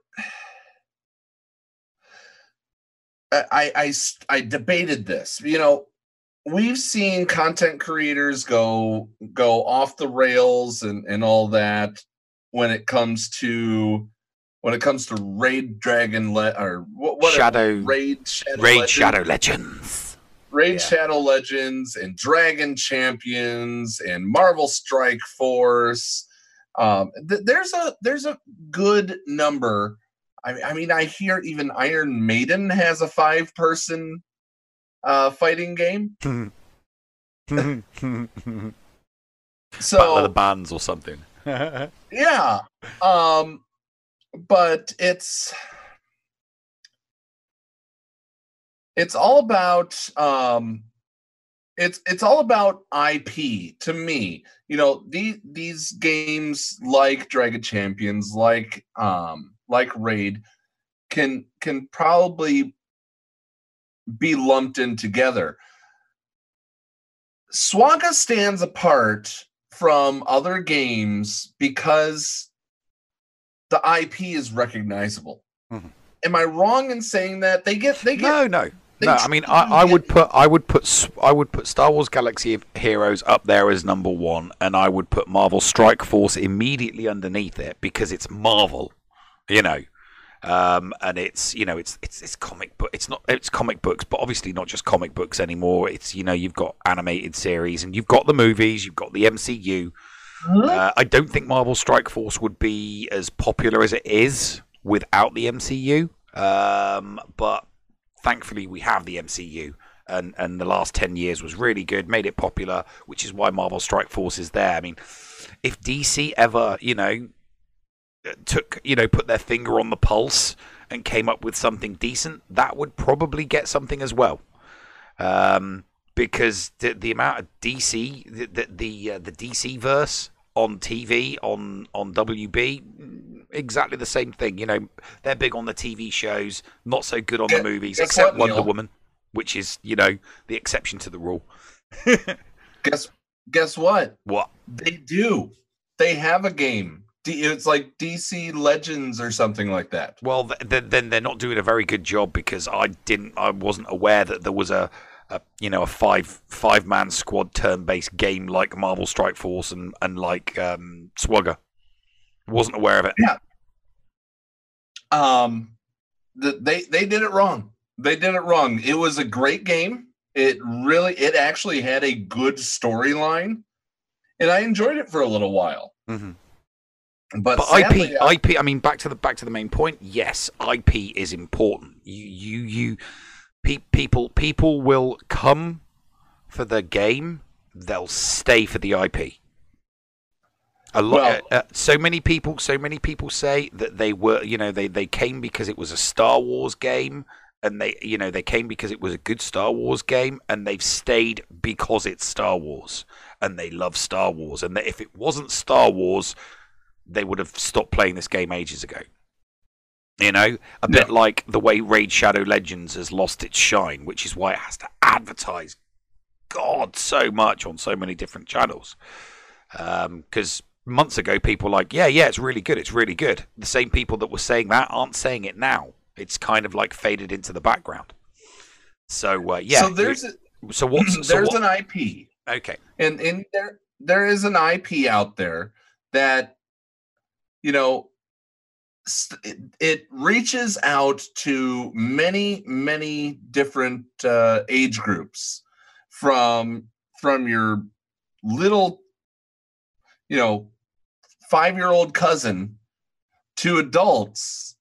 I, I I debated this. You know, we've seen content creators go go off the rails and and all that when it comes to when it comes to raid dragon le- or what, what Shadow- raid shadow Raid Legends? Shadow Legends. Raid Shadow Legends and Dragon Champions and Marvel Strike Force. Um, th- there's a there's a good number. I, I mean, I hear even Iron Maiden has a five person uh, fighting game. So Battle of the Bands or something. yeah um but it's it's all about um it's it's all about ip to me. You know these these games like dragon champions like um like raid can can probably be lumped in together. Swaga stands apart from other games because the IP is recognizable. Am I wrong in saying that they get they get no no no, I mean, I, I would put, I would put, I would put Star Wars: Galaxy of Heroes up there as number one, and I would put Marvel Strike Force immediately underneath it because it's Marvel, you know, um, and it's you know, it's it's it's comic book. It's not it's comic books, but obviously not just comic books anymore. It's you know, you've got animated series, and you've got the movies, you've got the MCU. Uh, I don't think Marvel Strike Force would be as popular as it is without the MCU. Um, but thankfully, we have the MCU, and and the last ten years was really good, made it popular, which is why Marvel Strike Force is there. I mean, if DC ever, you know, took you know put their finger on the pulse and came up with something decent, that would probably get something as well. Um, because the, the amount of DC, the the the, uh, the DC verse on TV on on WB, exactly the same thing. You know, they're big on the TV shows, not so good on the movies, guess except what, Wonder Neil? Woman, which is you know the exception to the rule. guess guess what? What they do? They have a game. D- It's like DC Legends or something like that. Well, th- th- then they're not doing a very good job because I didn't, I wasn't aware that there was a, a you know, a five five man squad turn based game like Marvel Strike Force and and like um, Swugger. Wasn't aware of it. Yeah. Um, the, they they did it wrong. They did it wrong. It was a great game. It really, it actually had a good storyline, and I enjoyed it for a little while. hmm But, But sadly, IP, IP. I mean, back to the back to the main point. Yes, IP is important. You, you, you. Pe- people, people will come for the game. They'll stay for the IP. A lot. Well- uh, uh, so many people. So many people say that they were. You know, they they came because it was a Star Wars game, and they, you know, they came because it was a good Star Wars game, and they've stayed because it's Star Wars, and they love Star Wars, and that if it wasn't Star Wars, they would have stopped playing this game ages ago. You know, a bit like the way Raid Shadow Legends has lost its shine, which is why it has to advertise, God, so much on so many different channels. Because months ago, people were like, yeah, yeah, it's really good, it's really good. The same people that were saying that aren't saying it now. It's kind of like faded into the background. So uh, yeah. so there's a, so what's so there's what- an IP. Okay. and and there there is an IP out there that you know st- it, reaches out to many many different uh, age groups from from your little you know 5 year old cousin to adults.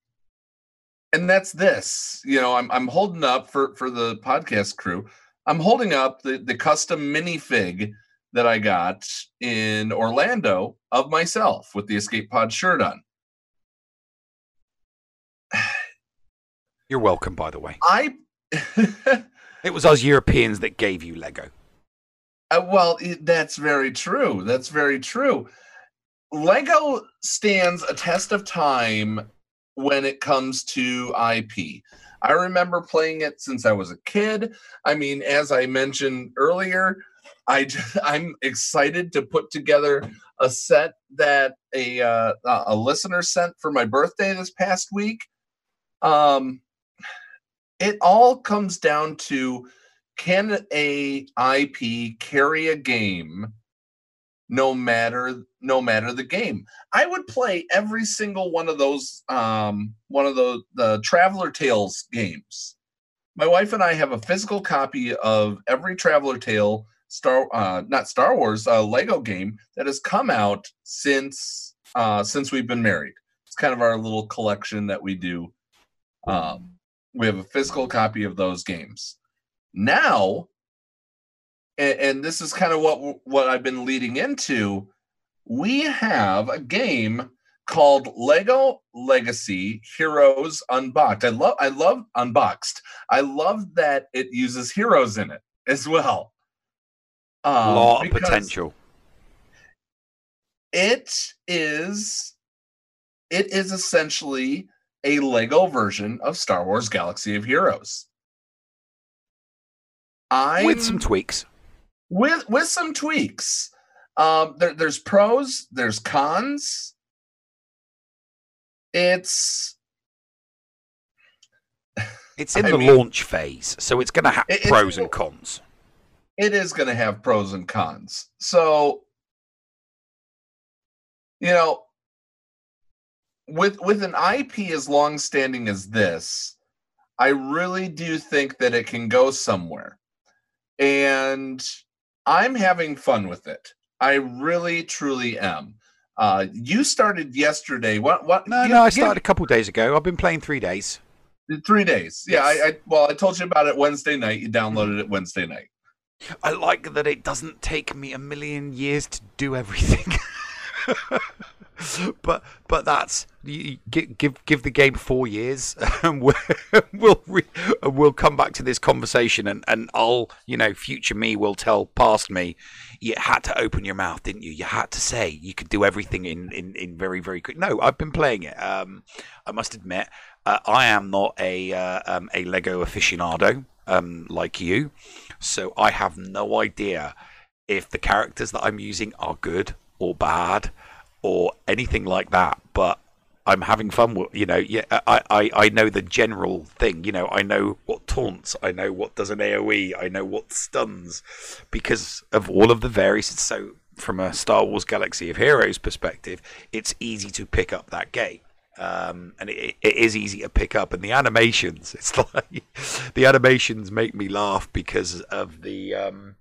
And that's this you know i'm i'm holding up for for the podcast crew i'm holding up the the custom minifig that i got in orlando of myself with the escape pod shirt on You're welcome, by the way. i It was us Europeans that gave you Lego. Uh, well, it, that's very true. That's very true. Lego stands a test of time when it comes to IP. I remember playing it since I was a kid. I mean, as I mentioned earlier, I I'm excited to put together a set that a uh, a listener sent for my birthday this past week. Um, it all comes down to can a IP carry a game no matter no matter the game? I would play every single one of those um one of the the traveler tales games. My wife and i have a physical copy of every traveler tale star uh not star wars uh lego game that has come out since uh since we've been married. It's kind of our little collection that we do um we have a physical copy of those games now and, and this is kind of what what I've been leading into. We have a game called Lego Legacy Heroes Unboxed. I love I love Unboxed. I love that it uses heroes in it as well. Um, lot of potential. It is it is essentially a Lego version of Star Wars Galaxy of Heroes. I With some tweaks. with with some tweaks. Um, there, there's pros, there's cons. It's It's in I the mean, launch phase, so it's going to have It- pros and cons. it is going to have pros and cons. So, you know, with with an IP as long standing as this, I really do think that it can go somewhere, and I'm having fun with it. I really, truly am. Uh, you started yesterday. What? What? No, no, I started a couple days ago. I've been playing three days. Three days. Yeah, I, I well, I told you about it Wednesday night. You downloaded it Wednesday night. I like that it doesn't take me a million years to do everything. but but that's you, give give give the game four years, and we'll we'll, re, we'll come back to this conversation, and and I'll you know future me will tell past me, you had to open your mouth, didn't you? You had to say you could do everything in in in very very quick. No, I've been playing it. Um, I must admit, uh, I am not a uh, um, a Lego aficionado um, like you, so I have no idea if the characters that I'm using are good or bad or anything like that. But I'm having fun with, you know, yeah, I, I, I know the general thing, you know, I know what taunts, I know what does an AoE, I know what stuns because of all of the various. So, from a Star Wars Galaxy of Heroes perspective, it's easy to pick up that game. Um, and it, it is easy to pick up, and the animations, it's like the animations make me laugh because of the um,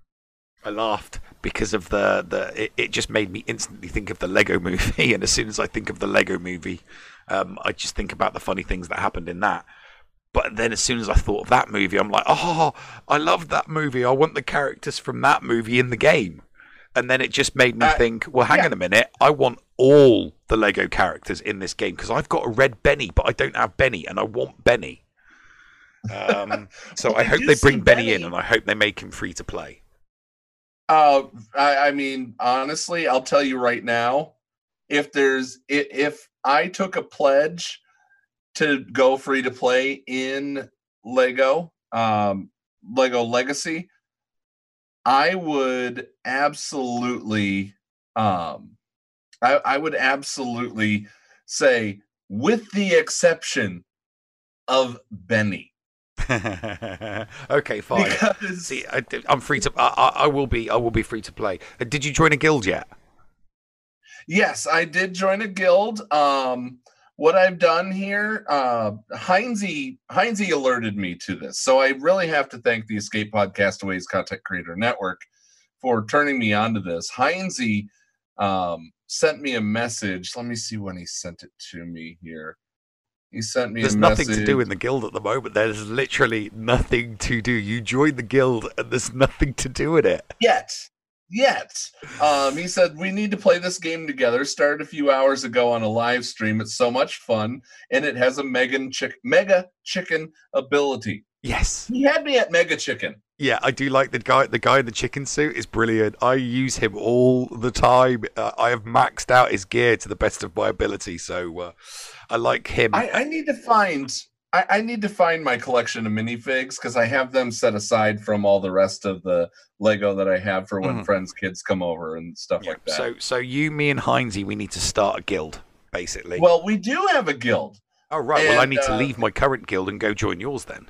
I laughed because of the the. It, it just made me instantly think of the Lego Movie, and as soon as I think of the Lego Movie, um, I just think about the funny things that happened in that. But then, as soon as I thought of that movie, I'm like, oh, I love that movie. I want the characters from that movie in the game. And then it just made me think, well, hang on a minute. I want all the Lego characters in this game because I've got a red Benny, but I don't have Benny, and I want Benny. Um, so I hope they bring Benny in, and I hope they make him free to play. Uh, I, I mean, honestly, I'll tell you right now, if there's if I took a pledge to go free to play in Lego, um, Lego Legacy, I would absolutely, um, I, I would absolutely say, with the exception of Benny. okay, fine. See, I, am free to. I, I, I will be. I will be free to play. Uh, Did you join a guild yet? Yes, I did join a guild. Um, what I've done here, uh, Heinze Heinze alerted me to this, so I really have to thank the Escape Podcastaways Content Creator Network for turning me onto this. Heinze um, sent me a message. Let me see when he sent it to me here. He sent me There's nothing message. to do in the guild at the moment. There's literally nothing to do. You join the guild, and there's nothing to do in it. yet yet um he said we need to play this game together started a few hours ago on a live stream it's so much fun and it has a megan chick mega chicken ability Yes. he had me at mega chicken Yeah, I do like the guy. The guy in the chicken suit is brilliant. I use him all the time. Uh, I have maxed out his gear to the best of my ability, so uh, I like him. i i need to find I, I need to find my collection of minifigs because I have them set aside from all the rest of the Lego that I have for when Mhm. friends' kids come over and stuff like that. So, so you, me, and Heinze, we need to start a guild, basically. well, we do have a guild. oh right. well, I and, need to uh, leave my current guild and go join yours then.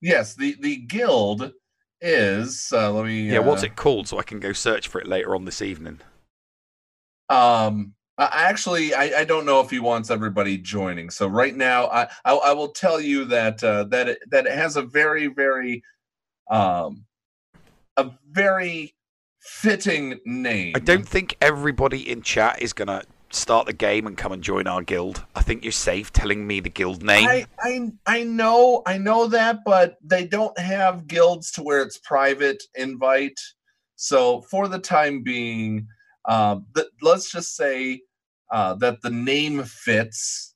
Yes, the the guild is. Uh, let me. Yeah. What's uh, it called? So I can go search for it later on this evening. Um, I- actually, I, I don't know if he wants everybody joining. So right now, I I, I will tell you that uh, that it, that it has a very very um a very fitting name. I don't think everybody in chat is gonna start the game and come and join our guild. I think you're safe telling me the guild name. I, I I know I know that, but they don't have guilds to where it's private invite. So for the time being, um, th- let's just say uh, that the name fits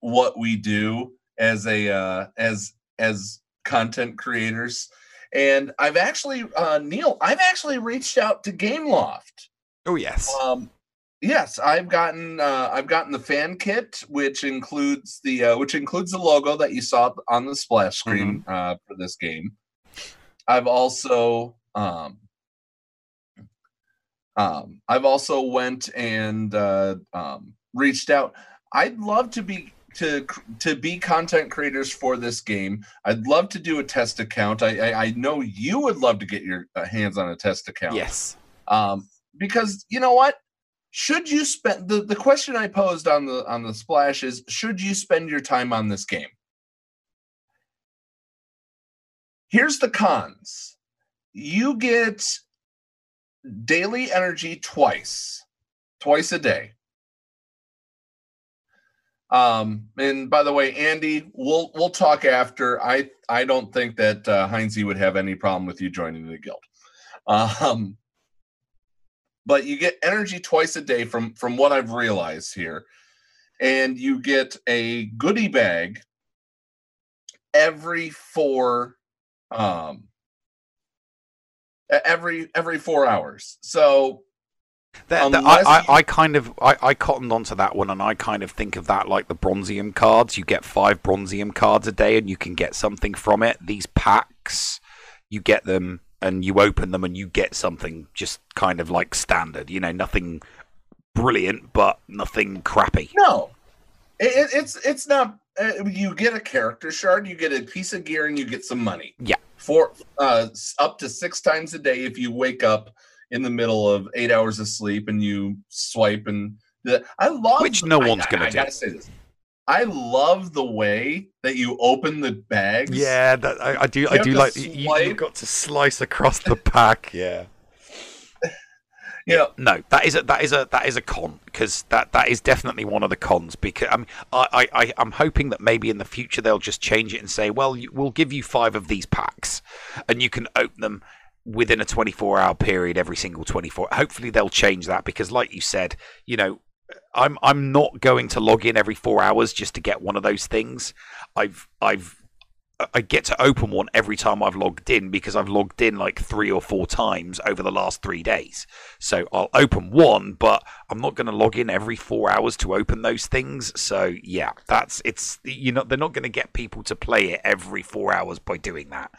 what we do as a uh, as as content creators. And I've actually uh, Neil, I've actually reached out to Gameloft. Oh yes. Um, yes, I've gotten uh, I've gotten the fan kit, which includes the uh, which includes the logo that you saw on the splash screen uh, for this game. I've also um, um, I've also went and uh, um, reached out. I'd love to be to to be content creators for this game. I'd love to do a test account. I I, I know you would love to get your uh, hands on a test account. Yes. Um, because you know what? Should you spend the, the question I posed on the on the splash is should you spend your time on this game? Here's the cons. You get daily energy twice, twice a day. Um, and by the way, Andy, we'll we'll talk after. I I don't think that uh, Heinze would have any problem with you joining the guild. Um, but you get energy twice a day from from what I've realized here, and you get a goodie bag every four um every every four hours. So That- that- Unless I, I, I kind of I, I cottoned onto that one and I kind of think of that like the bronzium cards. You get five bronzium cards a day and you can get something from it. These packs, you get them and you open them and you get something just kind of like standard. You know, nothing brilliant, but nothing crappy. No, it, it- it's it's not. Uh, you get a character shard, you get a piece of gear, and you get some money. Yeah. For uh, up to six times a day, if you wake up in the middle of eight hours of sleep and you swipe and the, I love Which no I- one's I- gonna I do. gotta say this. I love the way that you open the bags. Yeah, that I, I do. You I do like you, you've got to slice across the pack. Yeah. Yeah. No, that is a that is a that is a con because that that is definitely one of the cons. Because I mean, I, I I I'm hoping that maybe in the future they'll just change it and say, well, you, we'll give you five of these packs, and you can open them within a 24 hour period every single 24. Hopefully they'll change that because, like you said, you know. I'm I'm not going to log in every four hours just to get one of those things. I've I've I get to open one every time I've logged in because I've logged in like three or four times over the last three days. So I'll open one, but I'm not going to log in every four hours to open those things. So yeah, that's it's you know they're not going to get people to play it every four hours by doing that.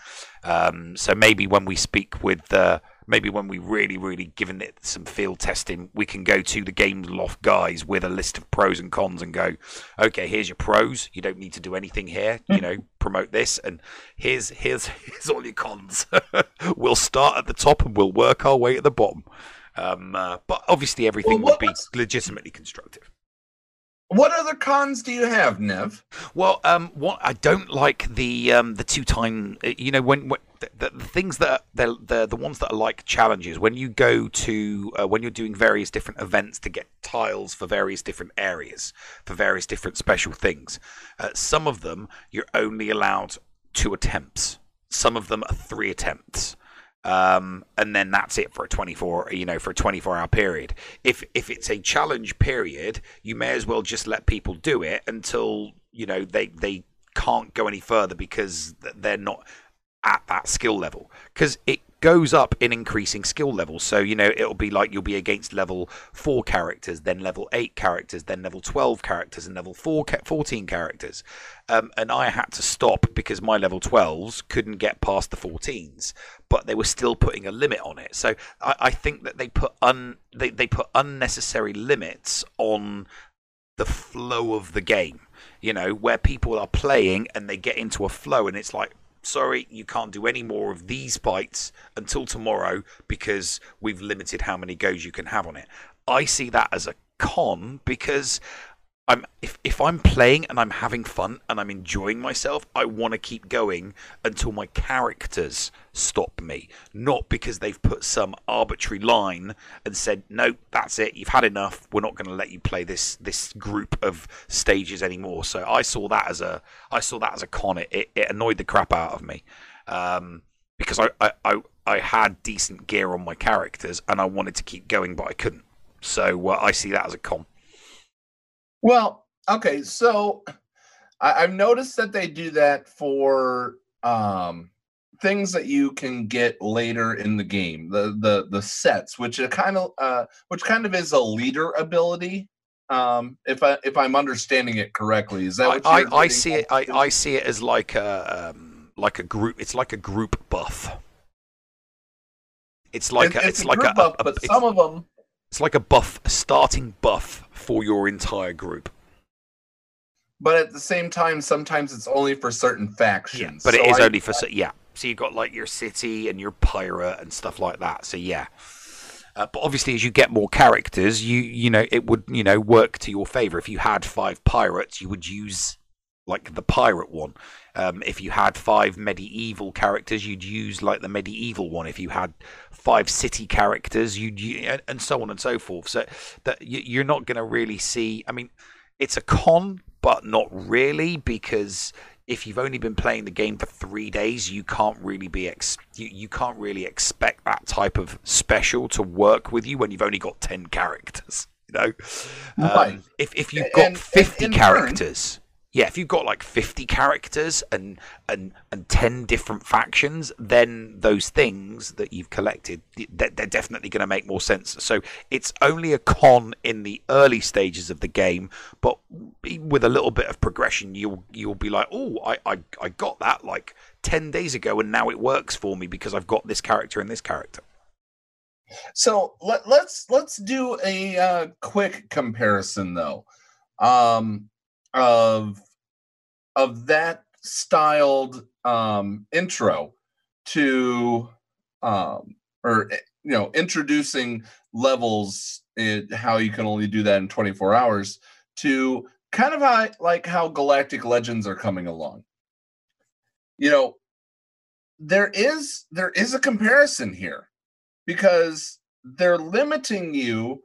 Um, so maybe when we speak with uh, maybe when we really really given it some field testing, we can go to the Games Loft guys with a list of pros and cons and go, okay, here's your pros. You don't need to do anything here. You know, promote this, and here's here's here's all your cons. we'll start at the top and we'll work our way at the bottom. Um, uh, but obviously, everything would be legitimately constructive. What other cons do you have, Nev? Well, um, what I don't like the um, the two time, you know, when, when the, the, things that are, the the ones that are like challenges. When you go to uh, when you're doing various different events to get tiles for various different areas for various different special things. Uh, some of them you're only allowed two attempts. Some of them are three attempts um, and then that's it for a 24 you know for a 24 hour period if if it's a challenge period you may as well just let people do it until you know they they can't go any further because they're not at that skill level because it goes up in increasing skill levels so you know it'll be like you'll be against level 4 characters then level 8 characters then level 12 characters and level 4 ca- 14 characters um, and i had to stop because my level 12s couldn't get past the 14s but they were still putting a limit on it so i, I think that they put un they, they put unnecessary limits on the flow of the game. You know, where people are playing and they get into a flow, and it's like, sorry, you can't do any more of these bites until tomorrow because we've limited how many goes you can have on it. I see that as a con because I'm if if I'm playing and I'm having fun and I'm enjoying myself, I want to keep going until my characters stop me, not because they've put some arbitrary line and said, "No, that's it. You've had enough. We're not going to let you play this this group of stages anymore." So I saw that as a I saw that as a con. It it, it annoyed the crap out of me. Um, because I, I, I, I had decent gear on my characters and I wanted to keep going, but I couldn't. So uh, I see that as a con. Well, okay, so I, I've noticed that they do that for um things that you can get later in the game, the the the sets, which are kind of uh which kind of is a leader ability. Um, if I if I'm understanding it correctly, is that I, what I, I see it. I, I see it as like a um, like a group. It's like a group buff. It's like It- a, it's it's, a like group a, buff, a- but some of them It's like a buff, a starting buff for your entire group. but at the same time, sometimes it's only for certain factions. But it So is I- only for cer- yeah. So you've got like your city and your pirate and stuff like that. So yeah. Uh, but obviously, as you get more characters, you you know it would you know work to your favor. If you had five pirates, you would use like the pirate one. Um, if you had five medieval characters, you'd use like the medieval one. If you had five city characters, you'd and- and so on and so forth. So that you- you're not going to really see. I mean, it's a con, but not really because if you've only been playing the game for three days, you can't really be ex- you, you can't really expect that type of special to work with you when you've only got ten characters. You know, um, if if you've got and fifty in turn- characters, yeah, if you've got like fifty characters and and and ten different factions, then those things that you've collected, they're, definitely going to make more sense. So it's only a con in the early stages of the game, but with a little bit of progression, you'll you'll be like, oh, I I, I got that like ten days ago, and now it works for me because I've got this character and this character. So let, let's let's do a uh, quick comparison though, um, of of that styled um, intro to um, or eh, you know introducing levels in how you can only do that in 24 hours to kind of how, like how galactic legends are coming along. You know there is there is a comparison here because they're limiting you.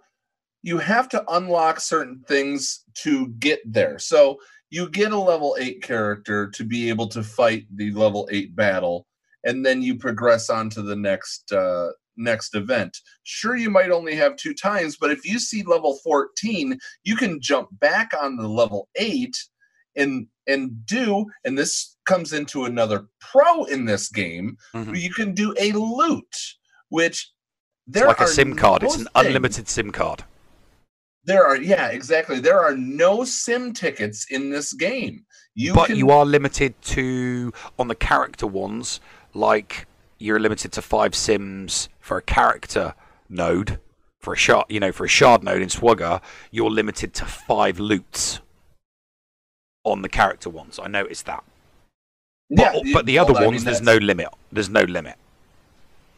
You have to unlock certain things to get there. So you get a level 8 character to be able to fight the level 8 battle and then you progress on to the next uh next event sure you might only have two times but if you see level 14 you can jump back on the level 8 and and do and this comes into another pro in this game Mm-hmm. you can do a loot which It's there like a SIM card. It's an unlimited SIM card. There are yeah exactly. There are no sim tickets in this game. You but can you are limited to on the character ones like you're limited to five sims for a character node for a shard you know for a shard node in swagger you're limited to five loots on the character ones. I noticed that. Yeah, but, you- but the well, other I mean, ones there's no limit. There's no limit.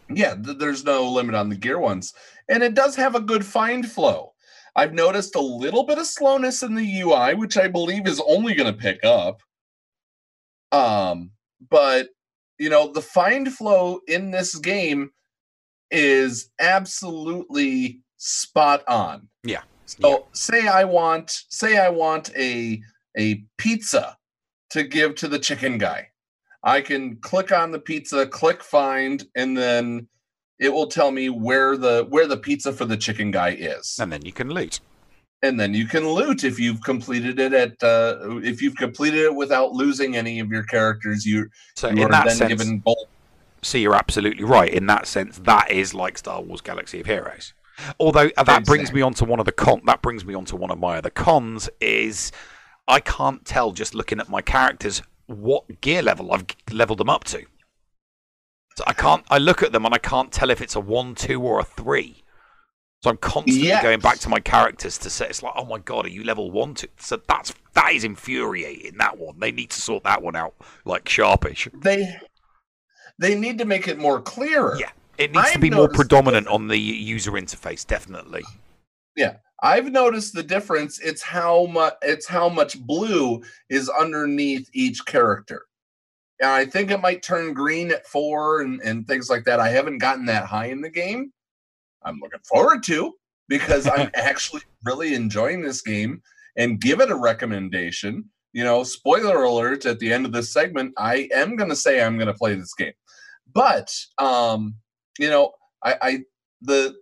Yeah th- there's no limit on the gear ones. And it does have a good find flow i've noticed a little bit of slowness in the ui which i believe is only going to pick up. Um but you know the find flow in this game is absolutely spot on. Yeah. So say i want say i want a a pizza to give to the chicken guy. I can click on the pizza click find and then it will tell me where the where the pizza for the chicken guy is and then you can loot and then you can loot if you've completed it at uh if you've completed it without losing any of your characters you, so you in that then sense given gold So you're absolutely right. In that sense, that is like Star Wars Galaxy of Heroes. Although uh, that brings me on to one of the con. That brings me on to one of my other cons is I can't tell just looking at my characters what gear level I've leveled them up to. So I can't. I look at them and I can't tell if it's a one, two, or a three. So I'm constantly Yes. going back to my characters to say it's like, oh my god, are you level one? Two? So that's that is infuriating. That one. They need to sort that one out like sharpish. they they need to make it more clearer yeah It needs to I've be more noticed the predominant on the user interface, definitely. Yeah, I've noticed the difference. It's how much it's how much blue is underneath each character. And I think it might turn green at four and, and things like that. I haven't gotten that high in the game. I'm looking forward to because I'm actually really enjoying this game and give it a recommendation. You know, spoiler alert at the end of this segment, I am gonna say I'm gonna play this game. But um, you know, I, I the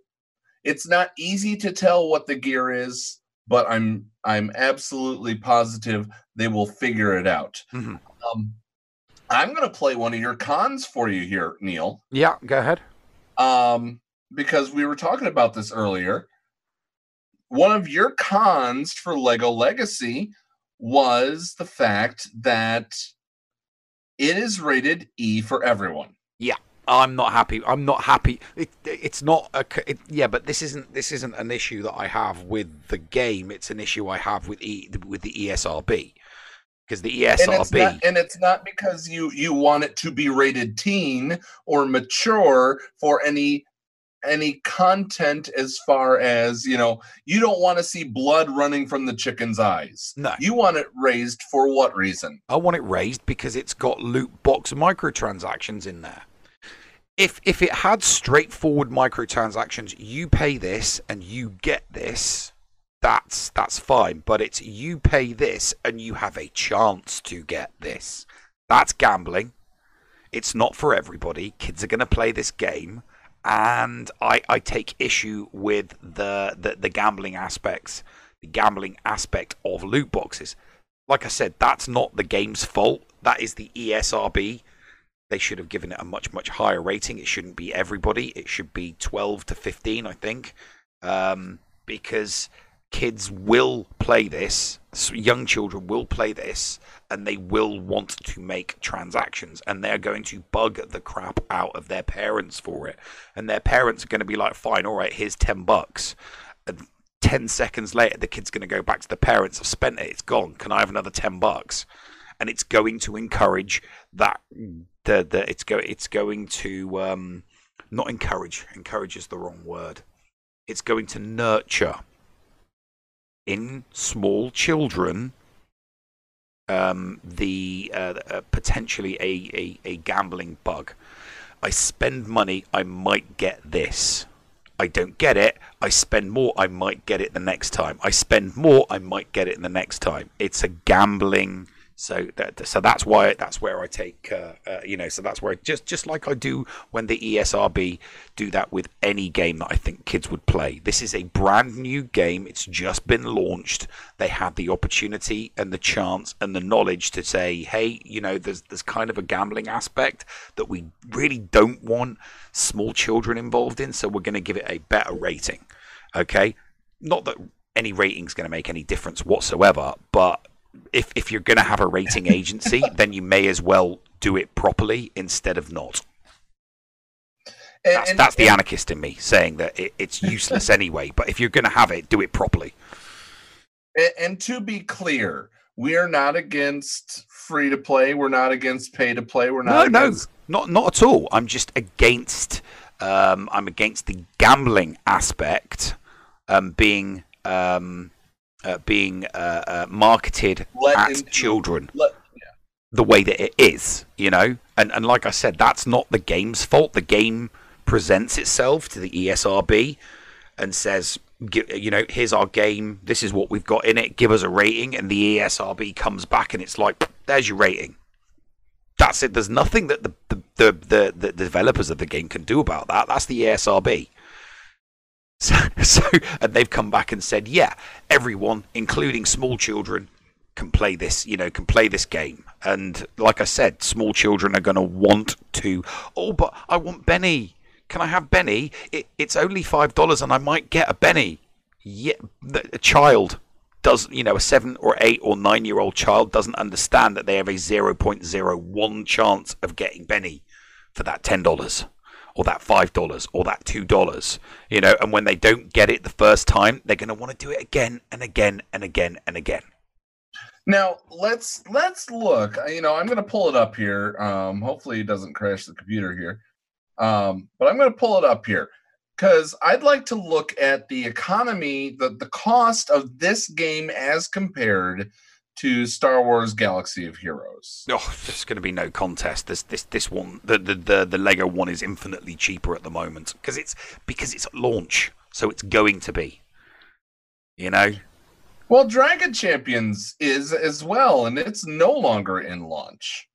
it's not easy to tell what the gear is, but I'm I'm absolutely positive they will figure it out. Mm-hmm. Um, I'm going to play one of your cons for you here, Neil, Yeah, go ahead. um, because we were talking about this earlier. One of your cons for Lego Legacy was the fact that it is rated E for everyone. Yeah, I'm not happy. I'm not happy. It, it's not a it, yeah, but this isn't this isn't an issue that I have with the game. It's an issue I have with e with the ESRB. Because the E and it's ESRB. not, and it's not because you you want it to be rated teen or mature for any any content as far as you know you don't want to see blood running from the chicken's eyes No. you want it raised for what reason I want it raised because it's got loot box microtransactions in there. If if it had straightforward microtransactions, you pay this and you get this, that's that's fine. But it's you pay this and you have a chance to get this. That's gambling. It's not for everybody. Kids are going to play this game, and I, I take issue with the, the the gambling aspects, the gambling aspect of loot boxes like I said, that's not the game's fault. That is the ESRB. They should have given it a much, much higher rating. It shouldn't be everybody. It should be 12 to 15, I think. Um, because kids will play this, young children will play this, and they will want to make transactions, and they're going to bug the crap out of their parents for it. And their parents are going to be like, fine, all right, here's 10 bucks. And 10 seconds later, the kid's going to go back to the parents. I've spent it. It's gone. Can I have another 10 bucks? And it's going to encourage that. The, the, it's, go, it's going to um, not encourage. Encourage is the wrong word. It's going to nurture in small children um, the uh, uh, potentially a, a, a gambling bug. I spend money, I might get this. I don't get it. I spend more, I might get it the next time. I spend more, I might get it the next time. It's a gambling. So that so that's why that's where I take uh, uh, you know so that's where just just like I do when the ESRB do that with any game that I think kids would play. This is a brand new game. It's just been launched. They had the opportunity and the chance and the knowledge to say, hey, you know, there's there's kind of a gambling aspect that we really don't want small children involved in, so we're going to give it a better rating. Okay, not that any rating's going to make any difference whatsoever, but if if you're going to have a rating agency, then you may as well do it properly instead of not. And- That's, and- that's the and- anarchist in me saying that it, it's useless anyway. But if you're going to have it, do it properly. And, to be clear, we are not against free to play. We're not against pay to play. We're No, not no, against not not at all. I'm just against. Um, I'm against the gambling aspect um, being um, uh, being uh, uh, marketed Let at into- children let- the way that it is. You know, and and like I said, that's not the game's fault. The game presents itself to the ESRB and says, you know, here's our game. This is what we've got in it. Give us a rating, and the ESRB comes back and it's like, there's your rating. That's it. There's nothing that the the, the, the, the developers of the game can do about that. That's the ESRB. So, so, and they've come back and said, yeah, everyone, including small children, can play this. You know, can play this game. And like I said, small children are going to want to. Oh, but I want Benny. Can I have Benny? It, it's only five dollars, and I might get a Benny. Yeah, a child does. You know, a seven or eight or nine year old child doesn't understand that they have a zero point zero one chance of getting Benny for that ten dollars or that five dollars or that two dollars you know and when they don't get it the first time they're going to want to do it again and again and again and again Now let's let's look. Uh, You know, I'm going to pull it up here. Um, hopefully, it doesn't crash the computer here. Um, but I'm going to pull it up here because I'd like to look at the economy, the the cost of this game as compared to Star Wars Galaxy of Heroes. oh there's going to be no contest this this this one the the the, the lego one is infinitely cheaper at the moment because it's because it's launch so it's going to be you know Well, Dragon Champions is as well, and it's no longer in launch.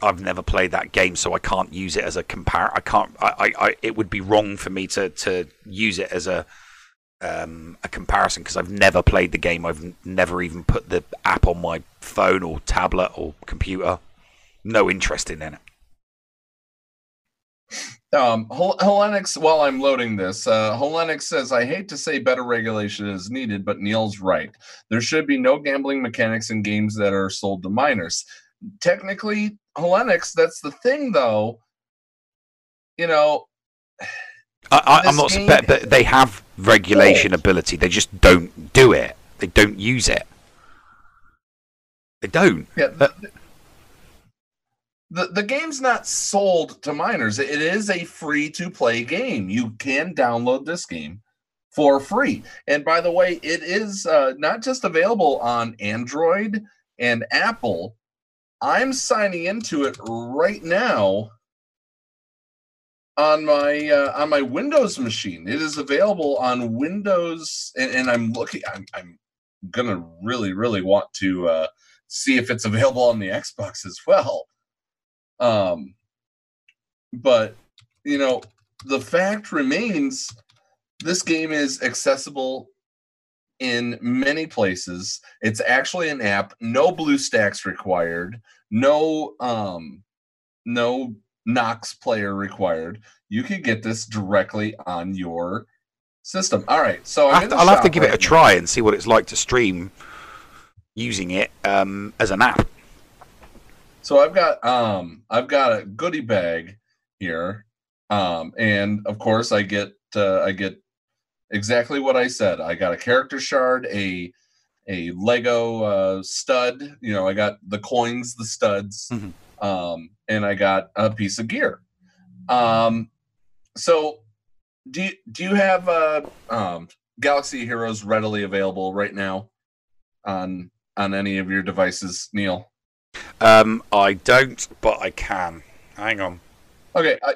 I've never played that game, so I can't use it as a compare. I can't. I, I, I. It would be wrong for me to to use it as a um, a comparison because I've never played the game. I've never even put the app on my phone or tablet or computer. No interest in it. Um, Hel- while I'm loading this, uh, Hellenix says, I hate to say better regulation is needed, but Neil's right. There should be no gambling mechanics in games that are sold to minors. Technically, Hellenix, that's the thing, though. You know, I, I'm not. But, but they have regulation ability. They just don't do it. They don't use it. They don't. Yeah. The, the, the game's not sold to minors. It is a free to play game. You can download this game for free. And by the way, it is uh, not just available on Android and Apple. I'm signing into it right now on my uh, on my Windows machine. It is available on Windows, and, and I'm looking. I'm, I'm gonna really, really want to uh, see if it's available on the Xbox as well. Um, but you know, the fact remains, this game is accessible in many places. It's actually an app. No BlueStacks required. No, um, no Nox player required. You could get this directly on your system. All right, so I'll have, to, I'll have to give right it a try and see what it's like to stream using it um, as an app. So I've got um I've got a goodie bag here, um, and of course I get uh, I get exactly what I said. I got a character shard, a a Lego uh, stud. You know, I got the coins, the studs, mm-hmm. Um, and I got a piece of gear. Um, so do you, do you have uh, um, Galaxy Heroes readily available right now on on any of your devices, Neil? Um, I don't, but I can. Hang on. Okay, I,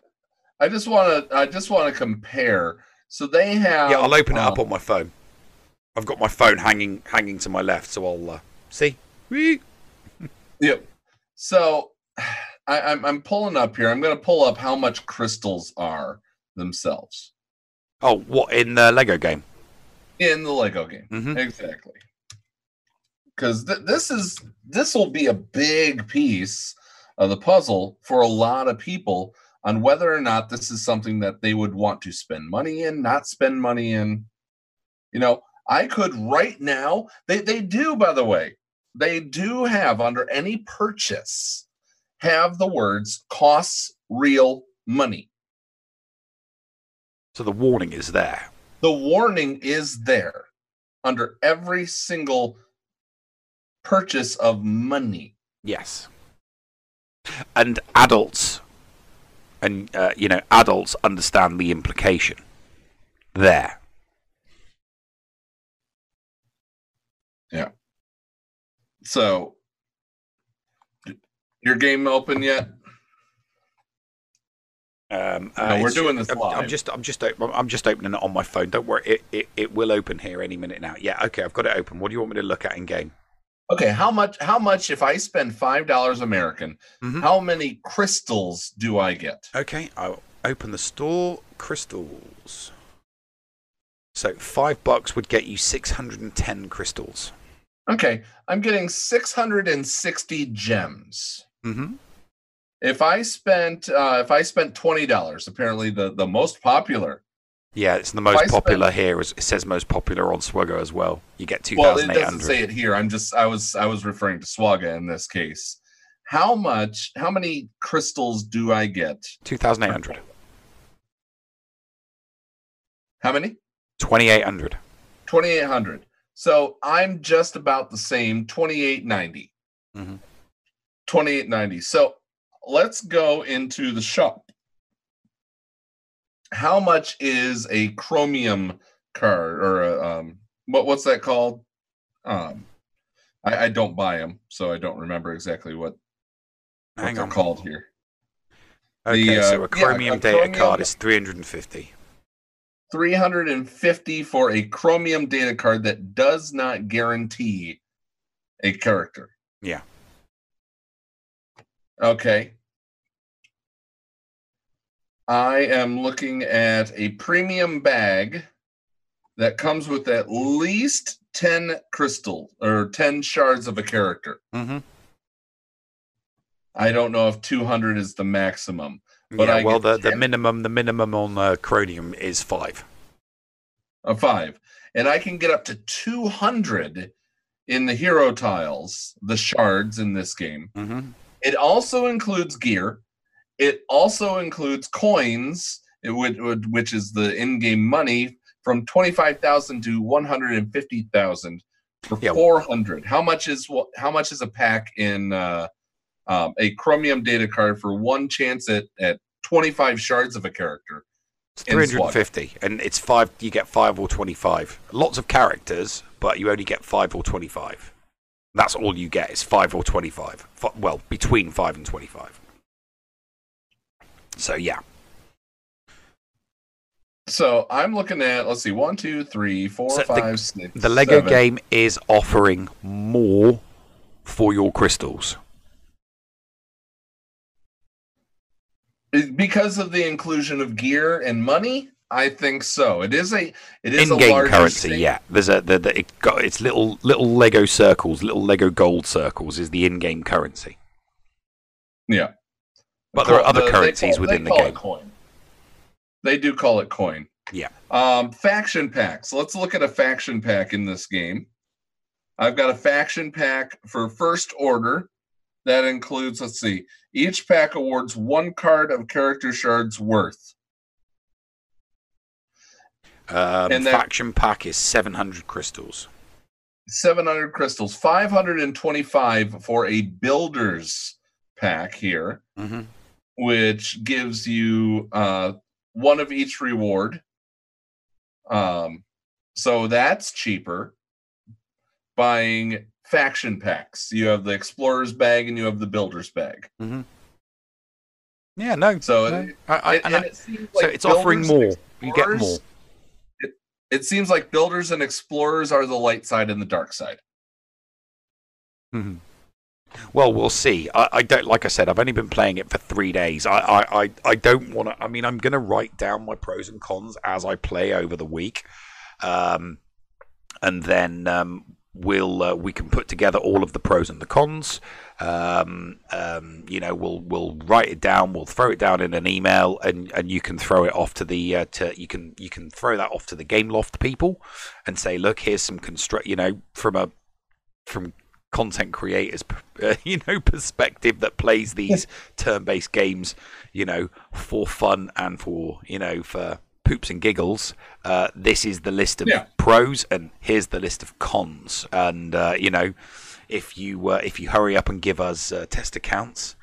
I just want to I just want to compare. So they have. Yeah, I'll open it um, up on my phone. I've got my phone hanging hanging to my left, so I'll uh, see. Yep. So I, I'm I'm pulling up here. I'm going to pull up how much crystals are themselves Oh, what in the Lego game? in the Lego game. Mhm. Exactly. Because th- this is this will be a big piece of the puzzle for a lot of people on whether or not this is something that they would want to spend money in, not spend money in. You know, I could right now. They they do, by the way, they do have under any purchase have the words costs real money. So the warning is there. The warning is there under every single purchase of money. Yes. And adults, and uh, you know, adults understand the implication. There. Yeah. So, your game open yet? Um, No, we're doing this I'm, live. I'm just, I'm just, I'm just opening it on my phone. Don't worry, it, it, it will open here any minute now. Yeah, okay, I've got it open. What do you want me to look at in game? Okay, how much? How much? If I spend five dollars American, how many crystals do I get? Okay, I'll open the store. Crystals. So five bucks would get you six hundred and ten crystals. Okay, I'm getting six hundred and sixty gems. Mm-hmm. If I spent, uh, if I spent twenty dollars, apparently the the most popular. Yeah, it's the most popular here. It says most popular on Swagger as well. You get two Well, thousand it doesn't say it here. I'm just, I was, I was referring to Swaga in this case. How much? How many crystals do I get? Two thousand eight hundred. How many? Twenty eight hundred. 2800 so i'm just about the same 2890 Mhm. 2890 so let's go into the shop how much is a chromium card or a, um what what's that called um i, I don't buy them so i don't remember exactly what, what Hang they're on. called here Okay, The, uh, so a yeah, chromium a data chromium- card is three hundred and fifty. 350 for a chromium data card that does not guarantee a character Yeah. Okay. I am looking at a premium bag that comes with at least 10 crystal or 10 shards of a character. Mm-hmm. I don't know if 200 is the maximum, but yeah, I well, the, the minimum the minimum on uh, Chromium is five. a 5. And I can get up to 200 in the hero tiles, the shards in this game. Mm-hmm. It also includes gear. It also includes coins, would, which is the in-game money from twenty-five thousand to one hundred and fifty thousand for four hundred. How much is? How much is a pack in uh, um, a Chromium data card for one chance at at twenty five shards of a character? It's 350, and it's five. You get five or 25. Lots of characters, but you only get five or 25. That's all you get is five or 25. Fi- Well, between five and 25. So yeah, So I'm looking at let's see, one, two, three, four, So five, the, six, the Lego seven. game is offering more for your crystals. Because of the inclusion of gear and money. I think so. It is a it is In-game currency, stake. yeah. There's a the, the, it got it's little little Lego circles, little Lego gold circles is the in-game currency. Yeah. But there are other the- currencies call- within the game. coin. They do call it coin. Yeah. Um, faction packs. Let's look at a faction pack in this game. I've got a faction pack for First Order. That includes, let's see, each pack awards one card of character shards worth. Um, And that- faction pack is 700 crystals. 700 crystals, 525 for a builder's pack here, Mhm. which gives you uh, one of each reward. Um, so that's cheaper. Buying faction packs, you have the explorer's bag and you have the builder's bag. Mm-hmm. Yeah, no. So, no. it- I, I, it- and and I- it seems so it's offering more. You get more. It, seems like builders and explorers are the light side and the dark side. Mhm. Well, we'll see. I, I don't, like I said, I've only been playing it for three days. I, I, I, I don't want to. I mean, I'm going to write down my pros and cons as I play over the week, um, and then um, we'll uh, we can put together all of the pros and the cons. Um, um, you know, we'll we'll write it down. We'll throw it down in an email, and, and you can throw it off to the uh, to you can you can throw that off to the Gameloft people, and say, look, here's some construct. You know, from a from content creators uh, you know perspective that plays these turn-based games you know for fun and for you know for poops and giggles uh, this is the list of Yeah. pros and here's the list of cons and uh, you know if you uh, if you hurry up and give us uh, test accounts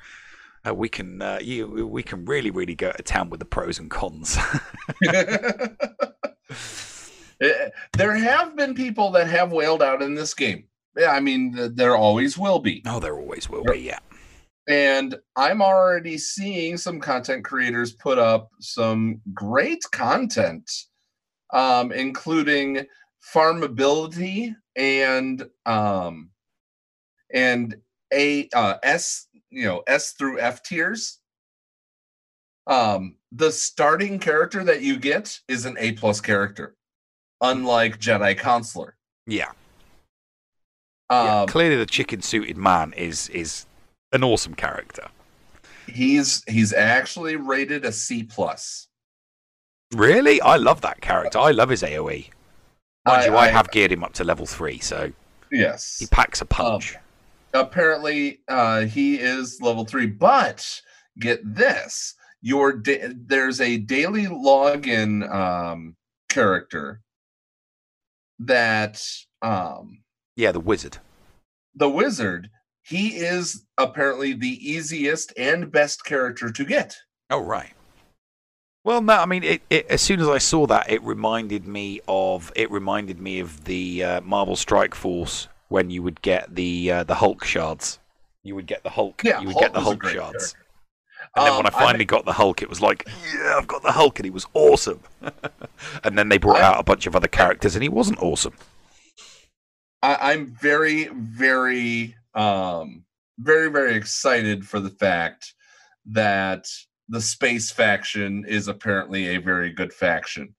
uh, we can uh, you we can really really go to town with the pros and cons Eh, there have been people that have whaled out in this game. Yeah, I mean, there always will be. oh there always will be yeah And I'm already seeing some content creators put up some great content, um, including farmability and um, and a uh, S, you know, S through F tiers. Um, the starting character that you get is an A plus character, unlike Jedi Consular. yeah Um, Yeah, clearly the chicken suited man is is an awesome character. He's he's actually rated a C plus. Really, I love that character. I love his AOE. Mind I- you, I, I- have geared him up to level three, so Yes. he packs a punch. apparently uh he is level three but get this your da- there's a daily login um character that um yeah, the wizard. the wizard he is apparently the easiest and best character to get Oh right. Well, no, I mean, it, it, as soon as I saw that, it reminded me of it reminded me of the uh, Marvel Strike Force when you would get the uh, the Hulk shards. You would get the Hulk. Yeah, you would Hulk get the Hulk shards. And then when Um, I finally got the Hulk, it was like, yeah, I've got the Hulk, and he was awesome. and then they brought out a bunch of other characters, and he wasn't awesome. I, I'm very, very, um, very, very excited for the fact that the space faction is apparently a very good faction.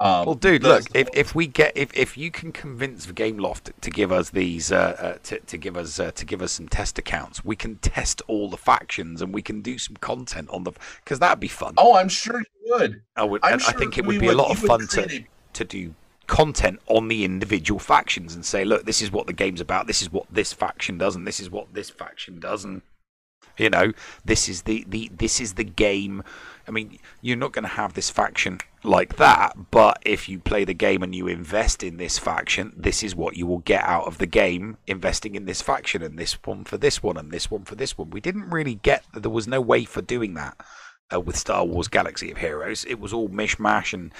Um, Well, dude, look if, if we get if, if you can convince Gameloft to give us these uh, uh, to, to give us uh, to give us some test accounts, we can test all the factions and we can do some content on the because that'd be fun. Oh, I'm sure you would. I would. I'm and I sure think it would be a lot of fun to a- to do content on the individual factions and say, look, this is what the game's about. This is what this faction does, and this is what this faction does, and you know, this is the, the this is the game. I mean, you're not going to have this faction. like that. But if you play the game and you invest in this faction, this is what you will get out of the game. Investing in this faction and this one for this one and this one for this one. We didn't really get. that There was no way for doing that uh, with Star Wars Galaxy of Heroes. It was all mishmash and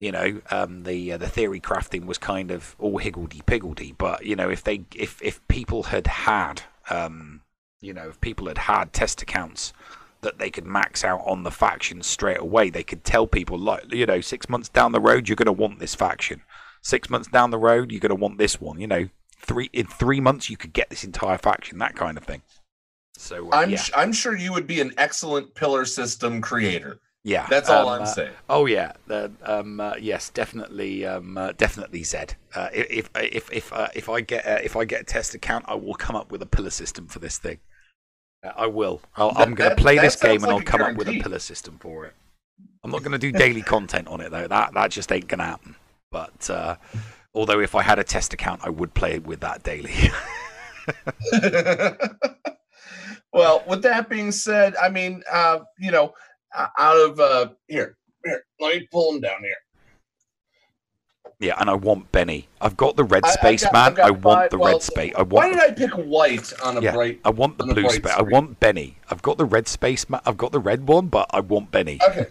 you know um, the uh, the theory crafting was kind of all higgledy piggledy. But you know if they if if people had had um, you know if people had had test accounts that they could max out on the factions straight away. They could tell people, like, you know, six months down the road, you're going to want this faction. Six months down the road, you're going to want this one. You know, three in three months, you could get this entire faction, that kind of thing. So uh, I'm yeah. sh- I'm sure you would be an excellent pillar system creator. Yeah, that's all um, I'm uh, saying. Oh yeah, um, uh, yes, definitely, um, uh, definitely Zed. Uh, if if if uh, if I get uh, if I get a test account, I will come up with a pillar system for this thing. I will. I'll, I'm going to play this game sounds and I'll come up with a pillar system for it. I'm not going to do daily content on it though. That that just ain't going to happen. But uh, although if I had a test account, I would play with that daily. Well, with that being said, I mean, uh, you know, out of uh, here, here, let me pull them down here. yeah, and I want Benny. I've got the red I- space got- man. I want five- the well, red space. I want. Why did I pick white on a yeah, bright? I want the blue space. I want Benny. I've got the red space man. I've got the red one, but I want Benny. Okay.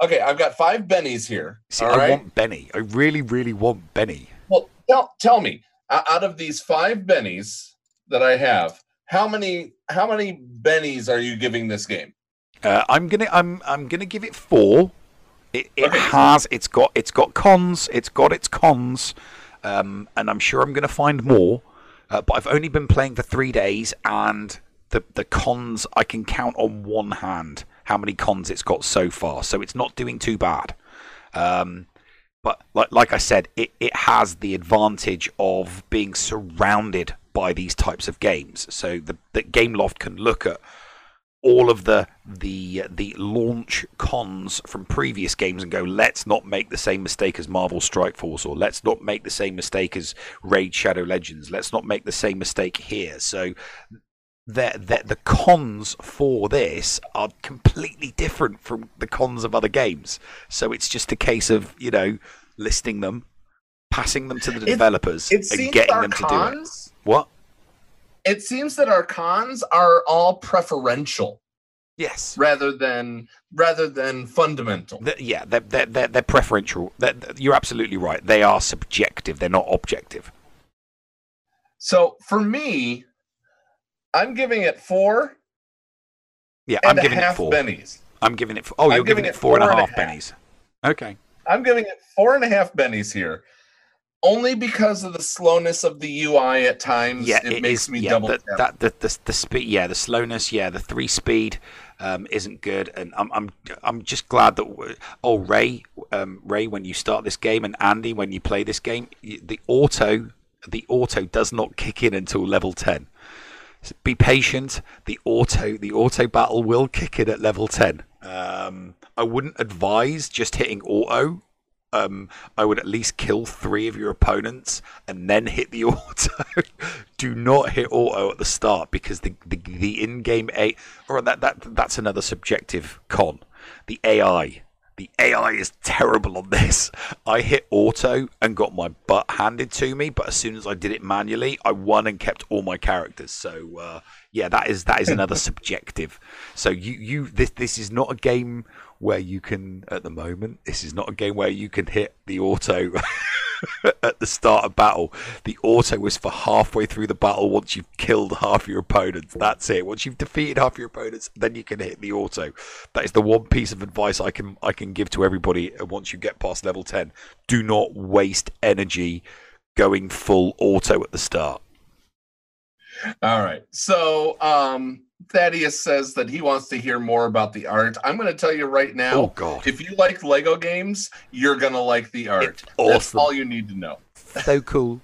Okay, I've got five bennies here. See, I right. want Benny. I really, really want Benny. Well, tell tell me, uh, out of these five bennies that I have, how many how many bennies are you giving this game? Uh, I'm gonna I'm I'm gonna give it four. It, it has it's got it's got cons. It's got its cons, um, and I'm sure I'm gonna find more. Uh, but I've only been playing for three days, and the the cons I can count on one hand how many cons it's got so far. So it's not doing too bad. Um, but like like I said, it, it has the advantage of being surrounded by these types of games. So the, the Gameloft can look at all of the the the launch cons from previous games and go, let's not make the same mistake as Marvel Strike Force, or let's not make the same mistake as Raid Shadow Legends. Let's not make the same mistake here. So the, the, the cons for this are completely different from the cons of other games. So it's just a case of, you know, listing them, passing them to the developers, it and getting them to do it. What? It seems that our cons are all preferential. Yes. Rather than rather than fundamental. Th- yeah, they're, they're, they're, they're preferential. They're, you're absolutely right. They are subjective. They're not objective. So for me, I'm giving it four. Yeah, and I'm a giving half it four. bennies. I'm giving it. Oh, you're giving giving it it four and a four and a half pennies. Okay. I'm giving it four and a half bennies here, only because of the slowness of the UI at times. Yeah, it, it makes is- me yeah, double the, that the, the the speed. Yeah, the slowness. Yeah, the three speed um, isn't good, and I'm I'm I'm just glad that. Oh, Ray, um, Ray, when you start this game, and Andy, when you play this game, the auto the auto does not kick in until level ten. So be patient. The auto the auto battle will kick in at level ten. Um, I wouldn't advise just hitting auto. Um, I would at least kill three of your opponents and then hit the auto. Do not hit auto at the start because the the, the in-game A or that that that's another subjective con. The AI the AI is terrible on this. I hit auto and got my butt handed to me, but as soon as I did it manually, I won and kept all my characters. So uh, yeah, that is that is another subjective. So you you this this is not a game where you can at the moment. This is not a game where you can hit the auto. at the start of battle, the auto is for halfway through the battle once you've killed half your opponents. That's it. Once you've defeated half your opponents, then you can hit the auto. That is the one piece of advice I can I can give to everybody uh, once you get past level 10. Do not waste energy going full auto at the start. All right. So um Thaddeus says that he wants to hear more about the art. I'm going to tell you right now. Oh, God. If you like Lego games, you're going to like the art. That's awesome. all you need to know. So cool.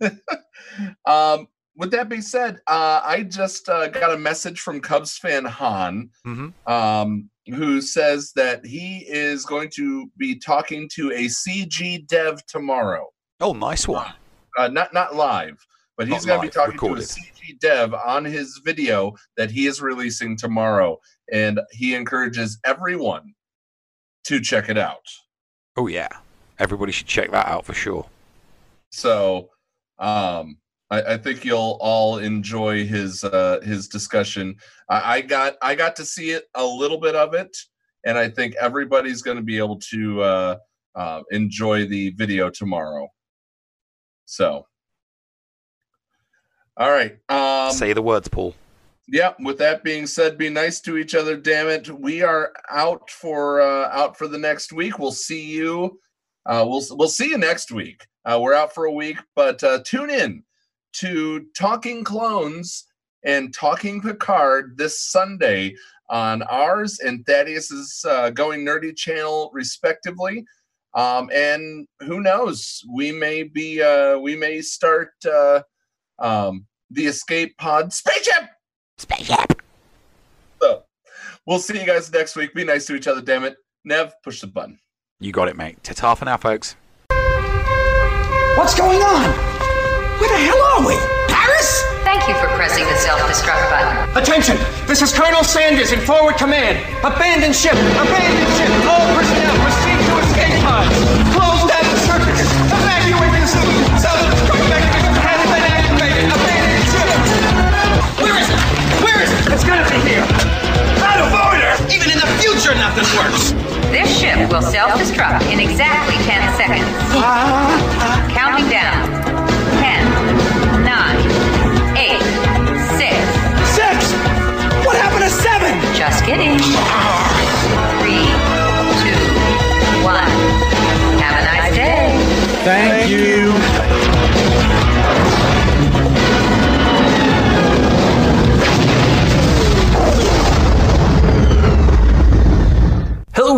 Um, with that being said, uh, I just uh, got a message from CubsFanHan, Mm-hmm. um, who says that he is going to be talking to a CG dev tomorrow. Oh, nice one. Uh, not not live, but he's going to be talking recorded. to a CG dev on his video that he is releasing tomorrow, and he encourages everyone to check it out. Oh yeah, everybody should check that out for sure. So, um, I, I think you'll all enjoy his uh, his discussion. I, I got I got to see it a little bit of it, and I think everybody's going to be able to uh, uh, enjoy the video tomorrow. So, all right. Um, Say the words, Paul. yeah. With that being said, be nice to each other. Damn it, we are out for uh, out for the next week. We'll see you. Uh, we'll we'll see you next week. Uh, we're out for a week, but uh, tune in to Talking Clones and Talking Picard this Sunday on ours and Thaddeus's uh, Going Nerdy channel, respectively. Um, and who knows? We may be uh, we may start uh, um, the Escape Pod spaceship. Spaceship. So we'll see you guys next week. Be nice to each other. Damn it, Nev, push the button. You got it, mate. Ta-ta for now, folks. What's going on? Where the hell are we? Paris? Thank you for pressing the self-destruct button. Attention! This is Colonel Sandurz in forward command. Abandon ship! Abandon ship! All personnel proceed to escape pods. Close down the circuits. Evacuate the It's gonna be here. Out of order! Even in the future, nothing works. This ship will self-destruct in exactly 10 seconds. Counting down. 10, 9, 8, 6. Six! What happened to seven? Just kidding. 3, 2, 1. Have a nice day. Thank you.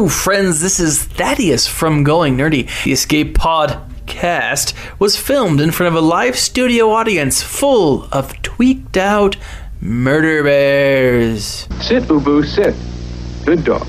Friends. This is Thaddeus from Going Nerdy. The Escape Podcast was filmed in front of a live studio audience full of tweaked out murder bears. Sit, Ubu, sit. Good dog.